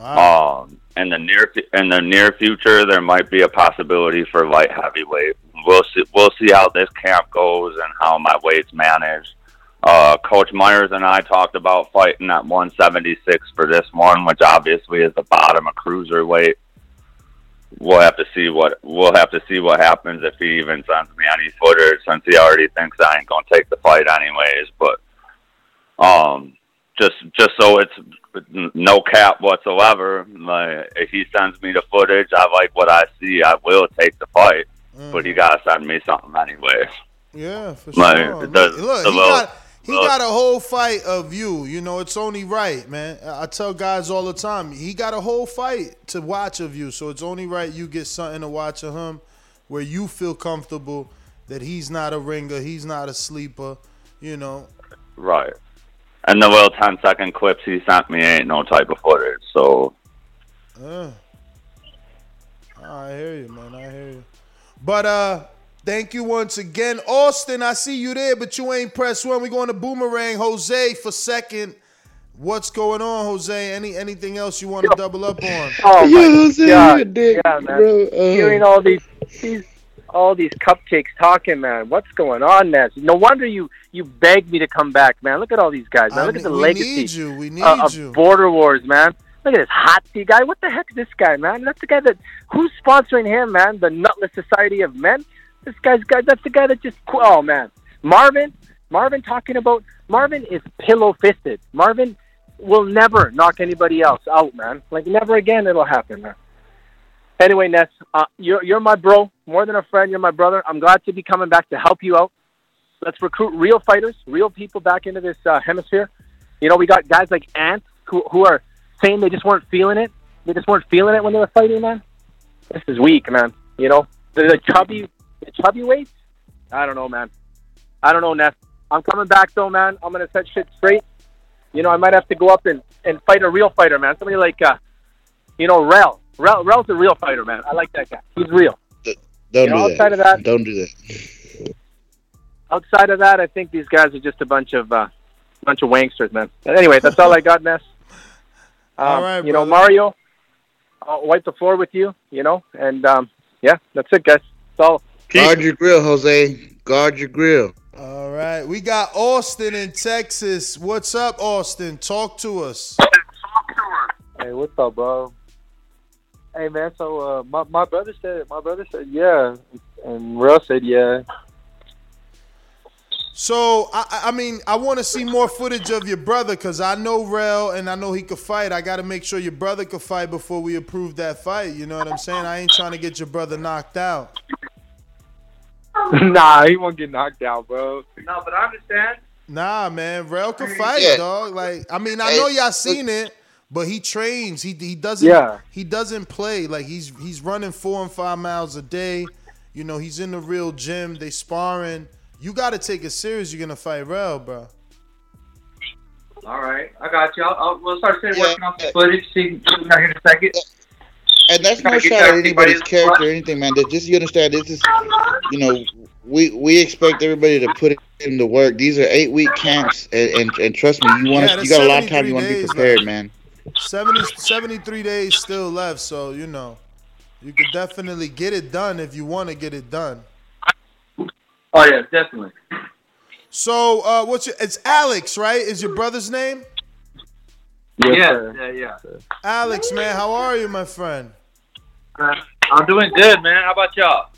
Um, in the near in the near future, there might be a possibility for light heavyweight. We'll see. We'll see how this camp goes and how my weight's managed. Uh, Coach Myers and I talked about fighting at 176 for this one, which obviously is the bottom of cruiserweight. We'll have to see what we'll have to see what happens if he even sends me any footage, since he already thinks I ain't gonna take the fight anyways. But um, just just so it's no cap whatsoever. Like if he sends me the footage, I like what I see. I will take the fight, mm. but he gotta send me something anyways. Yeah, for Like, sure. Look, he little- got he little- got a whole fight of you. You know, it's only right, man. I I tell guys all the time, he got a whole fight to watch of you. So it's only right you get something to watch of him where you feel comfortable that he's not a ringer, he's not a sleeper. You know, Right. And the little 10 second clips he sent me ain't no type of footage. So, Uh, I hear you, man. I hear you. But uh, thank you once again, Austin. I see you there, but you ain't press one. We going to boomerang Jose for second. What's going on, Jose? Any anything else you want to double up on? Oh Yeah, my Jose, God. you're dick, yeah, man. bro. Uh. Hearing all these, these, all these cupcakes talking, man. What's going on, Ness? No wonder you you begged me to come back, man. Look at all these guys, man. I Look at the mean, we legacy need you. We need uh, of you. Border Wars, man. Look at this hot tea guy. What the heck is this guy, man? That's the guy that who's sponsoring him, man? The Nutless Society of Men. This guy's guy. That's the guy that just. Oh man, Marvin. Marvin talking about Marvin is pillow fisted. Marvin will never knock anybody else out, man. Like never again it'll happen, man. Anyway, Ness, uh, you're you're my bro, more than a friend. You're my brother. I'm glad to be coming back to help you out. Let's recruit real fighters, real people back into this uh, hemisphere. You know, we got guys like Ant who who are saying they just weren't feeling it. They just weren't feeling it when they were fighting, man. This is weak, man. You know, the, the chubby, the chubby weights. I don't know, man. I don't know, Ness. I'm coming back though, man. I'm gonna set shit straight. You know, I might have to go up and, and fight a real fighter, man. Somebody like, uh, you know, Rel. Rel. Rel's a real fighter, man. I like that guy. He's real. Don't You do know, that. outside of that- Don't do that. Outside of that, I think these guys are just a bunch of uh, bunch of wanksters, man. But anyway, that's all I got, Ness. Um, All right, you know. Mario, I'll wipe the floor with you. You know, and um, yeah, that's it, guys. That's all. Guard your grill, Jose. Guard your grill. All right, we got Austin in Texas. What's up, Austin? Talk to us. Hey, what's up, bro? Hey, man. So, uh, my my brother said my brother said yeah, and Russ said yeah. So I, I- I mean, I want to see more footage of your brother because I know Rel and I know he could fight. I got to make sure your brother could fight before we approve that fight. You know what I'm saying? I ain't trying to get your brother knocked out. nah, he won't get knocked out, bro. No, but I understand. Nah, man, Rel could fight, Yeah. dog. Like, I mean, I Hey, know y'all seen it, but he trains. He he doesn't. Yeah. He doesn't play. Like he's he's running four and five miles a day. You know, he's in the real gym. They sparring. You got to take it serious. You're gonna fight Rel, bro. All right, I got you. I'll, I'll, we'll start sitting working off the footage. See, see out here in a second. And that's no Gotta shot at anybody's everybody's- character or anything, man. That just you understand, this is, you know, we we expect everybody to put in the work. These are eight week camps, and, and, and trust me, you want Yeah, to, there's you got a lot of time. You want to be prepared, left. man. 70, 73 days still left, so you know, you could definitely get it done if you want to get it done. Oh yeah, definitely. So, uh, what's your? It's Alex, right? Is your brother's name? yeah, yeah, yeah. Alex, man, how are you, my friend? Uh, I'm doing good, man. How about y'all?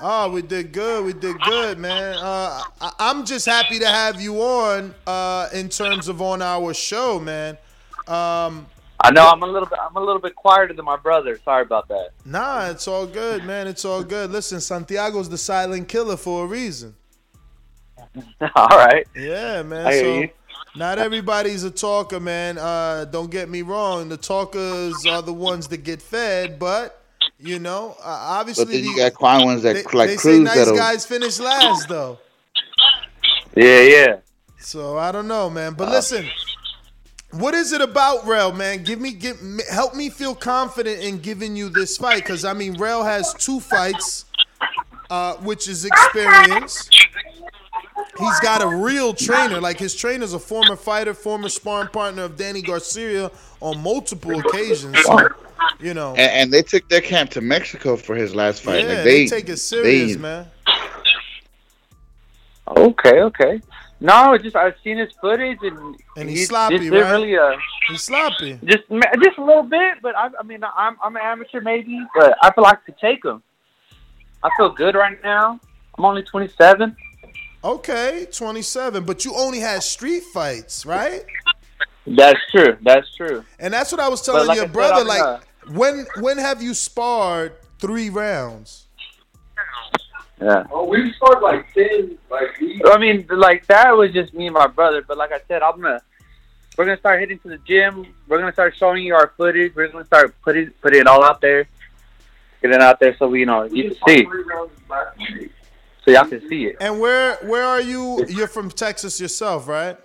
Oh, we did good. We did good, man. Uh, I, I'm just happy to have you on. Uh, in terms of on our show, man. Um, I know I'm a little bit I'm a little bit quieter than my brother. Sorry about that. nah, it's all good, man. It's all good. Listen, Santiago's the silent killer for a reason. All right. Yeah, man. I hear so you. not everybody's a talker, man. Uh, don't get me wrong. The talkers are the ones that get fed, but you know, uh, obviously, But then you the- got quiet ones that they, like they say cruise nice that'll. guys finish last, though. Yeah, yeah. So I don't know, man. But listen, what is it about Rel, man? Give me, give, help me feel confident in giving you this fight, because I mean, Rel has two fights, uh, which is experience. He's got a real trainer. Like his trainer's a former fighter, former sparring partner of Danny Garcia on multiple occasions. So, you know, And, and they took their camp to Mexico for his last fight. yeah, like they, they, take it serious, they- man. Okay, okay. No, it's just I've seen his footage and And he's he's sloppy, just right? Really, uh, He's sloppy. just just a little bit, but I, I mean, I'm I'm an amateur maybe, but I feel like I could take him. I feel good right now. I'm only 27. Okay, 27, but you only had street fights, right? That's true. That's true. And that's what I was telling like your I brother. I'm like, when when have you sparred three rounds? Yeah. Oh, we scored like ten, like we. I mean, like that was just me and my brother. But like I said, I'm gonna we're gonna start heading to the gym. We're gonna start showing you our footage. We're gonna start putting putting it all out there, get it out there so we you know you can see, so y'all can see it. And where where are you? You're from Texas yourself, right?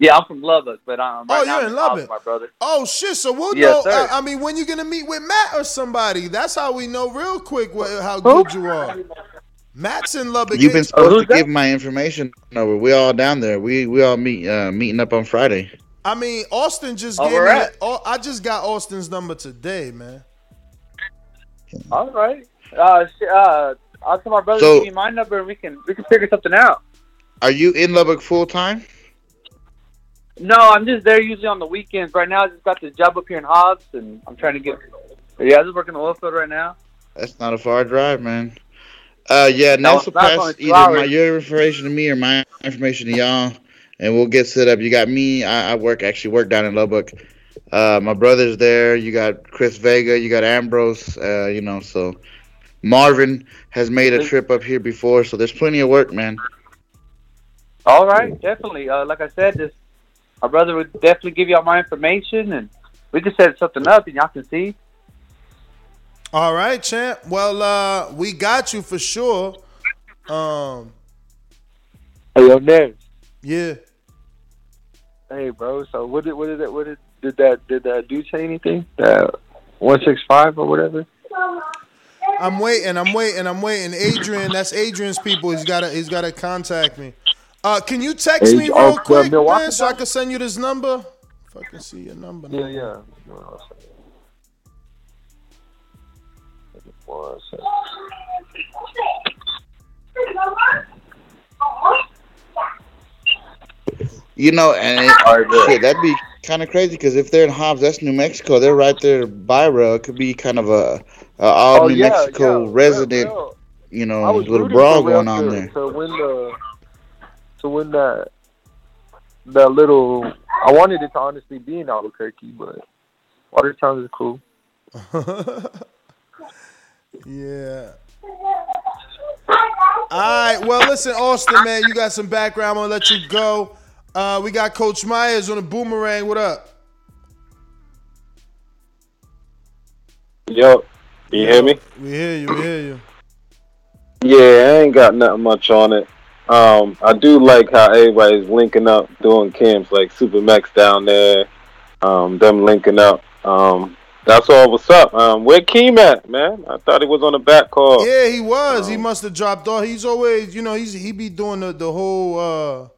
Yeah, I'm from Lubbock, but um, right Oh, you're I'm in Lubbock. my brother. Oh shit! So we'll Yes, know. sir. I, I mean, when you gonna meet with Matt or somebody? That's how we know real quick what, how good you are. Matt's in Lubbock. You've been Ain't- supposed to give my information over. We all down there. We we all meet uh, meeting up on Friday. I mean, Austin just Oh, gave we're me. at- oh, I just got Austin's number today, man. All right. Uh, sh- uh, I'll tell my brother So- to give me my number and we can we can figure something out. Are you in Lubbock full time? No, I'm just there usually on the weekends. Right now, I just got this job up here in Hobbs, and I'm trying to get. Yeah, I'm just working the oil field right now. That's not a far drive, man. Uh, yeah, No, will that's pass either my, your information to me or my information to y'all, and we'll get set up. You got me. I, I work actually work down in Lubbock. Uh, my brother's there. You got Chris Vega. You got Ambrose. Uh, you know, so Marvin has made a trip up here before, so there's plenty of work, man. All right, definitely. Uh, like I said, this my brother would definitely give y'all my information, and we can set something up, and y'all can see. All right, champ. Well, uh, we got you for sure. Um, Hey, yo, Ned. yeah. Hey, bro. So what did what did that what did did that did that dude say anything? That one six five or whatever. I'm waiting. I'm waiting. I'm waiting. Adrian, that's Adrian's people. He's gotta. He's gotta contact me. Uh, can you text me real quick, man, so I can send you this number? If I can see your number. Yeah, yeah. One second. You know, and it, shit, that'd be kind of crazy because if they're in Hobbs, that's New Mexico. They're right there by Rel. It could be kind of a, a all Oh, New yeah, Mexico yeah, resident, Rel. you know, was little brawl going on there. To win the to win that that little. I wanted it to honestly be in Albuquerque, but Watertown is cool. yeah. All right. Well, listen, Austin, man, you got some background. I'm gonna let you go. Uh, we got Coach Myers on the boomerang. What up? Yo, you hear me? We hear you. We hear you. Yeah, I ain't got nothing much on it. Um, I do like how everybody's linking up doing camps, like Super Max down there, um, them linking up. Um, that's all. What's up? Um, where Keem at, man? I thought he was on the back call. Yeah, he was. he must have dropped off. He's always, you know, he's he be doing the the whole uh,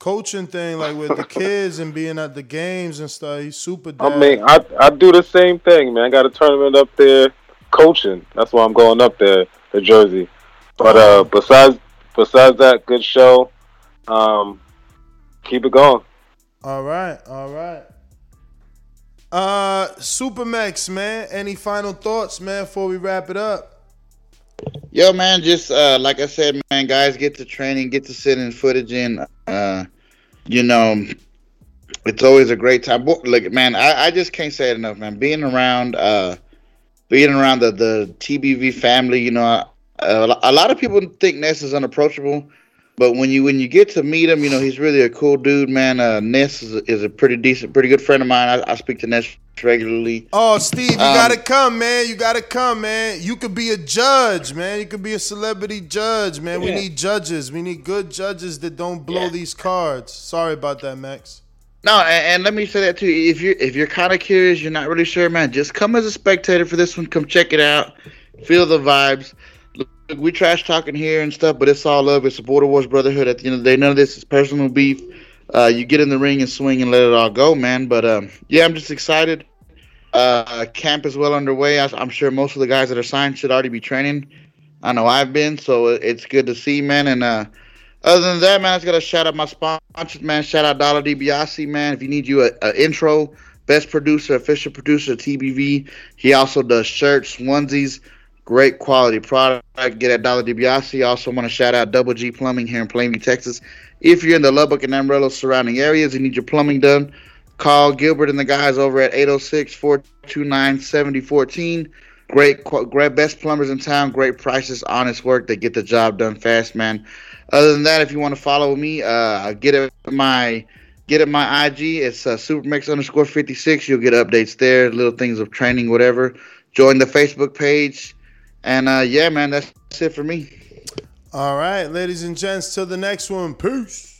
coaching thing, like with the kids and being at the games and stuff. He's super. Dad. I mean, I I do the same thing, man. I got a tournament up there coaching. That's why I'm going up there to Jersey. But uh, besides besides that, good show. Um, keep it going. All right, all right. Uh, Supermax, man. Any final thoughts, man, before we wrap it up? Yo, man, just uh, like I said, man, guys, get to training, get to sitting in footage in. Uh, you know, it's always a great time. Bo- Look, man, I, I just can't say it enough, man. Being around, uh, being around the the TBV family, you know, a, a lot of people think Ness is unapproachable, but when you when you get to meet him, you know, he's really a cool dude, man. Uh, Ness is a, is a pretty decent, pretty good friend of mine. I, I speak to Ness regularly. Oh, Steve, you Um, gotta come, man. You gotta come, man. You could be a judge, man. You could be a celebrity judge, man. We need judges. We need good judges that don't blow these cards. Sorry about that, Max. No, and, and let me say that too. If you're if you're kind of curious, you're not really sure, man. Just come as a spectator for this one. Come check it out. Feel the vibes. Look, we trash talking here and stuff, but it's all love. It's a Border Wars brotherhood. At the end of the day, none of this is personal beef. Uh, you get in the ring and swing and let it all go, man. But um, yeah, I'm just excited. Uh, camp is well underway. I, I'm sure most of the guys that are signed should already be training. I know I've been, so it's good to see, man. And uh, other than that, man, I just gotta shout out my sponsors, man. Shout out Dollar DiBiase, man. If you need you a intro, best producer, official producer, TBV. He also does shirts, onesies, great quality product. Get at Dollar DiBiase. Also want to shout out Double G Plumbing here in Plainview, Texas. If you're in the Lubbock and Amarillo surrounding areas and need your plumbing done, call Gilbert and the guys over at 806-429-7014. Great, great, best plumbers in town. Great prices, honest work. They get the job done fast, man. Other than that, if you want to follow me, uh, get at my get at my IG. It's uh, supermix underscore fifty six. You'll get updates there, little things of training, whatever. Join the Facebook page, and uh, yeah, man, that's, that's it for me. All right, ladies and gents, till the next one. Peace.